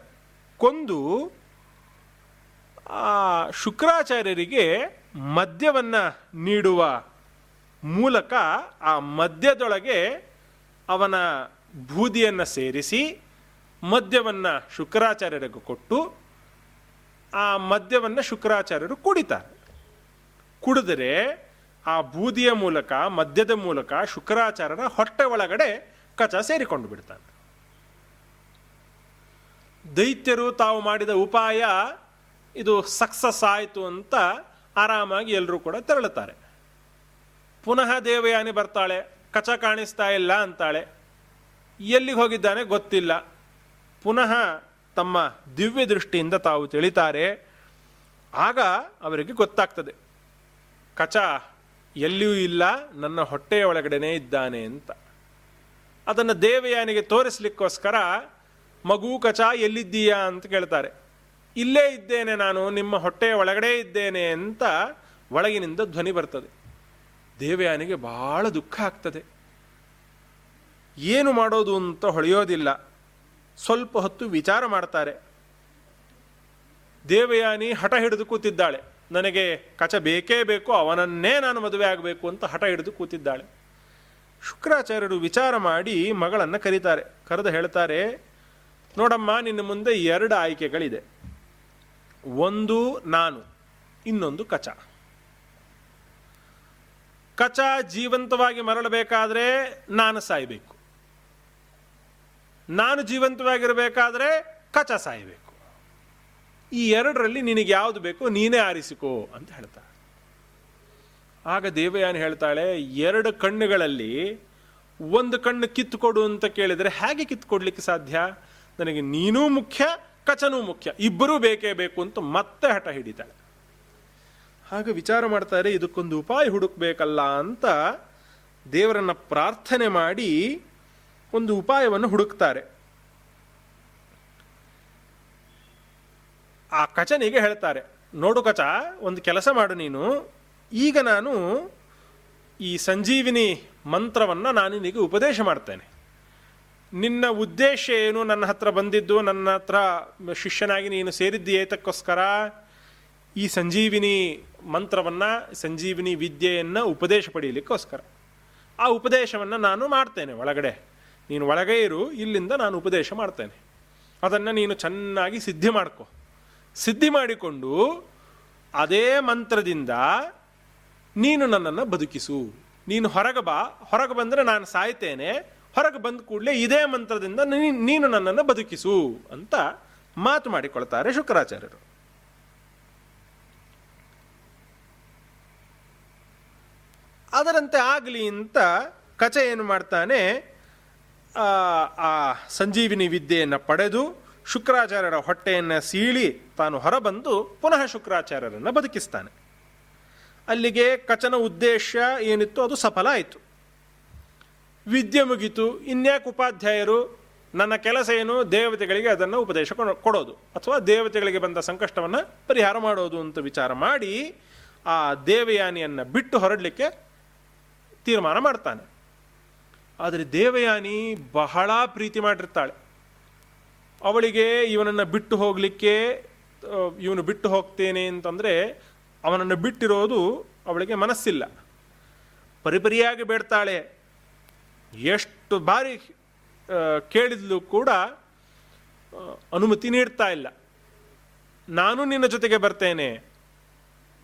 ಕೊಂದು ಆ ಶುಕ್ರಾಚಾರ್ಯರಿಗೆ ಮದ್ಯವನ್ನು ನೀಡುವ ಮೂಲಕ ಆ ಮದ್ಯದೊಳಗೆ ಅವನ ಬೂದಿಯನ್ನು ಸೇರಿಸಿ, ಮದ್ಯವನ್ನು ಶುಕ್ರಾಚಾರ್ಯರಿಗೆ ಕೊಟ್ಟು, ಆ ಮದ್ಯವನ್ನು ಶುಕ್ರಾಚಾರ್ಯರು ಕುಡಿತಾರೆ. ಕುಡಿದರೆ ಆ ಬೂದಿಯ ಮೂಲಕ, ಮದ್ಯದ ಮೂಲಕ ಶುಕ್ರಾಚಾರ್ಯರ ಹೊಟ್ಟೆ ಒಳಗಡೆ ಕಚ ಸೇರಿಕೊಂಡು ಬಿಡ್ತಾನೆ. ದೈತ್ಯರು ತಾವು ಮಾಡಿದ ಉಪಾಯ, ಇದು ಸಕ್ಸಸ್ ಆಯಿತು ಅಂತ ಆರಾಮಾಗಿ ಎಲ್ಲರೂ ಕೂಡ ತೆರಳುತ್ತಾರೆ. ಪುನಃ ದೇವಯಾನಿ ಬರ್ತಾಳೆ, ಕಚ ಕಾಣಿಸ್ತಾ ಇಲ್ಲ ಅಂತಾಳೆ. ಎಲ್ಲಿಗೆ ಹೋಗಿದ್ದಾನೆ ಗೊತ್ತಿಲ್ಲ. ಪುನಃ ತಮ್ಮ ದಿವ್ಯ ದೃಷ್ಟಿಯಿಂದ ತಾವು ತಿಳಿತಾರೆ. ಆಗ ಅವರಿಗೆ ಗೊತ್ತಾಗ್ತದೆ. ಕಚ ಎಲ್ಲಿಯೂ ಇಲ್ಲ, ನನ್ನ ಹೊಟ್ಟೆಯ ಒಳಗಡೆನೇ ಇದ್ದಾನೆ ಅಂತ. ಅದನ್ನು ದೇವಯಾನಿಗೆ ತೋರಿಸ್ಲಿಕ್ಕೋಸ್ಕರ, ಮಗು ಕಚ ಎಲ್ಲಿದ್ದೀಯಾ ಅಂತ ಕೇಳ್ತಾರೆ. ಇಲ್ಲೇ ಇದ್ದೇನೆ ನಾನು, ನಿಮ್ಮ ಹೊಟ್ಟೆಯ ಒಳಗಡೆ ಇದ್ದೇನೆ ಅಂತ ಒಳಗಿನಿಂದ ಧ್ವನಿ ಬರ್ತದೆ. ದೇವಯಾನಿಗೆ ಬಹಳ ದುಃಖ ಆಗ್ತದೆ. ಏನು ಮಾಡೋದು ಅಂತ ಹೊಳೆಯೋದಿಲ್ಲ. ಸ್ವಲ್ಪ ಹೊತ್ತು ವಿಚಾರ ಮಾಡ್ತಾರೆ. ದೇವಯಾನಿ ಹಠ ಹಿಡಿದು ಕೂತಿದ್ದಾಳೆ. ನನಗೆ ಕಚ ಬೇಕೇ ಬೇಕು, ಅವನನ್ನೇ ನಾನು ಮದುವೆ ಆಗಬೇಕು ಅಂತ ಹಠ ಹಿಡಿದು ಕೂತಿದ್ದಾಳೆ. ಶುಕ್ರಾಚಾರ್ಯರು ವಿಚಾರ ಮಾಡಿ ಮಗಳನ್ನು ಕರೀತಾರೆ. ಕರೆದು ಹೇಳ್ತಾರೆ, ನೋಡಮ್ಮ, ನಿನ್ನ ಮುಂದೆ ಎರಡು ಆಯ್ಕೆಗಳಿದೆ. ಒಂದು ನಾನು, ಇನ್ನೊಂದು ಕಚ. ಕಚ ಜೀವಂತವಾಗಿ ಮರಳಬೇಕಾದ್ರೆ ನಾನು ಸಾಯಬೇಕು. ನಾನು ಜೀವಂತವಾಗಿರಬೇಕಾದ್ರೆ ಕಚ ಸಾಯಬೇಕು. ಈ ಎರಡರಲ್ಲಿ ನಿನಗೆ ಯಾವುದು ಬೇಕು ನೀನೇ ಆರಿಸಿಕೋ ಅಂತ ಹೇಳ್ತಾ ಆಗ ದೇವಯಾನಿ ಹೇಳ್ತಾಳೆ, ಎರಡು ಕಣ್ಣುಗಳಲ್ಲಿ ಒಂದು ಕಣ್ಣು ಕಿತ್ತುಕೊಡು ಅಂತ ಕೇಳಿದರೆ ಹೇಗೆ ಕಿತ್ತುಕೊಡ್ಲಿಕ್ಕೆ ಸಾಧ್ಯ? ನನಗೆ ನೀನೂ ಮುಖ್ಯ, ಕಚನೂ ಮುಖ್ಯ, ಇಬ್ಬರೂ ಬೇಕೇ ಬೇಕು ಅಂತ ಮತ್ತೆ ಹಠ ಹಿಡಿತಾಳೆ. ಹಾಗೆ ವಿಚಾರ ಮಾಡ್ತಾರೆ, ಇದಕ್ಕೊಂದು ಉಪಾಯ ಹುಡುಕ್ಬೇಕಲ್ಲ ಅಂತ ದೇವರನ್ನ ಪ್ರಾರ್ಥನೆ ಮಾಡಿ ಒಂದು ಉಪಾಯವನ್ನು ಹುಡುಕ್ತಾರೆ. ಆ ಕಚನಿಗೆ ಹೇಳ್ತಾರೆ, ನೋಡು ಕಚ, ಒಂದು ಕೆಲಸ ಮಾಡು ನೀನು. ಈಗ ನಾನು ಈ ಸಂಜೀವಿನಿ ಮಂತ್ರವನ್ನು ನಾನು ನಿನಗೆ ಉಪದೇಶ ಮಾಡ್ತೇನೆ. ನಿನ್ನ ಉದ್ದೇಶ ಏನು? ನನ್ನ ಹತ್ರ ಬಂದಿದ್ದು, ನನ್ನ ಹತ್ರ ಶಿಷ್ಯನಾಗಿ ನೀನು ಸೇರಿದ್ದು ಏತಕ್ಕೋಸ್ಕರ? ಈ ಸಂಜೀವಿನಿ ಮಂತ್ರವನ್ನು, ಸಂಜೀವಿನಿ ವಿದ್ಯೆಯನ್ನು ಉಪದೇಶ ಪಡೆಯಲಿಕ್ಕೋಸ್ಕರ. ಆ ಉಪದೇಶವನ್ನು ನಾನು ಮಾಡ್ತೇನೆ ಒಳಗಡೆ. ನೀನು ಒಳಗೆ ಇರು, ಇಲ್ಲಿಂದ ನಾನು ಉಪದೇಶ ಮಾಡ್ತೇನೆ. ಅದನ್ನು ನೀನು ಚೆನ್ನಾಗಿ ಸಿದ್ಧಿ ಮಾಡ್ಕೊ. ಸಿದ್ಧಿ ಮಾಡಿಕೊಂಡು ಅದೇ ಮಂತ್ರದಿಂದ ನೀನು ನನ್ನನ್ನು ಬದುಕಿಸು. ನೀನು ಹೊರಗೆ ಬಾ. ಹೊರಗೆ ಬಂದರೆ ನಾನು ಸಾಯ್ತೇನೆ. ಹೊರಗೆ ಬಂದ ಕೂಡಲೇ ಇದೇ ಮಂತ್ರದಿಂದ ನೀನು ನನ್ನನ್ನು ಬದುಕಿಸು ಅಂತ ಮಾತು ಮಾಡಿಕೊಳ್ತಾರೆ ಶುಕ್ರಾಚಾರ್ಯರು. ಅದರಂತೆ ಆಗಲಿ ಅಂತ ಕಚ ಏನು ಮಾಡ್ತಾನೆ, ಆ ಸಂಜೀವಿನಿ ವಿದ್ಯೆಯನ್ನು ಪಡೆದು ಶುಕ್ರಾಚಾರ್ಯರ ಹೊಟ್ಟೆಯನ್ನು ಸೀಳಿ ತಾನು ಹೊರಬಂದು ಪುನಃ ಶುಕ್ರಾಚಾರ್ಯರನ್ನು ಬದುಕಿಸ್ತಾನೆ. ಅಲ್ಲಿಗೆ ಕಚನ ಉದ್ದೇಶ ಏನಿತ್ತು ಅದು ಸಫಲ ಆಯಿತು. ವಿದ್ಯೆ ಮುಗಿತು, ಇನ್ಯಾಕೆ ಉಪಾಧ್ಯಾಯರು ನನ್ನ ಕೆಲಸ ಏನು, ದೇವತೆಗಳಿಗೆ ಅದನ್ನು ಉಪದೇಶ ಕೊಡೋದು, ಅಥವಾ ದೇವತೆಗಳಿಗೆ ಬಂದ ಸಂಕಷ್ಟವನ್ನು ಪರಿಹಾರ ಮಾಡೋದು ಅಂತ ವಿಚಾರ ಮಾಡಿ ಆ ದೇವಯಾನಿಯನ್ನು ಬಿಟ್ಟು ಹೊರಡಲಿಕ್ಕೆ ತೀರ್ಮಾನ ಮಾಡ್ತಾನೆ. ಆದರೆ ದೇವಯಾನಿ ಬಹಳ ಪ್ರೀತಿ ಮಾಡಿರ್ತಾಳೆ. ಅವಳಿಗೆ ಇವನನ್ನು ಬಿಟ್ಟು ಹೋಗಲಿಕ್ಕೆ ಇವನು ಬಿಟ್ಟು ಹೋಗ್ತೇನೆ ಅಂತಂದರೆ ಅವನನ್ನು ಬಿಟ್ಟಿರೋದು ಅವಳಿಗೆ ಮನಸ್ಸಿಲ್ಲ. ಪರಿಪರಿಯಾಗಿ ಬೇಡ್ತಾಳೆ. ಎಷ್ಟು ಬಾರಿ ಕೇಳಿದ್ಲು ಕೂಡ ಅನುಮತಿ ನೀಡ್ತಾ ಇಲ್ಲ. ನಾನು ನಿನ್ನ ಜೊತೆಗೆ ಬರ್ತೇನೆ.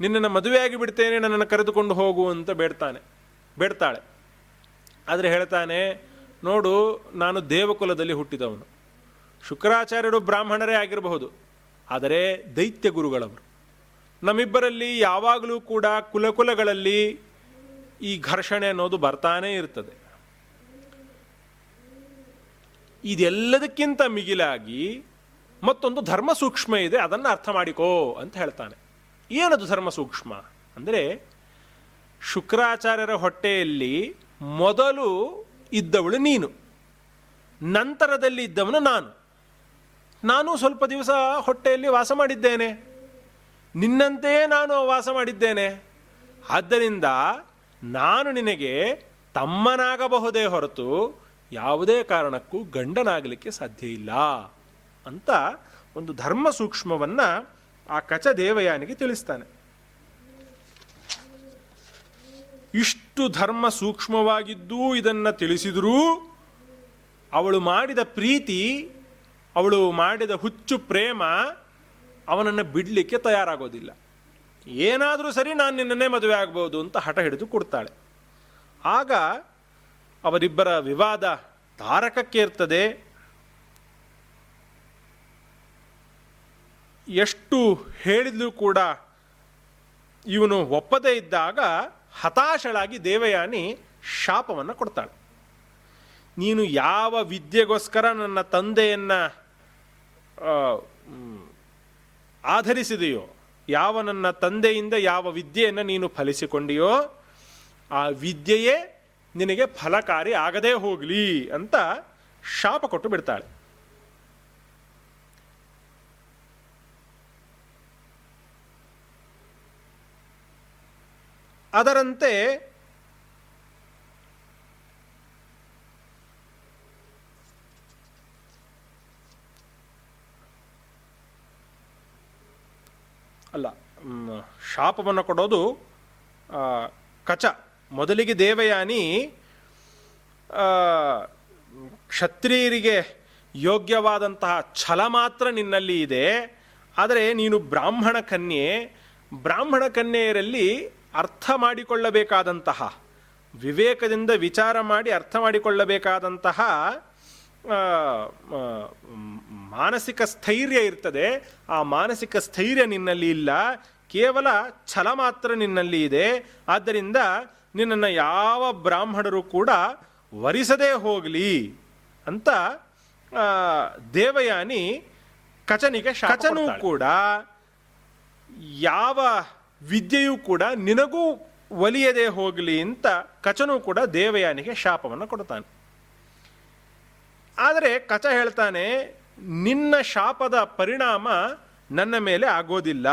ನಿನ್ನನ್ನು ಮದುವೆಯಾಗಿ ಬಿಡ್ತೇನೆ, ನನ್ನನ್ನು ಕರೆದುಕೊಂಡು ಹೋಗು ಅಂತ ಬೇಡ್ತಾನೆ. ಬೇಡ್ತಾಳೆ. ಆದರೆ ಹೇಳ್ತಾನೆ, ನೋಡು, ನಾನು ದೇವಕುಲದಲ್ಲಿ ಹುಟ್ಟಿದವನು. ಶುಕ್ರಾಚಾರ್ಯರು ಬ್ರಾಹ್ಮಣರೇ ಆಗಿರಬಹುದು, ಆದರೆ ದೈತ್ಯ ಗುರುಗಳವರು. ನಮ್ಮಿಬ್ಬರಲ್ಲಿ ಯಾವಾಗಲೂ ಕೂಡ ಕುಲಕುಲಗಳಲ್ಲಿ ಈ ಘರ್ಷಣೆ ಅನ್ನೋದು ಬರ್ತಾನೇ ಇರ್ತದೆ. ಇದೆಲ್ಲದಕ್ಕಿಂತ ಮಿಗಿಲಾಗಿ ಮತ್ತೊಂದು ಧರ್ಮ ಸೂಕ್ಷ್ಮ ಇದೆ, ಅದನ್ನು ಅರ್ಥ ಮಾಡಿಕೋ ಅಂತ ಹೇಳ್ತಾನೆ. ಏನದು ಧರ್ಮ ಸೂಕ್ಷ್ಮ? ಅಂದರೆ ಶುಕ್ರಾಚಾರ್ಯರ ಹೊಟ್ಟೆಯಲ್ಲಿ ಮೊದಲು ಇದ್ದವಳು ನೀನು, ನಂತರದಲ್ಲಿ ಇದ್ದವನು ನಾನು. ನಾನು ಸ್ವಲ್ಪ ದಿವಸ ಹೊಟ್ಟೆಯಲ್ಲಿ ವಾಸ ಮಾಡಿದ್ದೇನೆ. ನಿನ್ನಂತೆಯೇ ನಾನು ವಾಸ ಮಾಡಿದ್ದೇನೆ. ಆದ್ದರಿಂದ ನಾನು ನಿನಗೆ ತಮ್ಮನಾಗಬಹುದೇ ಹೊರತು ಯಾವುದೇ ಕಾರಣಕ್ಕೂ ಗಂಡನಾಗಲಿಕ್ಕೆ ಸಾಧ್ಯ ಇಲ್ಲ ಅಂತ ಒಂದು ಧರ್ಮ ಸೂಕ್ಷ್ಮವನ್ನು ಆ ಕಚ ದೇವಯಾನಿಗೆ ತಿಳಿಸ್ತಾನೆ. ಇಷ್ಟು ಧರ್ಮ ಸೂಕ್ಷ್ಮವಾಗಿದ್ದೂ ಇದನ್ನು ತಿಳಿಸಿದರೂ ಅವಳು ಮಾಡಿದ ಪ್ರೀತಿ, ಅವಳು ಮಾಡಿದ ಹುಚ್ಚು ಪ್ರೇಮ ಅವನನ್ನು ಬಿಡಲಿಕ್ಕೆ ತಯಾರಾಗೋದಿಲ್ಲ. ಏನಾದರೂ ಸರಿ ನಾನು ನಿನ್ನನ್ನೇ ಮದುವೆ ಆಗ್ಬೋದು ಅಂತ ಹಠ ಹಿಡಿದು ಕೊಡ್ತಾಳೆ. ಆಗ ಅವರಿಬ್ಬರ ವಿವಾದ ತಾರಕಕ್ಕೇರ್ತದೆ. ಎಷ್ಟು ಹೇಳಿದ್ರೂ ಕೂಡ ಇವನು ಒಪ್ಪದೇ ಇದ್ದಾಗ ಹತಾಶಳಾಗಿ ದೇವಯಾನಿ ಶಾಪವನ್ನು ಕೊಡ್ತಾಳೆ. ನೀನು ಯಾವ ವಿದ್ಯೆಗೋಸ್ಕರ ನನ್ನ ತಂದೆಯನ್ನ ಆಧರಿಸಿದೆಯೋ, ಯಾವ ನನ್ನ ತಂದೆಯಿಂದ ಯಾವ ವಿದ್ಯೆಯನ್ನು ನೀನು ಫಲಿಸಿಕೊಂಡಿಯೋ, ಆ ವಿದ್ಯೆಯೇ ನಿನಗೆ ಫಲಕಾರಿ ಆಗದೇ ಹೋಗಲಿ ಅಂತ ಶಾಪ ಕೊಟ್ಟು ಬಿಡ್ತಾಳೆ. ಅದರಂತೆ ಅಲ್ಲ ಶಾಪವನ್ನು ಕೊಡೋದು ಕಚ. ಮೊದಲಿಗೆ ದೇವಯಾನಿ ಕ್ಷತ್ರಿಯರಿಗೆ ಯೋಗ್ಯವಾದಂತಹ ಛಲ ಮಾತ್ರ ನಿನ್ನಲ್ಲಿ ಇದೆ. ಆದರೆ ನೀನು ಬ್ರಾಹ್ಮಣ ಕನ್ಯೆ ಬ್ರಾಹ್ಮಣ ಕನ್ಯೆಯರಲ್ಲಿ ಅರ್ಥ ಮಾಡಿಕೊಳ್ಳಬೇಕಾದಂತಹ ವಿವೇಕದಿಂದ ವಿಚಾರ ಮಾಡಿ ಅರ್ಥ ಮಾಡಿಕೊಳ್ಳಬೇಕಾದಂತಹ ಮಾನಸಿಕ ಸ್ಥೈರ್ಯ ಇರ್ತದೆ. ಆ ಮಾನಸಿಕ ಸ್ಥೈರ್ಯ ನಿನ್ನಲ್ಲಿ ಇಲ್ಲ. ಕೇವಲ ಛಲ ಮಾತ್ರ ನಿನ್ನಲ್ಲಿ ಇದೆ. ಆದ್ದರಿಂದ ನಿನ್ನನ್ನು ಯಾವ ಬ್ರಾಹ್ಮಣರು ಕೂಡ ವರಿಸದೇ ಹೋಗಲಿ ಅಂತ ದೇವಯಾನಿ ಕಚನಿಗೆ ಕಚನೂ ಕೂಡ ಯಾವ ವಿದ್ಯೆಯೂ ಕೂಡ ನಿನಗೂ ಒಲಿಯದೆ ಹೋಗಲಿ ಅಂತ ಕಚನೂ ಕೂಡ ದೇವಯಾನಿಗೆ ಶಾಪವನ್ನು ಕೊಡ್ತಾನೆ ಆದರೆ ಕಚ ಹೇಳ್ತಾನೆ, ನಿನ್ನ ಶಾಪದ ಪರಿಣಾಮ ನನ್ನ ಮೇಲೆ ಆಗೋದಿಲ್ಲ.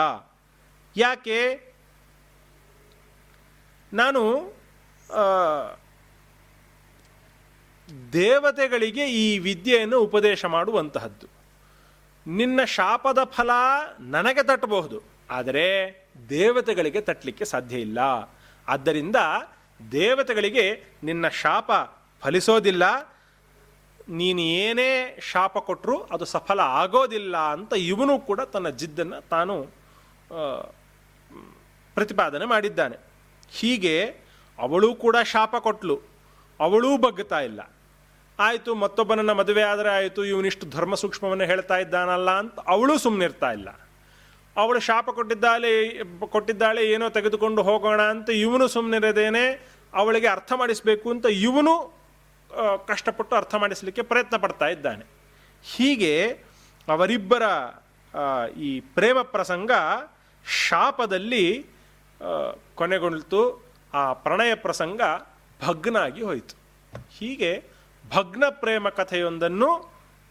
ಯಾಕೆ? ನಾನು ದೇವತೆಗಳಿಗೆ ಈ ವಿದ್ಯೆಯನ್ನು ಉಪದೇಶ ಮಾಡುವಂತಹದ್ದು. ನಿನ್ನ ಶಾಪದ ಫಲ ನನಗೆ ತಟ್ಟಬಹುದು. ಆದರೆ ದೇವತೆಗಳಿಗೆ ತಟ್ಟಲಿಕ್ಕೆ ಸಾಧ್ಯ ಇಲ್ಲ. ಆದ್ದರಿಂದ ದೇವತೆಗಳಿಗೆ ನಿನ್ನ ಶಾಪ ಫಲಿಸೋದಿಲ್ಲ. ನೀನು ಏನೇ ಶಾಪ ಕೊಟ್ಟರೂ ಅದು ಸಫಲ ಆಗೋದಿಲ್ಲ ಅಂತ ಇವನು ಕೂಡ ತನ್ನ ಜಿದ್ದನ್ನು ತಾನು ಪ್ರತಿಪಾದನೆ ಮಾಡಿದ್ದಾನೆ. ಹೀಗೆ ಅವಳು ಕೂಡ ಶಾಪ ಕೊಟ್ಟಳು ಅವಳೂ ಬಗ್ಗತಾ ಇಲ್ಲ. ಆಯಿತು, ಮತ್ತೊಬ್ಬನನ್ನು ಮದುವೆ ಆದರೆ ಆಯಿತು, ಇವನಿಷ್ಟು ಧರ್ಮ ಸೂಕ್ಷ್ಮವನ್ನು ಹೇಳ್ತಾ ಇದ್ದಾನಲ್ಲ ಅಂತ ಅವಳು ಸುಮ್ಮನಿರ್ತಾ ಇಲ್ಲ. ಅವಳು ಶಾಪ ಕೊಟ್ಟಿದ್ದಾಳೆ ಕೊಟ್ಟಿದ್ದಾಳೆ, ಏನೋ ತೆಗೆದುಕೊಂಡು ಹೋಗೋಣ ಅಂತ ಇವನು ಸುಮ್ಮನಿರದೇನೆ ಅವಳಿಗೆ ಅರ್ಥ ಮಾಡಿಸಬೇಕು ಅಂತ ಇವನು ಕಷ್ಟಪಟ್ಟು ಅರ್ಥ ಮಾಡಿಸಲಿಕ್ಕೆ ಪ್ರಯತ್ನ ಪಡ್ತಾ ಇದ್ದಾನೆ. ಹೀಗೆ ಅವರಿಬ್ಬರ ಈ ಪ್ರೇಮ ಪ್ರಸಂಗ ಶಾಪದಲ್ಲಿ ಕೊನೆಗೊಳ್ತು. ಆ ಪ್ರಣಯ ಪ್ರಸಂಗ ಭಗ್ನಾಗಿ ಹೋಯಿತು. ಹೀಗೆ ಭಗ್ನ ಪ್ರೇಮ ಕಥೆಯೊಂದನ್ನು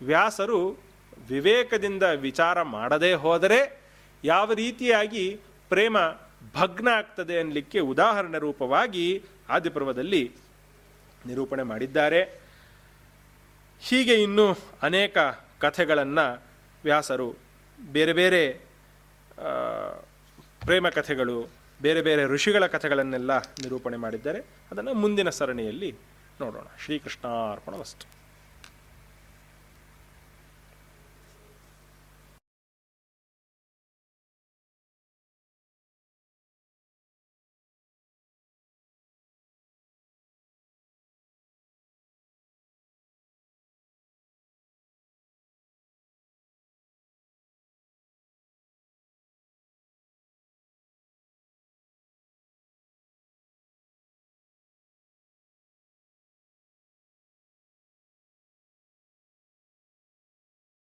ವ್ಯಾಸರು ವಿವೇಕದಿಂದ ವಿಚಾರ ಮಾಡದೇ ಹೋದರೆ ಯಾವ ರೀತಿಯಾಗಿ ಪ್ರೇಮ ಭಗ್ನ ಆಗ್ತದೆ ಅನ್ನಲಿಕ್ಕೆ ಉದಾಹರಣೆ ರೂಪವಾಗಿ ಆದಿಪರ್ವದಲ್ಲಿ ನಿರೂಪಣೆ ಮಾಡಿದ್ದಾರೆ. ಹೀಗೆ ಇನ್ನೂ ಅನೇಕ ಕಥೆಗಳನ್ನು ವ್ಯಾಸರು ಬೇರೆ ಬೇರೆ ಪ್ರೇಮ ಕಥೆಗಳು, ಬೇರೆ ಬೇರೆ ಋಷಿಗಳ ಕಥೆಗಳನ್ನೆಲ್ಲ ನಿರೂಪಣೆ ಮಾಡಿದ್ದಾರೆ. ಅದನ್ನು ಮುಂದಿನ ಸರಣಿಯಲ್ಲಿ ನೋಡೋಣ. ಶ್ರೀಕೃಷ್ಣಾರ್ಪಣ ವಸ್ತು